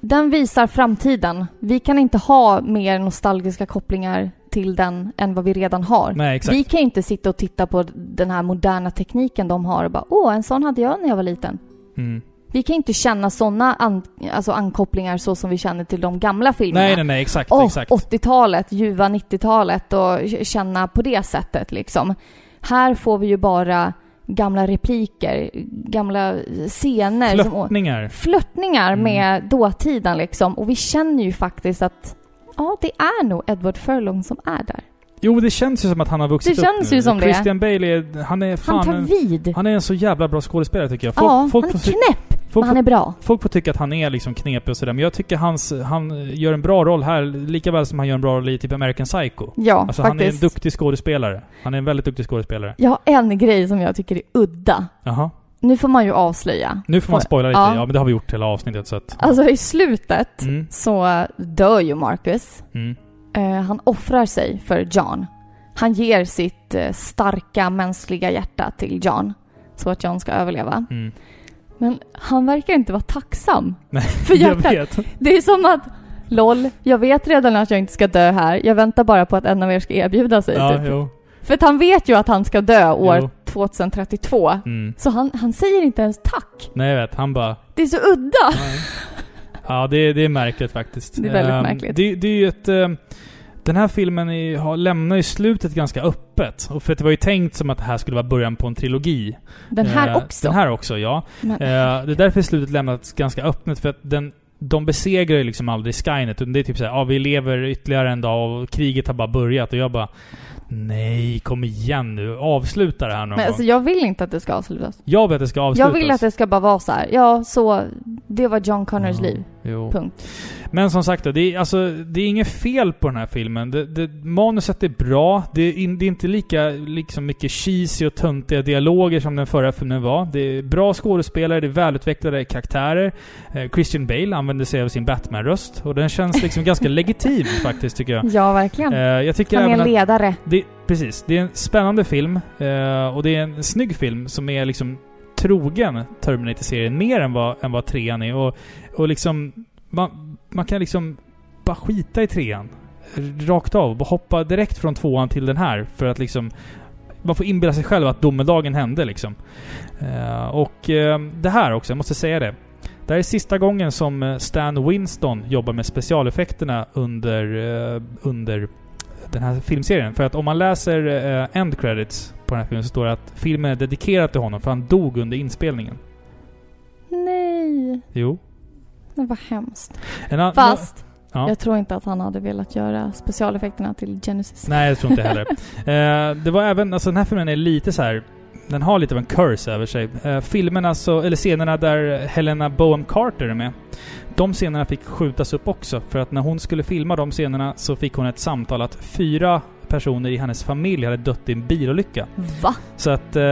den visar framtiden. Vi kan inte ha mer nostalgiska kopplingar till den än vad vi redan har. Nej. Vi kan inte sitta och titta på den här moderna tekniken de har och bara åh, en sån hade jag när jag var liten. Mm. Vi kan inte känna såna an, alltså ankopplingar så som vi känner till de gamla filmerna. Nej, nej, nej, exakt, Åh, exakt. 80-talet, ljuva 90-talet och känna på det sättet liksom. Här får vi ju bara gamla repliker, gamla scener. som- Flörtningar. flörtningar Mm. med dåtiden liksom. Och vi känner ju faktiskt att ja, det är nog Edward Furlong som är där. Jo, det känns ju som att han har vuxit Det upp känns nu. ju som det. Christian Bale är... Han är fan... Han tar en, vid. han är en så jävla bra skådespelare tycker jag. Folk, ja, folk, han är får, knäpp, folk, men han är bra. folk får tycka att han är liksom knepig och sådär, men jag tycker hans, han gör en bra roll här, lika väl som han gör en bra roll i typ American Psycho. Ja, Alltså han är en faktiskt. duktig skådespelare. Han är en väldigt duktig skådespelare. Jag har en grej som jag tycker är udda. Jaha. Nu får man ju avslöja. Nu får man spoila lite, Ja. ja. men det har vi gjort hela avsnittet så att... Alltså i slutet Mm. så dör ju Marcus. Mm. Eh, han offrar sig för John. Han ger sitt eh, starka mänskliga hjärta till John. Så att John ska överleva. Mm. Men han verkar inte vara tacksam [laughs] Nej, för hjärtat. Det är som att LOL, jag vet redan att jag inte ska dö här. Jag väntar bara på att en av er ska erbjuda sig. Ja, typ. För att han vet ju att han ska dö år Jo. 2032. Mm. Så han, han säger inte ens tack. Nej, jag vet. Han bara... Det är så udda. Ja, det, det är märkligt faktiskt. Det är väldigt Ehm, märkligt. Det, det är ju ett... ehm, den här filmen är, har, lämnar ju slutet ganska öppet. Och för att det var ju tänkt som att det här skulle vara början på en trilogi. Den här Eh, också. Den här också, ja. Men- Eh, det är därför slutet lämnats ganska öppet, för att den, de besegrar ju liksom aldrig Skynet. Utan det är typ såhär, ja vi lever ytterligare en dag och kriget har bara börjat. Och jag bara, nej kom igen nu. Avsluta det här någon Men gång. alltså jag vill inte att det ska avslutas. jag vill att det ska avslutas. Jag vill att det ska bara vara så här. ja så, det var John Connors Ja. liv. Jo. Punkt. Men som sagt det är, alltså, det är inget fel på den här filmen. Det, det, manuset är bra. Det är, in, det är inte lika liksom mycket cheesy och töntiga dialoger som den förra filmen var. Det är bra skådespelare, det är välutvecklade karaktärer. Eh, Christian Bale använder sig av sin Batman-röst. Och den känns liksom ganska [laughs] legitim faktiskt, tycker jag. Ja, verkligen. Eh, jag tycker Han är en ledare. det, precis. Det är en spännande film. Eh, och det är en snygg film som är liksom trogen Terminator-serien mer än vad, än vad trean är. Och, och liksom... Man, man kan liksom bara skita i trean. Rakt av. Bara hoppa direkt från tvåan till den här. För att liksom... Man får inbilla sig själv att domedagen hände liksom. Eh, och eh, det här också, jag måste säga det. Det här är sista gången som eh, Stan Winston jobbar med specialeffekterna under, eh, under den här filmserien. För att om man läser eh, end credits på den här filmen så står det att filmen är dedikerad till honom för han dog under inspelningen. Nej, Jo. Det var hemskt. An- Fast, Ja. jag tror inte att han hade velat göra specialeffekterna till Genesis. Nej, jag tror inte heller. [laughs] eh, det var även, alltså den här filmen är lite så här. Den har lite av en curse över sig. Eh, filmerna så, eller scenerna där Helena Bohem Carter är med. De scenerna fick skjutas upp också. För att när hon skulle filma de scenerna så fick hon ett samtal att fyra personer i hennes familj hade dött i en bilolycka. Va? Så att eh,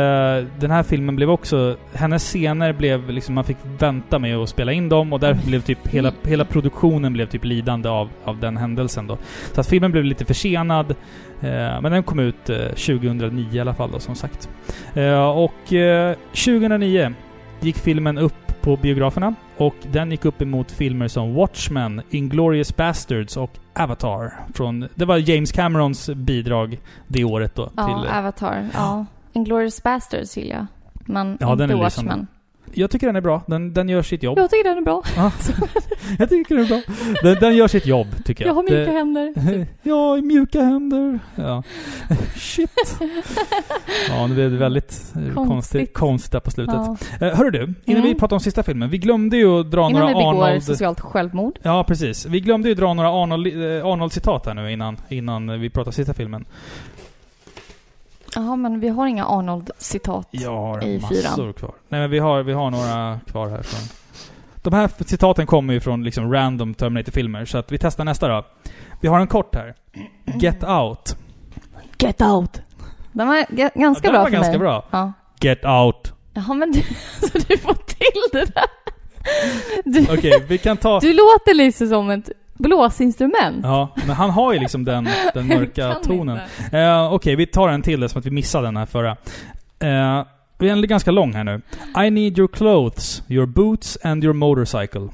den här filmen blev också... Hennes scener blev liksom... Man fick vänta med att spela in dem och där blev typ hela, hela produktionen blev typ lidande av, av den händelsen då. Så att filmen blev lite försenad. Eh, men den kom ut eh, 2009 i alla fall då, som sagt. Eh, och eh, 2009 gick filmen upp på biograferna och den gick upp emot filmer som Watchmen, Inglourious Bastards och Avatar. Från, det var James Camerons bidrag det året då. Ja, till, Avatar. Ja. Inglourious Basterds gillar jag. Men Ja, inte. Watchmen. Jag tycker den är bra. Den, den gör sitt jobb. Jag tycker den är bra. Ja. [laughs] jag tycker den är bra. Den, den gör sitt jobb, tycker jag. Jag har mjuka Det- händer. [laughs] Ja, mjuka händer. Ja. Shit. [laughs] Ja, det blev väldigt eh, Konstigt. konstigt, konstigt där på slutet. Ja. Eh, hörru du, innan Mm. vi pratar om sista filmen. Vi glömde ju att dra Innan vi några begår Arnold... socialt självmord. Ja, precis. Vi glömde ju dra några Arnold, eh, Arnold-citat här nu innan, innan vi pratar sista filmen. Jaha, men vi har inga Arnold-citat Jag har i massor fyran. kvar. Nej men vi har, vi har några kvar här från... De här citaten kommer ju från liksom random Terminator-filmer, så att vi testar nästa då. Vi har en kort här. Get out. Get out! Den var g- ganska Ja, bra var för ganska mig. bra. Ja. Get out. Jaha, men du, [laughs] så du får till det där. Du, Okej, vi kan ta... du låter lite som ett blåsinstrument. Ja, men han har ju liksom den, [laughs] den mörka tonen. Eh, Okej, vi tar en till som att vi missade den här förra. Vi är ganska lång här nu. I need your clothes, your boots and your motorcycle.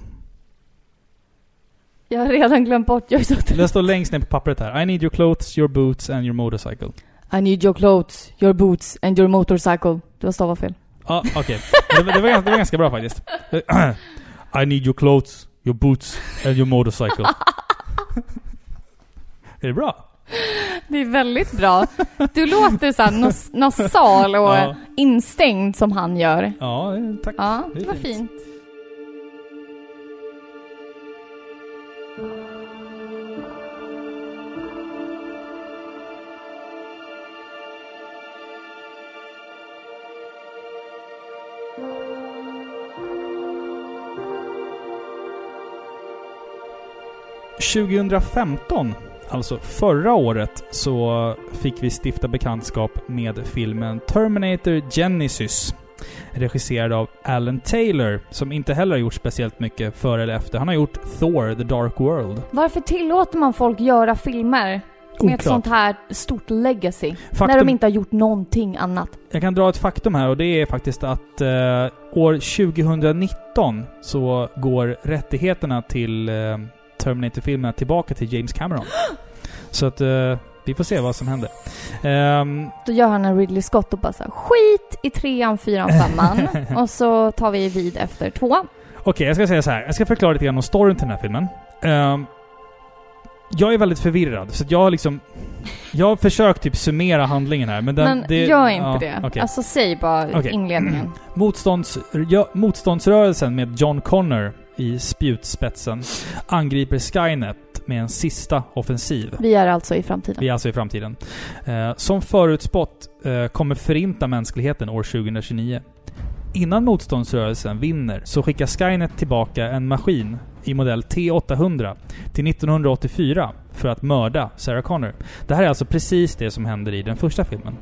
Jag har redan glömt bort. Jag är så trött. Det står längst ner på pappret här. I need your clothes, your boots and your motorcycle. I need your clothes, your boots and your motorcycle. Du har stavat fel. Ja, okej. Det, var- det, ganska- det var ganska bra faktiskt. [clears throat] I need your clothes, your boots and your motorcycle. [laughs] är det bra? Det är väldigt bra. Du låter så nos- nasal och Ja. instängd som han gör. Ja, tack. Ja, det var fint. fint. 2015, alltså förra året, så fick vi stifta bekantskap med filmen Terminator Genesis. Regisserad av Alan Taylor, som inte heller har gjort speciellt mycket före eller efter. Han har gjort Thor, The Dark World. Varför tillåter man folk göra filmer med ett Oklart. sånt här stort legacy? När Faktum- de inte har gjort någonting annat. Jag kan dra ett faktum här och det är faktiskt att eh, år 2019 så går rättigheterna till eh, Terminator-filmerna tillbaka till James Cameron. Så att eh, vi får se vad som händer. Ehm, Då gör han en Ridley Scott och bara så här, skit i trean, fyran, femman. [laughs] och så tar vi vid efter tvåan. Okej, jag ska säga så här. Jag ska förklara lite grann om storyn till den här filmen. Ehm, jag är väldigt förvirrad, så jag har liksom... Jag har försökt typ summera handlingen här, men den... Men det, gör inte ja, det. okej. Alltså säg bara Okej. inledningen. Motstånds, ja, motståndsrörelsen med John Connor i spjutspetsen angriper Skynet med en sista offensiv. Vi är alltså i framtiden. Vi är alltså i framtiden. Eh, som förutspått eh, kommer förinta mänskligheten år 2029. Innan motståndsrörelsen vinner så skickar Skynet tillbaka en maskin i modell T800 till 1984 för att mörda Sarah Connor. Det här är alltså precis det som händer i den första filmen.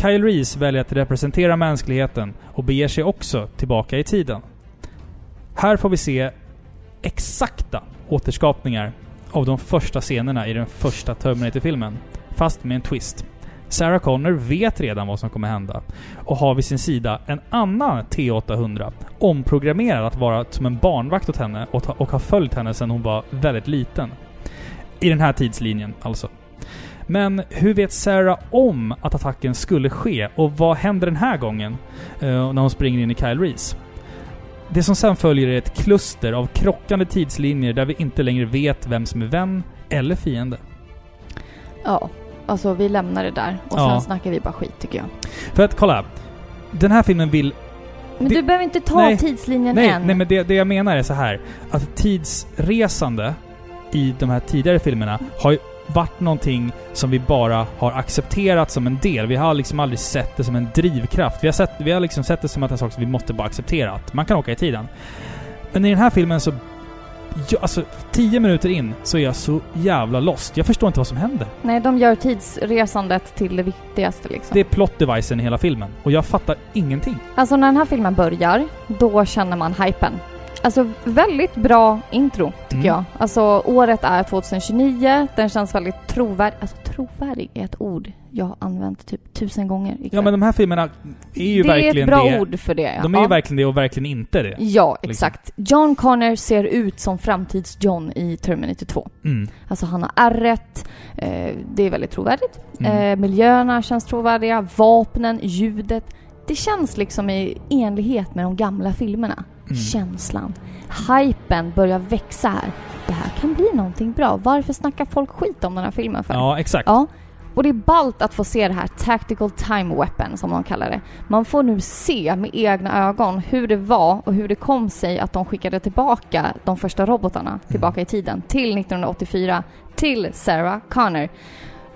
Kyle Reese väljer att representera mänskligheten och beger sig också tillbaka i tiden. Här får vi se exakta återskapningar av de första scenerna i den första Terminator-filmen. Fast med en twist. Sarah Connor vet redan vad som kommer hända och har vid sin sida en annan T800 omprogrammerad att vara som en barnvakt åt henne och, ta, och har följt henne sedan hon var väldigt liten. I den här tidslinjen alltså. Men hur vet Sarah om att attacken skulle ske och vad händer den här gången Uh, när hon springer in i Kyle Reese? Det som sen följer är ett kluster av krockande tidslinjer där vi inte längre vet vem som är vän eller fiende. Ja, alltså vi lämnar det där och Ja. sen snackar vi bara skit tycker jag. För att kolla. Den här filmen vill... Men Det- du behöver inte ta Nej, tidslinjen Nej, än. nej men det, det jag menar är så här Att tidsresande i de här tidigare filmerna har ju varit någonting som vi bara har accepterat som en del. Vi har liksom aldrig sett det som en drivkraft. Vi har, sett, vi har liksom sett det som att en sak som vi måste bara acceptera. Att man kan åka i tiden. Men i den här filmen så... Jag, alltså, tio minuter in så är jag så jävla lost. Jag förstår inte vad som händer. Nej, de gör tidsresandet till det viktigaste liksom. Det är plot-devicen i hela filmen. Och jag fattar ingenting. Alltså när den här filmen börjar, då känner man hypen. Alltså väldigt bra intro, tycker Mm. jag. Alltså året är 2029, den känns väldigt trovärdig. Alltså trovärdig är ett ord jag har använt typ tusen gånger ikväll. Ja men de här filmerna är ju det är verkligen ett bra det. ord för det. De är ja. ju verkligen det och verkligen inte det. Ja, liksom. exakt. John Connor ser ut som framtids-John i Terminator 2. Mm. Alltså han har ärret, eh, det är väldigt trovärdigt. Mm. Eh, miljöerna känns trovärdiga, vapnen, ljudet. Det känns liksom i enlighet med de gamla filmerna. Mm. Känslan. Hypen börjar växa här. Det här kan bli någonting bra. Varför snackar folk skit om den här filmen för? Ja, exakt. Ja. Och det är ballt att få se det här Tactical Time Weapon som de kallar det. Man får nu se med egna ögon hur det var och hur det kom sig att de skickade tillbaka de första robotarna tillbaka i tiden till 1984 till Sarah Connor.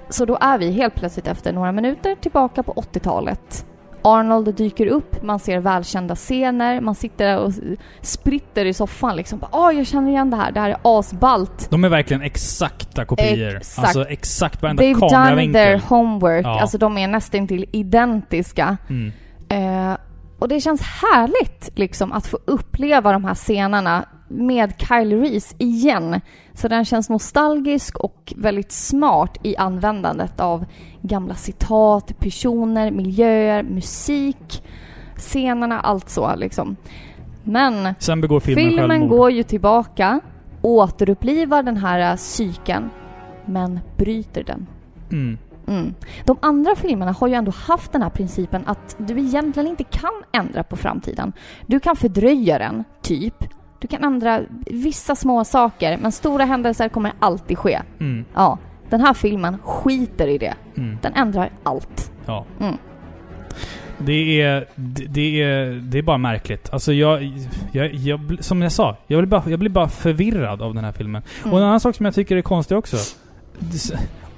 Så då är vi helt plötsligt efter några minuter tillbaka på 80-talet. Arnold dyker upp, man ser välkända scener, man sitter och spritter i soffan liksom. Åh, jag känner igen det här, det här är asballt. De är verkligen exakta kopior. Exakt. Alltså exakt varenda They've done kameravinkel. their homework. Ja. Alltså de är nästan till identiska. Mm. Eh, och det känns härligt liksom att få uppleva de här scenerna med Kyle Reese igen. Så den känns nostalgisk och väldigt smart i användandet av gamla citat, personer, miljöer, musik, scenerna, allt så liksom. Men filmen, filmen går ju tillbaka, återupplivar den här äh, psyken, men bryter den. Mm. Mm. De andra filmerna har ju ändå haft den här principen att du egentligen inte kan ändra på framtiden. Du kan fördröja den, typ. Du kan ändra vissa små saker, men stora händelser kommer alltid ske. Mm. Ja, den här filmen skiter i det. Mm. Den ändrar allt. Ja. Mm. Det är, det, är, det är bara märkligt. Alltså jag, jag, jag, som jag sa, jag blir, bara, jag blir bara förvirrad av den här filmen. Mm. Och en annan sak som jag tycker är konstig också.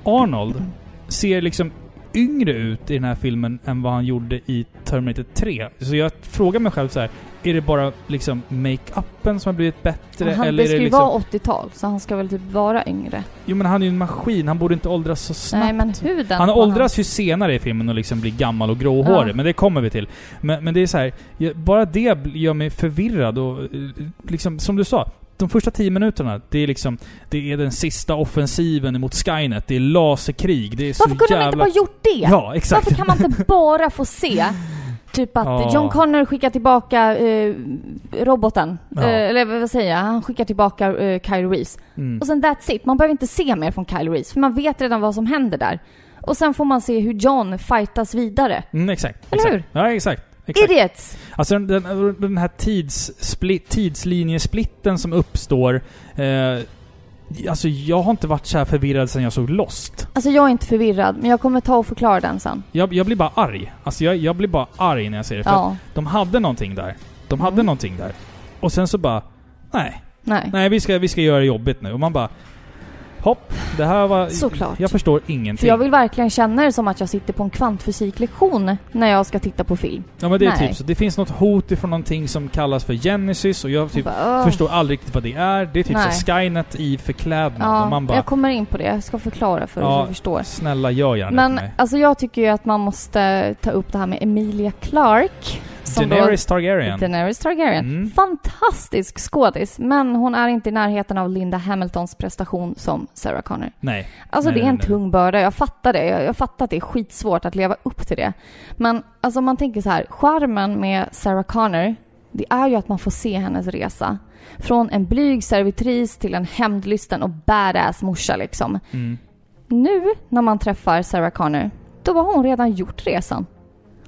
Arnold ser liksom yngre ut i den här filmen än vad han gjorde i Terminator 3. Så jag frågar mig själv så här. Är det bara liksom make-upen som har blivit bättre? han, eller är det liksom... vara 80-tal, så han ska väl typ vara yngre. Jo men han är ju en maskin, han borde inte åldras så snabbt. Nej, men huden Han åldras ju senare i filmen och liksom blir gammal och gråhårig, Ja. men det kommer vi till. Men, men det är så här, bara det gör mig förvirrad och eh, liksom, som du sa, de första tio minuterna, det är liksom, det är den sista offensiven mot Skynet, det är laserkrig, det är så Varför kunde jävla... de inte bara gjort det? Ja, exakt. Varför kan man inte bara få se Typ att Ja. John Connor skickar tillbaka eh, roboten. Ja. Eh, eller vad säger jag? Han skickar tillbaka eh, Kyle Reese. Mm. Och sen that's it. Man behöver inte se mer från Kyle Reese. För man vet redan vad som händer där. Och sen får man se hur John fightas vidare. Mm, exakt. Eller exakt. hur? Ja, exakt. exakt. Idiots! Alltså den, den, den här tidssplit, tidslinjesplitten som uppstår. Eh, alltså jag har inte varit så här förvirrad sedan jag såg Lost. Alltså jag är inte förvirrad, men jag kommer ta och förklara den sen. Jag, jag blir bara arg. Alltså jag, jag blir bara arg när jag ser det. För Ja. de hade någonting där. De hade Mm. någonting där. Och sen så bara... Nej. Nej. Nej, vi ska, vi ska göra det jobbigt nu. Och man bara... hopp, det här var... Såklart. Jag förstår ingenting. För jag vill verkligen känna det som att jag sitter på en kvantfysiklektion när jag ska titta på film. Ja men det är Nej. typ så. Det finns något hot ifrån någonting som kallas för Genesis och jag typ bara, förstår aldrig riktigt vad det är. Det är typ Nej. så Skynet i förklädnad. och Ja, man bara... jag kommer in på det. Jag ska förklara för Ja, att du förstår. Snälla gör gärna Men mig. alltså jag tycker ju att man måste ta upp det här med Emilia Clarke. Som Daenerys Targaryen. Daenerys Targaryen. Mm. Fantastisk skådis, men hon är inte i närheten av Linda Hamiltons prestation som Sarah Connor. Nej. Alltså Nej, det är en nej. tung börda, jag fattar det. Jag, jag fattar att det är skitsvårt att leva upp till det. Men alltså man tänker så här, charmen med Sarah Connor, det är ju att man får se hennes resa. Från en blyg servitris till en hämndlysten och badass morsa liksom. Mm. Nu när man träffar Sarah Connor, då har hon redan gjort resan.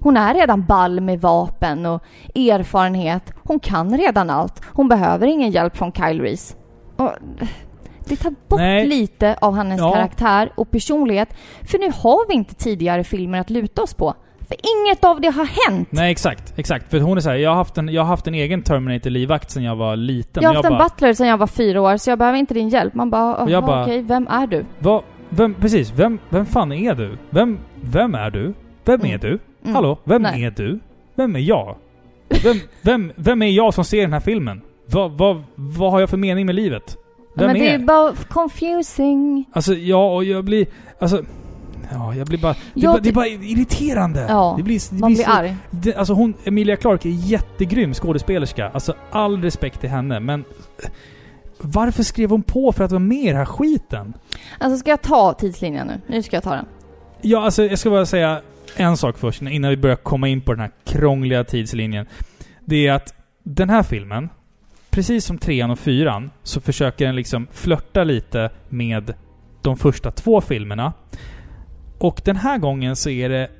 Hon är redan ball med vapen och erfarenhet. Hon kan redan allt. Hon behöver ingen hjälp från Kyle Reese. Och det tar bort Nej. lite av hennes Ja. karaktär och personlighet. För nu har vi inte tidigare filmer att luta oss på. För inget av det har hänt. Nej exakt, exakt. För hon är så här, jag har haft en, jag har haft en egen Terminator-livvakt sedan jag var liten. jag har haft en bara, butler sedan jag var fyra år, så jag behöver inte din hjälp. Man bara, jag "Jaha, bara- okej, vem är du? vad, vem, precis, vem, vem fan är du? Vem, vem är du? Vem Mm. är du? Mm. Hallå? Vem Nej. är du? Vem är jag? Vem, vem, vem är jag som ser den här filmen? Vad, vad, vad har jag för mening med livet? Vem men det är är bara confusing. Alltså, ja, och jag blir... Alltså... Ja, jag blir bara... Det, är Jag bara, det är bara irriterande. Ja, det blir, det Man blir så, arg. Det, alltså hon, Emilia Clarke är jättegrym skådespelerska. Alltså all respekt till henne, men... Varför skrev hon på för att vara med i den här skiten? Alltså ska jag ta tidslinjen nu? Nu ska jag ta den. Ja, alltså jag ska bara säga en sak först innan vi börjar komma in på den här krångliga tidslinjen. Det är att den här filmen, precis som trean och fyran, så försöker den liksom flörta lite med de första två filmerna. Och den här gången så är det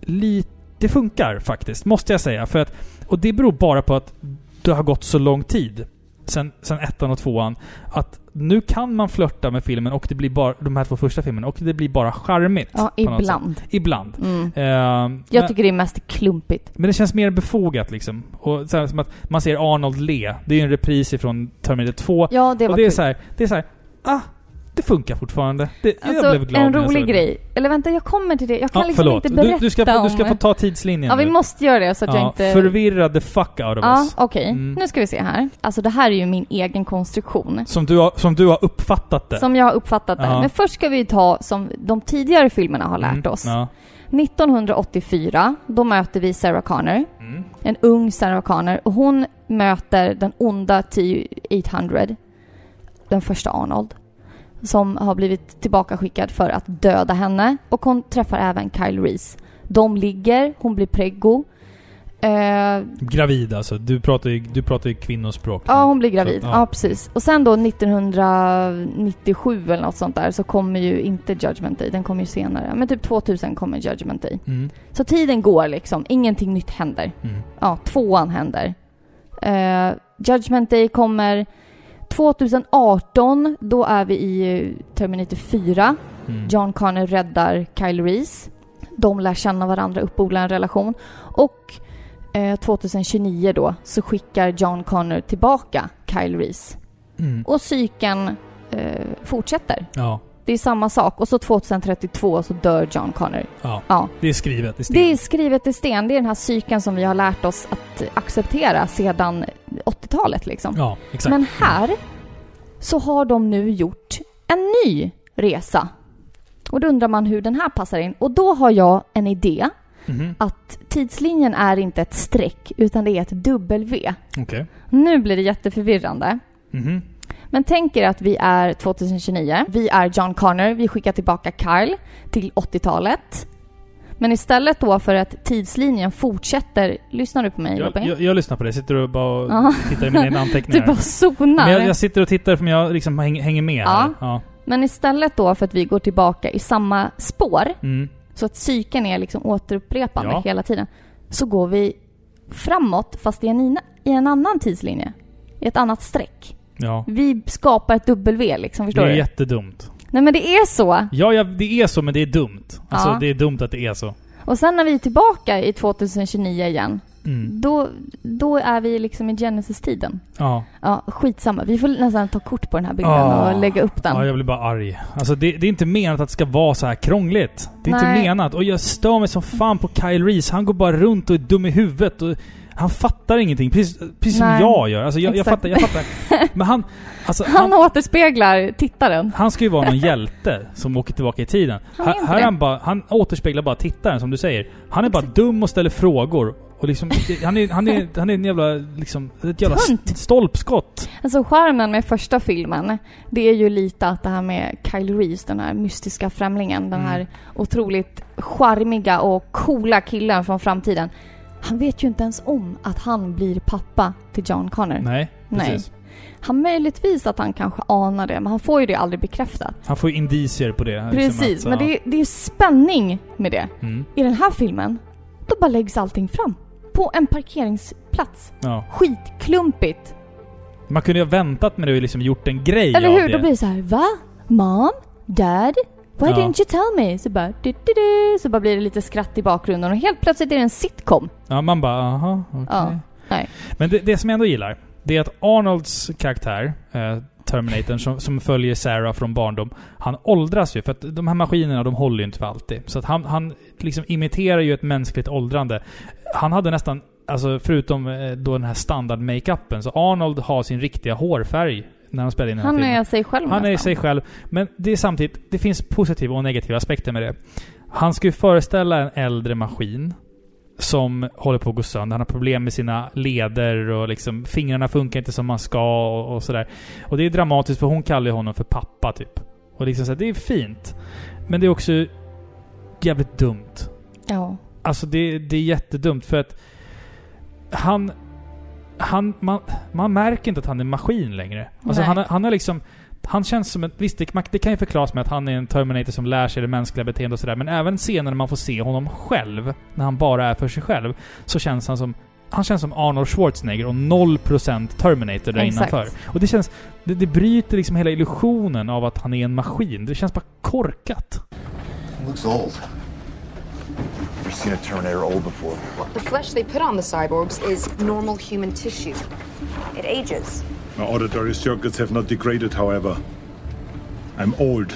lite... Det funkar faktiskt, måste jag säga. För att, och det beror bara på att det har gått så lång tid sen, sen ettan och tvåan. Att nu kan man flörta med filmen och det blir bara de här två första filmerna och det blir bara charmigt. Ja, ibland. Ibland. Mm. Ehm, Jag men, tycker det är mest klumpigt. men det känns mer befogat liksom. Och så här, som att man ser Arnold le. Det är ju en repris ifrån Terminator 2. Ja, det var och det är kul. så här, det är så här, ah, det funkar fortfarande. Det, Alltså, jag blev glad en när jag såg rolig det. grej. Eller vänta, jag kommer till det. Jag kan Ja, liksom förlåt. inte berätta du, du, ska få, du ska om... få ta tidslinjen Ja, vi nu. måste göra det så att jag Ja, inte... Förvirra the fuck out of Ja, us. okej. Mm. Nu ska vi se här. Alltså det här är ju min egen konstruktion. Som du, har, som du har uppfattat det. Som jag har uppfattat det. Ja. Men först ska vi ta som de tidigare filmerna har lärt Mm, oss. Ja. 1984, då möter vi Sarah Connor. Mm. En ung Sarah Connor. Och hon möter den onda T-800. Den första Arnold. Som har blivit tillbakaskickad för att döda henne. Och hon träffar även Kyle Reese. De ligger, hon blir preggo. Eh, Gravid alltså. Du pratar ju, du pratar ju kvinnospråk. Ja, hon blir gravid. Så, ja. precis. Och sen då 1997 eller något sånt där så kommer ju inte Judgment Day, den kommer ju senare. Men typ 2000 kommer Judgment Day. Mm. Så tiden går liksom, ingenting nytt händer. Mm. Ja, tvåan händer. Eh, Judgment Day kommer 2018, då är vi i eh, Terminator 4. Mm. John Connor räddar Kyle Reese. De lär känna varandra, uppodla en relation. Och eh, 2029 då så skickar John Connor tillbaka Kyle Reese. Mm. Och cykeln eh, fortsätter. Ja. Det är samma sak. Och så 2032 så dör John Connor. ja. Ja. Det är skrivet i sten. Det är skrivet i sten. Det är den här cykeln som vi har lärt oss att acceptera sedan 80-talet liksom. Ja, exakt. Men här så har de nu gjort en ny resa. Och då undrar man hur den här passar in. Och då har jag en idé Mhm. att tidslinjen är inte ett streck utan det är ett W. Okej. Nu blir det jätteförvirrande. Mhm. Men tänk er att vi är 2029. Vi är John Connor. Vi skickar tillbaka Kyle till 80-talet. Men istället då för att tidslinjen fortsätter... Lyssnar du på mig Jag, Robin? jag, jag lyssnar på det. Sitter och bara Ja. tittar i mina egna [laughs] Du anteckningar. bara zonar. Men jag, jag sitter och tittar för jag liksom häng, hänger med Ja. här. Ja. Men istället då för att vi går tillbaka i samma spår, Mm. så att cykeln är liksom återupprepande Ja. hela tiden, så går vi framåt fast i en, ina- i en annan tidslinje. I ett annat streck. Ja. Vi skapar ett W liksom, Det förstår är du? jättedumt. Nej men det är så! Ja, ja, det är så, men det är dumt. Alltså, Ja. det är dumt att det är så. Och sen när vi är tillbaka i 2029 igen, Mm. Då, då är vi liksom i Genesis-tiden. Ja. Ja, skitsamma. Vi får nästan ta kort på den här bilden Ah. och lägga upp den. Ja, jag blir bara arg. Alltså det, det är inte menat att det ska vara så här krångligt. Det är Nej. inte menat. Och jag stör mig som fan på Kyle Reese. Han går bara runt och är dum i huvudet. Och han fattar ingenting. Precis, precis som jag gör. Alltså jag, jag Exakt. fattar, jag fattar. [laughs] Men han... Alltså, Han återspeglar tittaren. Han ska ju vara någon [laughs] hjälte som åker tillbaka i tiden. Han är här här han, bara, han återspeglar bara tittaren som du säger. Han är bara dum och ställer frågor. Och liksom, han är, han är, han är en jävla, liksom, ett jävla Tönt. st- stolpskott. Alltså skärmen med första filmen, det är ju lite att det här med Kyle Reese, den här mystiska främlingen, den Mm. här otroligt charmiga och coola killen från framtiden. Han vet ju inte ens om att han blir pappa till John Connor. Nej, Nej. precis. Han möjligtvis att han kanske anar det, men han får ju det aldrig bekräftat. Han får ju indicier på det. liksom Precis, att, men det är, det är spänning med det. Mm. I den här filmen, då bara läggs allting fram. På en parkeringsplats. Ja. Skitklumpigt. Man kunde ju ha väntat med det och liksom gjort en grej Eller av hur? det. Då blir det så här, va? Mom? Dad? Why Ja. didn't you tell me? Så bara, du, du, du. Så bara blir det lite skratt i bakgrunden och helt plötsligt är det en sitcom. Ja, man bara aha, okej. Ja. Nej. Men det, det som jag ändå gillar, det är att Arnolds karaktär, eh, Terminatorn, som, som följer Sarah från barndom, han åldras ju. För att de här maskinerna, de håller ju inte för alltid. Så att han, han liksom imiterar ju ett mänskligt åldrande. Han hade nästan, alltså förutom eh, då den här standard-makeupen, så Arnold har sin riktiga hårfärg när han spelar in den här Han filmen. är sig själv Han är nästan. sig själv. Men det är samtidigt, det finns positiva och negativa aspekter med det. Han ska ju föreställa en äldre maskin som håller på att gå sönder. Han har problem med sina leder och liksom fingrarna funkar inte som man ska och, och sådär. Och det är dramatiskt för hon kallar ju honom för pappa typ. Och liksom så här, det är fint. Men det är också jävligt dumt. Ja. Alltså det, det är jättedumt för att han... Han, man, man märker inte att han är maskin längre. Alltså han, han har liksom... Han känns som en... Visst, det kan ju förklaras med att han är en Terminator som lär sig det mänskliga beteendet och sådär. Men även scener när man får se honom själv, när han bara är för sig själv, så känns han som... Han känns som Arnold Schwarzenegger och 0% Terminator där Exakt. innanför. Och det känns... Det, det bryter liksom hela illusionen av att han är en maskin. Det känns bara korkat. Looks old. Never seen a Terminator old before. The flesh they put on the cyborgs is normal human tissue. It ages. My auditory circuits have not degraded, however. I'm old,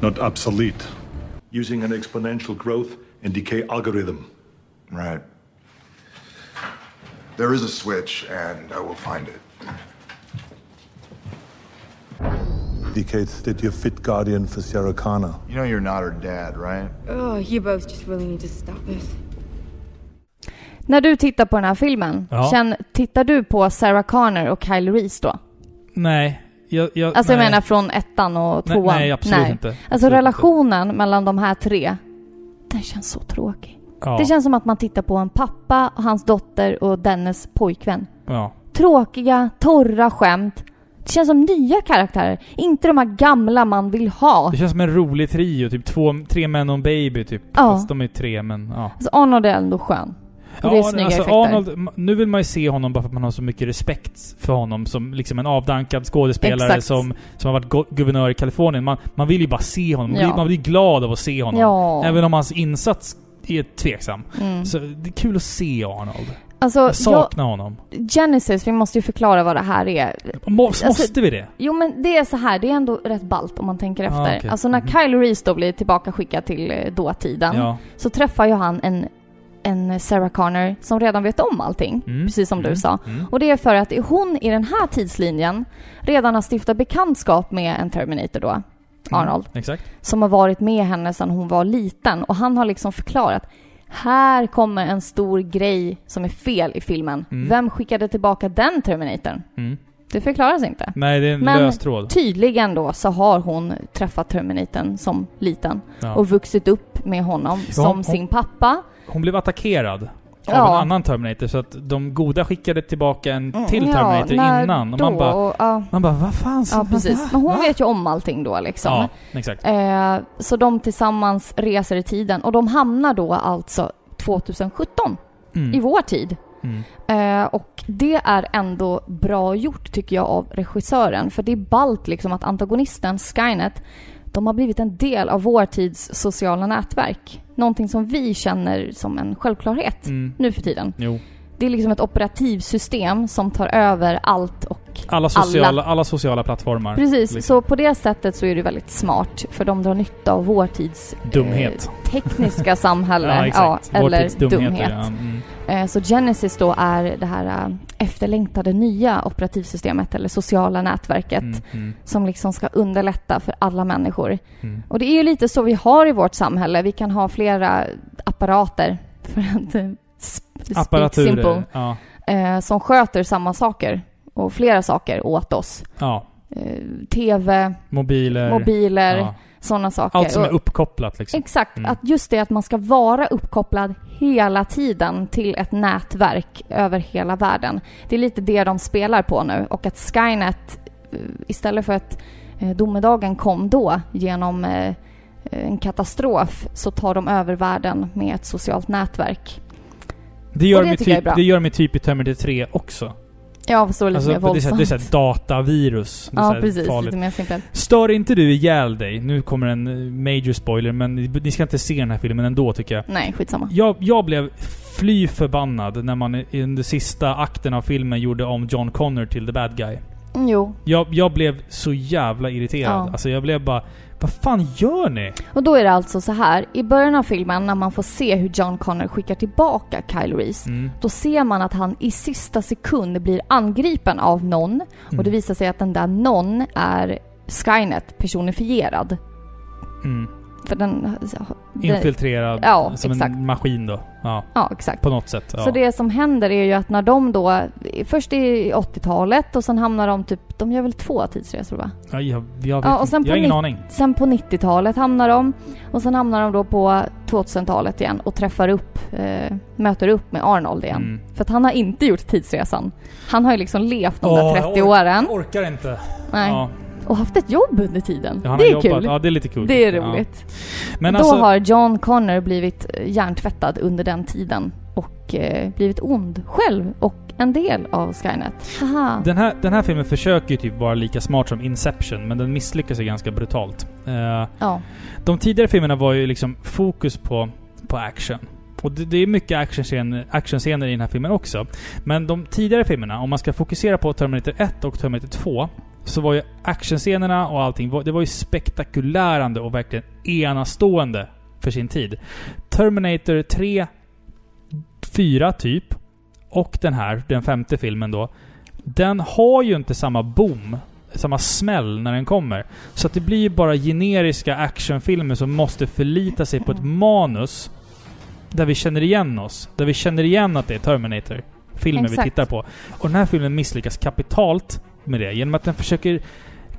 not obsolete. Using an exponential growth and decay algorithm. Right. There is a switch, and I will find it. Indicates that you're fit guardian for Sarah Connor. You know you're not her dad, right? Oh, you both just really need to stop this. När du tittar på den här filmen, Ja. känn, tittar du på Sarah Connor och Kyle Reese då? Nej. Jag, jag, Alltså nej. jag menar från ettan och Nej, tvåan. nej, absolut inte. Alltså Absolut relationen mellan de här tre, den känns så tråkig. Ja. Det känns som att man tittar på en pappa och hans dotter och dennes pojkvän. Ja. Tråkiga, torra skämt. Det känns som nya karaktärer. Inte de här gamla man vill ha. Det känns som en rolig trio, typ två, tre män och en baby typ. Ja. Fast de är tre men ja. Alltså Arnold är ändå skön. Och det är snygga alltså effekter. Arnold, nu vill man ju se honom bara för att man har så mycket respekt för honom som liksom en avdankad skådespelare Exakt. som, som har varit guvernör i Kalifornien. Man, man vill ju bara se honom. Man, Ja. blir, man blir glad av att se honom. Ja. Även om hans insats är tveksam. Mm. Så det är kul att se Arnold. Alltså, jag saknar honom. Genesis, vi måste ju förklara vad det här är. Måste, Alltså, vi det? Jo men det är så här, det är ändå rätt ballt om man tänker Ah, efter. okej. Alltså när Mhm. Kyle Reese då blir tillbaka skickad till eh, dåtiden Ja. så träffar ju han en, en Sarah Connor som redan vet om allting, Mm. precis som du Mm. sa. Mm. Och det är för att hon i den här tidslinjen redan har stiftat bekantskap med en Terminator då, Arnold, Mm. Exakt. som har varit med henne sedan hon var liten och han har liksom förklarat här kommer en stor grej som är fel i filmen. Mm. Vem skickade tillbaka den Terminatorn? Mm. Det förklaras inte. Nej, det är en Men lös tråd. tydligen då så har hon träffat Terminatorn som liten Ja. och vuxit upp med honom som hon- sin pappa. Hon blev attackerad. Av Ja. en annan Terminator, så att de goda skickade tillbaka en Mm, till ja, Terminator innan. Och man bara... Och, ja. Man bara, vad fan? Ja, precis. Men hon Va? vet ju om allting då liksom. Ja, exakt. Eh, så de tillsammans reser i tiden och de hamnar då alltså 2017 Mm. i vår tid. Mm. Eh, och det är ändå bra gjort tycker jag av regissören. För det är ballt liksom att antagonisten Skynet de har blivit en del av vår tids sociala nätverk. Någonting som vi känner som en självklarhet Mm. nu för tiden. Jo. Det är liksom ett operativsystem som tar över allt och Alla sociala, alla. sociala plattformar. Precis, liksom. så på det sättet så är det väldigt smart för de drar nytta av vår tids Dumhet. eh, tekniska [laughs] samhälle. Ja, exakt. Vår eller tids dumheter, dumhet. ja. Mm. Eh, Så Genesis då är det här eh, efterlängtade nya operativsystemet eller sociala nätverket Mm, mm. som liksom ska underlätta för alla människor. Mm. Och det är ju lite så vi har i vårt samhälle. Vi kan ha flera apparater för att eh, Apparaturer. Ja. eh, som sköter samma saker och flera saker åt oss. ja. Eh, TV, Mobiler. mobiler, Ja. sådana saker. Allt som är uppkopplat liksom. Exakt, Mm. att just det att man ska vara uppkopplad hela tiden till ett nätverk över hela världen. Det är lite det de spelar på nu och att Skynet eh, istället för att eh, domedagen kom då genom eh, en katastrof så tar de över världen med ett socialt nätverk. Det gör, Och det typ, det gör i typ i Terminator 3 också. Ja, fast lite Alltså, mer våldsamt. det är såhär datavirus. Det är ja, precis. farligt. Lite mer simpelt. Stör inte du ihjäl dig? Nu kommer en eh, major spoiler, men ni ska inte se den här filmen ändå tycker jag. Nej, skitsamma. Jag, jag blev fly förbannad när man i den sista akten av filmen gjorde om John Connor till the bad guy. Jo, Jag, jag blev så jävla irriterad. Ja. Alltså jag blev bara... Vad fan gör ni? Och då är det alltså så här. I början av filmen när man får se hur John Connor skickar tillbaka Kyle Reese. Mm. Då ser man att han i sista sekund blir angripen av någon. Och Mm. det visar sig att den där någon är Skynet personifierad. Mm. För den... den Infiltrerad Ja, som exakt. en maskin då. Ja, Ja, exakt. på något sätt. Ja. Så det som händer är ju att när de då... Först i 80-talet och sen hamnar de typ... De gör väl två tidsresor va? ja, jag, jag, vet Ja, och inte. sen jag har på ingen aning. Sen på 90-talet hamnar de och sen hamnar de då på 2000-talet igen och träffar upp, eh, möter upp med Arnold igen. Mm. För att han har inte gjort tidsresan. Han har ju liksom levt de där Åh, 30 jag ork- åren. Jag orkar inte. Nej. Ja, Och haft ett jobb under tiden. ja, det har är jobbat. kul. Ja, det är lite kul. Det är Ja. roligt. Men då alltså, har John Connor blivit eh, hjärntvättad under den tiden och eh, blivit ond själv och en del av Skynet. Haha. den, här, den här filmen försöker ju typ vara lika smart som Inception, men den misslyckas ju ganska brutalt. Eh, Ja. de tidigare filmerna var ju liksom fokus på, på action. Och det, det är mycket actionscener, actionscener i den här filmen också. Men de tidigare filmerna, om man ska fokusera på Terminator 1 och Terminator 2, så var ju actionscenerna och allting, det var ju spektakulärande och verkligen enastående för sin tid. Terminator 3, 4 typ, och den här, den femte filmen då, den har ju inte samma boom, samma smäll när den kommer. Så att det blir ju bara generiska actionfilmer som måste förlita sig på ett manus där vi känner igen oss. Där vi känner igen att det är Terminator. Filmen vi Exakt. tittar på. Och den här filmen misslyckas kapitalt med det. Genom att den försöker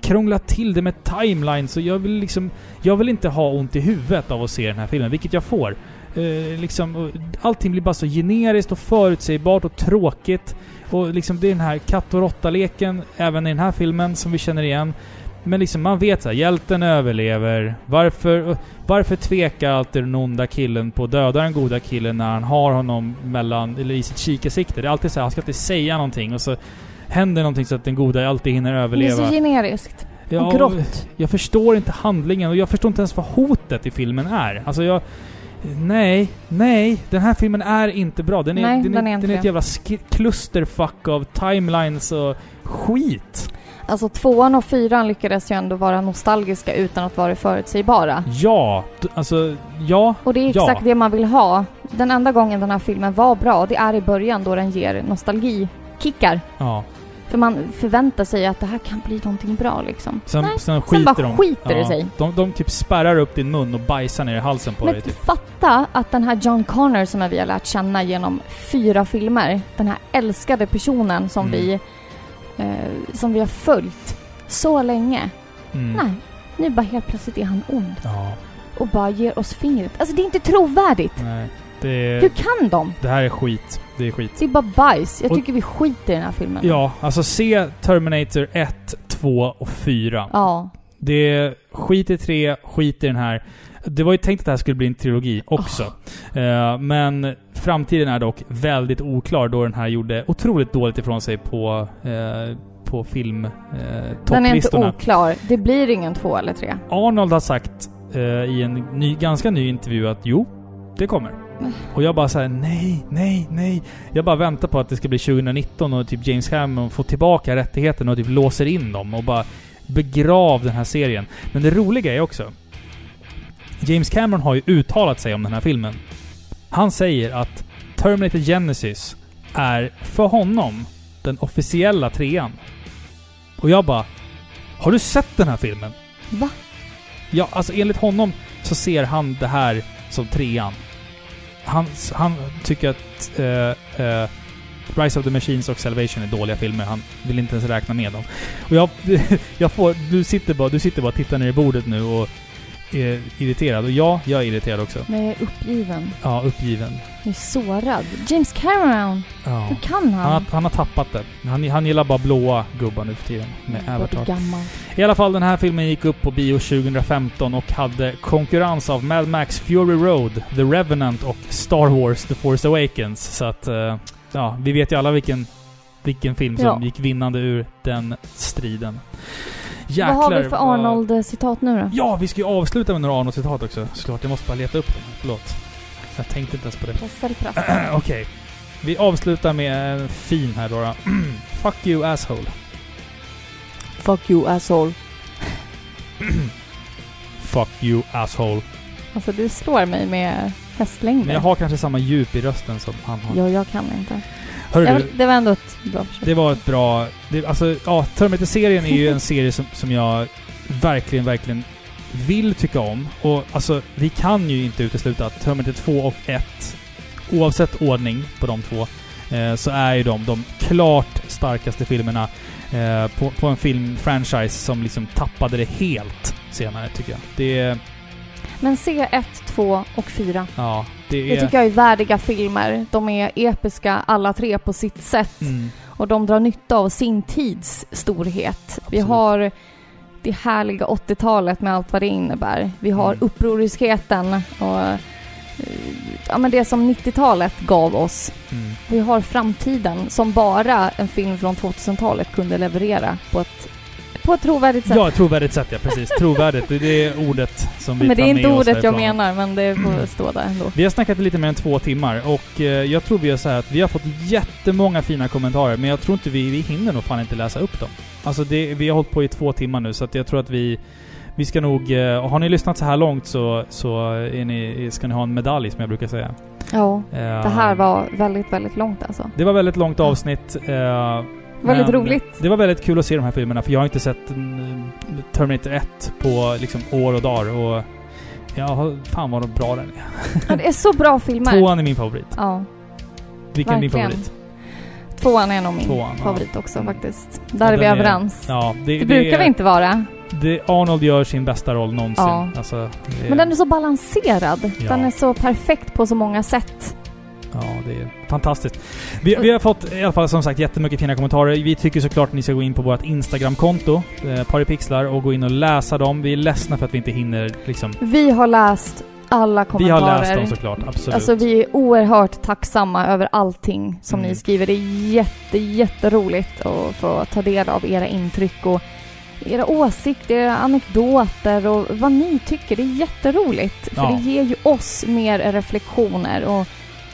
krångla till det med timelines. Så jag vill liksom... Jag vill inte ha ont i huvudet av att se den här filmen, vilket jag får. Eh, liksom, allting blir bara så generiskt och förutsägbart och tråkigt. Och liksom det är den här katt och råtta-leken även i den här filmen som vi känner igen. Men liksom man vet så här, hjälten överlever. Varför, varför tvekar alltid den onda killen på att döda den goda killen när han har honom mellan, eller i sitt kikarsikte? Det är alltid så här, han ska alltid säga någonting och så händer någonting så att den goda alltid hinner Det är överleva. så generiskt. Ja, och grått. Jag förstår inte handlingen och jag förstår inte ens vad hotet i filmen är. Alltså jag... Nej, nej. Den här filmen är inte bra. Den är, Nej, den den är den är ett jävla klusterfuck av timelines och skit. Alltså tvåan och fyran lyckades ju ändå vara nostalgiska utan att vara förutsägbara. Ja, alltså ja. Och det är ja. exakt det man vill ha. Den enda gången den här filmen var bra, det är i början då den ger nostalgikickar. Ja. För man förväntar sig att det här kan bli någonting bra liksom. Sen, Nej, sen skiter bara de. skiter det sig. De, de typ spärrar upp din mun och bajsar ner i halsen på Men dig. Typ. fatta att den här John Connor som vi har lärt känna genom fyra filmer, den här älskade personen som Mm. vi eh, som vi har följt så länge. Mm. Nej, nu bara helt plötsligt är han ond Ja, och bara ger oss fingret. Alltså det är inte trovärdigt. nej. Det, Hur kan de? det här är skit. Det är skit. Det är bara bajs. Jag Och- tycker vi skiter i den här filmen. Ja, alltså se Terminator 1, 2 och 4. Ja. Det är skit i 3, skit i den här. Det var ju tänkt att det här skulle bli en trilogi också. Eh, men framtiden är dock väldigt oklar då den här gjorde otroligt dåligt ifrån sig på, eh, på film eh, Den är inte oklar. Det blir ingen två eller tre. Arnold har sagt eh, i en ny, ganska ny intervju att jo, det kommer. Och jag bara säger nej, nej, nej. Jag bara väntar på att det ska bli 2019 och typ James Cameron får tillbaka rättigheterna och typ låser in dem och bara begrav den här serien. Men det roliga är också... James Cameron har ju uttalat sig om den här filmen. Han säger att Terminator Genesis är för honom den officiella trean. Och jag bara... Har du sett den här filmen? Va? Ja, alltså enligt honom så ser han det här som trean. Han, han tycker att eh, eh, Rise of the Machines och Salvation är dåliga filmer. Han vill inte ens räkna med dem. Och jag, [laughs] jag får... Du sitter bara, du sitter bara och tittar ner i bordet nu och är irriterad. Och ja, jag är irriterad också. Men jag är uppgiven. Ja, uppgiven. Jag är sårad. James Cameron! Ja. Hur kan han? Han har, han har tappat det. Han, han gillar bara blåa gubbar nu för tiden med Både Avatar. gammal. I alla fall, den här filmen gick upp på bio 2015 och hade konkurrens av Mad Max Fury Road, The Revenant och Star Wars The Force Awakens. Så att, eh, ja, vi vet ju alla vilken, vilken film som Ja. gick vinnande ur den striden. Jäklar, vad har vi för Arnold-citat nu då? Ja, vi ska ju avsluta med några Arnold-citat också. Såklart, jag måste bara leta upp dem. Förlåt. Jag tänkte inte ens på det. Prassel, prassel. [clears throat] Okej. Vi avslutar med en fin här då. [clears throat] Fuck you asshole. Fuck you asshole. [clears throat] Fuck you asshole. Alltså du slår mig med hästlängder. Men jag har kanske samma djup i rösten som han har. Ja, jag kan inte. Hörru du, det var ändå ett bra försök. det var ett bra... Det, alltså, ja, Terminator-serien är ju en [laughs] serie som, som jag verkligen, verkligen vill tycka om. Och alltså, vi kan ju inte utesluta att Terminator 2 och 1, oavsett ordning på de två, eh, så är ju de de klart starkaste filmerna eh, på, på en filmfranchise som liksom tappade det helt senare, tycker jag. Det. Men se 1, 2 och 4. Ja, det Det är... tycker jag är värdiga filmer. De är episka alla tre på sitt sätt. Mm. Och de drar nytta av sin tids storhet. Vi Absolut. har det härliga 80-talet med allt vad det innebär. Vi har Mm. upproriskheten och eh, ja, men det som 90-talet gav oss. Mm. Vi har framtiden som bara en film från 2000-talet kunde leverera på ett, på ett trovärdigt sätt. Ja, trovärdigt sätt ja. Precis. Trovärdigt. Det är ordet som vi men det är inte ordet jag härifrån. menar, men det får stå där ändå. Vi har snackat lite mer än två timmar och eh, jag tror vi gör så att vi har fått jättemånga fina kommentarer men jag tror inte vi, vi hinner nog fan inte läsa upp dem. Alltså det, vi har hållit på i två timmar nu så att jag tror att vi vi ska nog... eh, Har ni lyssnat så här långt så, så är ni, ska ni ha en medalj som jag brukar säga. Ja, Eh, det här var väldigt, väldigt långt alltså. Det var väldigt långt avsnitt. eh, Väldigt men roligt. Det var väldigt kul att se de här filmerna för jag har inte sett mm, Terminator 1 på liksom år och dagar och... Ja, fan vad bra den är. Ja, det är så bra filmer. Tvåan är min favorit. Ja, Vilken är din favorit? tvåan är nog min Tvåan, ja. favorit också Mm. faktiskt. Där är vi den överens. Ja, det, Det brukar är- vi inte vara. Det, Arnold gör sin bästa roll någonsin. Ja. Alltså, Men den är så balanserad. Ja. Den är så perfekt på så många sätt. Ja, det är fantastiskt. Vi, vi har fått i alla fall som sagt jättemycket fina kommentarer. Vi tycker såklart att ni ska gå in på vårt Instagram-konto, eh, Paripixlar, och gå in och läsa dem. Vi är ledsna för att vi inte hinner liksom... Vi har läst alla Vi kommentarer. har läst dem såklart, absolut. Alltså vi är oerhört tacksamma över allting som Mm. ni skriver. Det är jätte, jätteroligt att få ta del av era intryck och era åsikter, era anekdoter och vad ni tycker. Det är jätteroligt. För Ja. det ger ju oss mer reflektioner och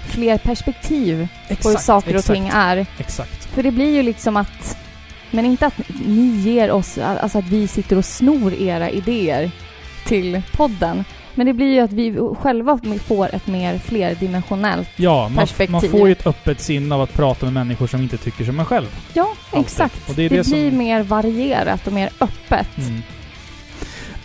fler perspektiv på hur Exakt, saker och exakt. ting är. Exakt. För det blir ju liksom att... Men inte att ni ger oss, alltså att vi sitter och snor era idéer till podden. Men det blir ju att vi själva får ett mer flerdimensionellt Ja, man, perspektiv. man får ju ett öppet sinne av att prata med människor som inte tycker som en själv. Ja, Alltid. exakt. Och det det det som- blir mer varierat och mer öppet. Mm.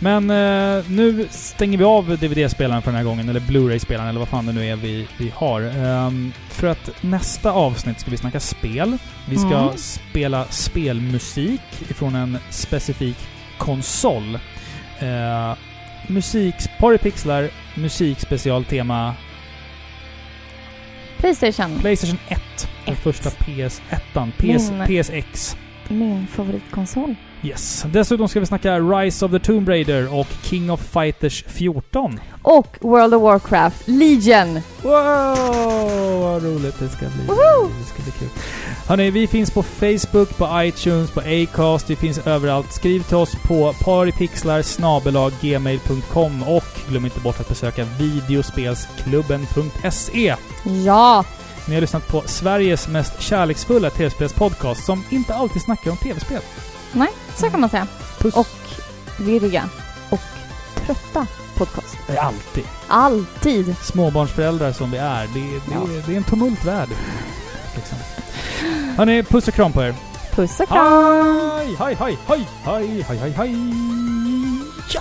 Men eh, nu stänger vi av DVD-spelaren för den här gången, eller Blu-ray-spelaren, eller vad fan det nu är vi, vi har. Ehm, för att nästa avsnitt ska vi snacka spel. Vi ska Mm. spela spelmusik ifrån en specifik konsol. Uh, musik, Paripixlar, musikspecialtema Playstation, Playstation 1. Den första PS1. PS, Min- PSX. min favoritkonsol. Yes. Dessutom ska vi snacka Rise of the Tomb Raider och King of Fighters 14. Och World of Warcraft Legion. Wow, vad roligt det ska bli. Woho! Det ska bli kul. Hörni, vi finns på Facebook, på iTunes, på Acast. Vi finns överallt. Skriv till oss på paripixlar gmail.com och glöm inte bort att besöka videospelsklubben.se. Ja! Ni har lyssnat på Sveriges mest kärleksfulla tv-spelspodcast som inte alltid snackar om tv-spel. Nej, så kan man säga. Puss. Och virriga och trötta podcast. Det är alltid. Alltid. Småbarnsföräldrar som vi är. Det, det, Ja. det är en tumultvärld. Liksom. Hörni, puss och kram på er. Puss och kram! Hej, hej, hej, hej, hej, hej, hej, hej. Ja!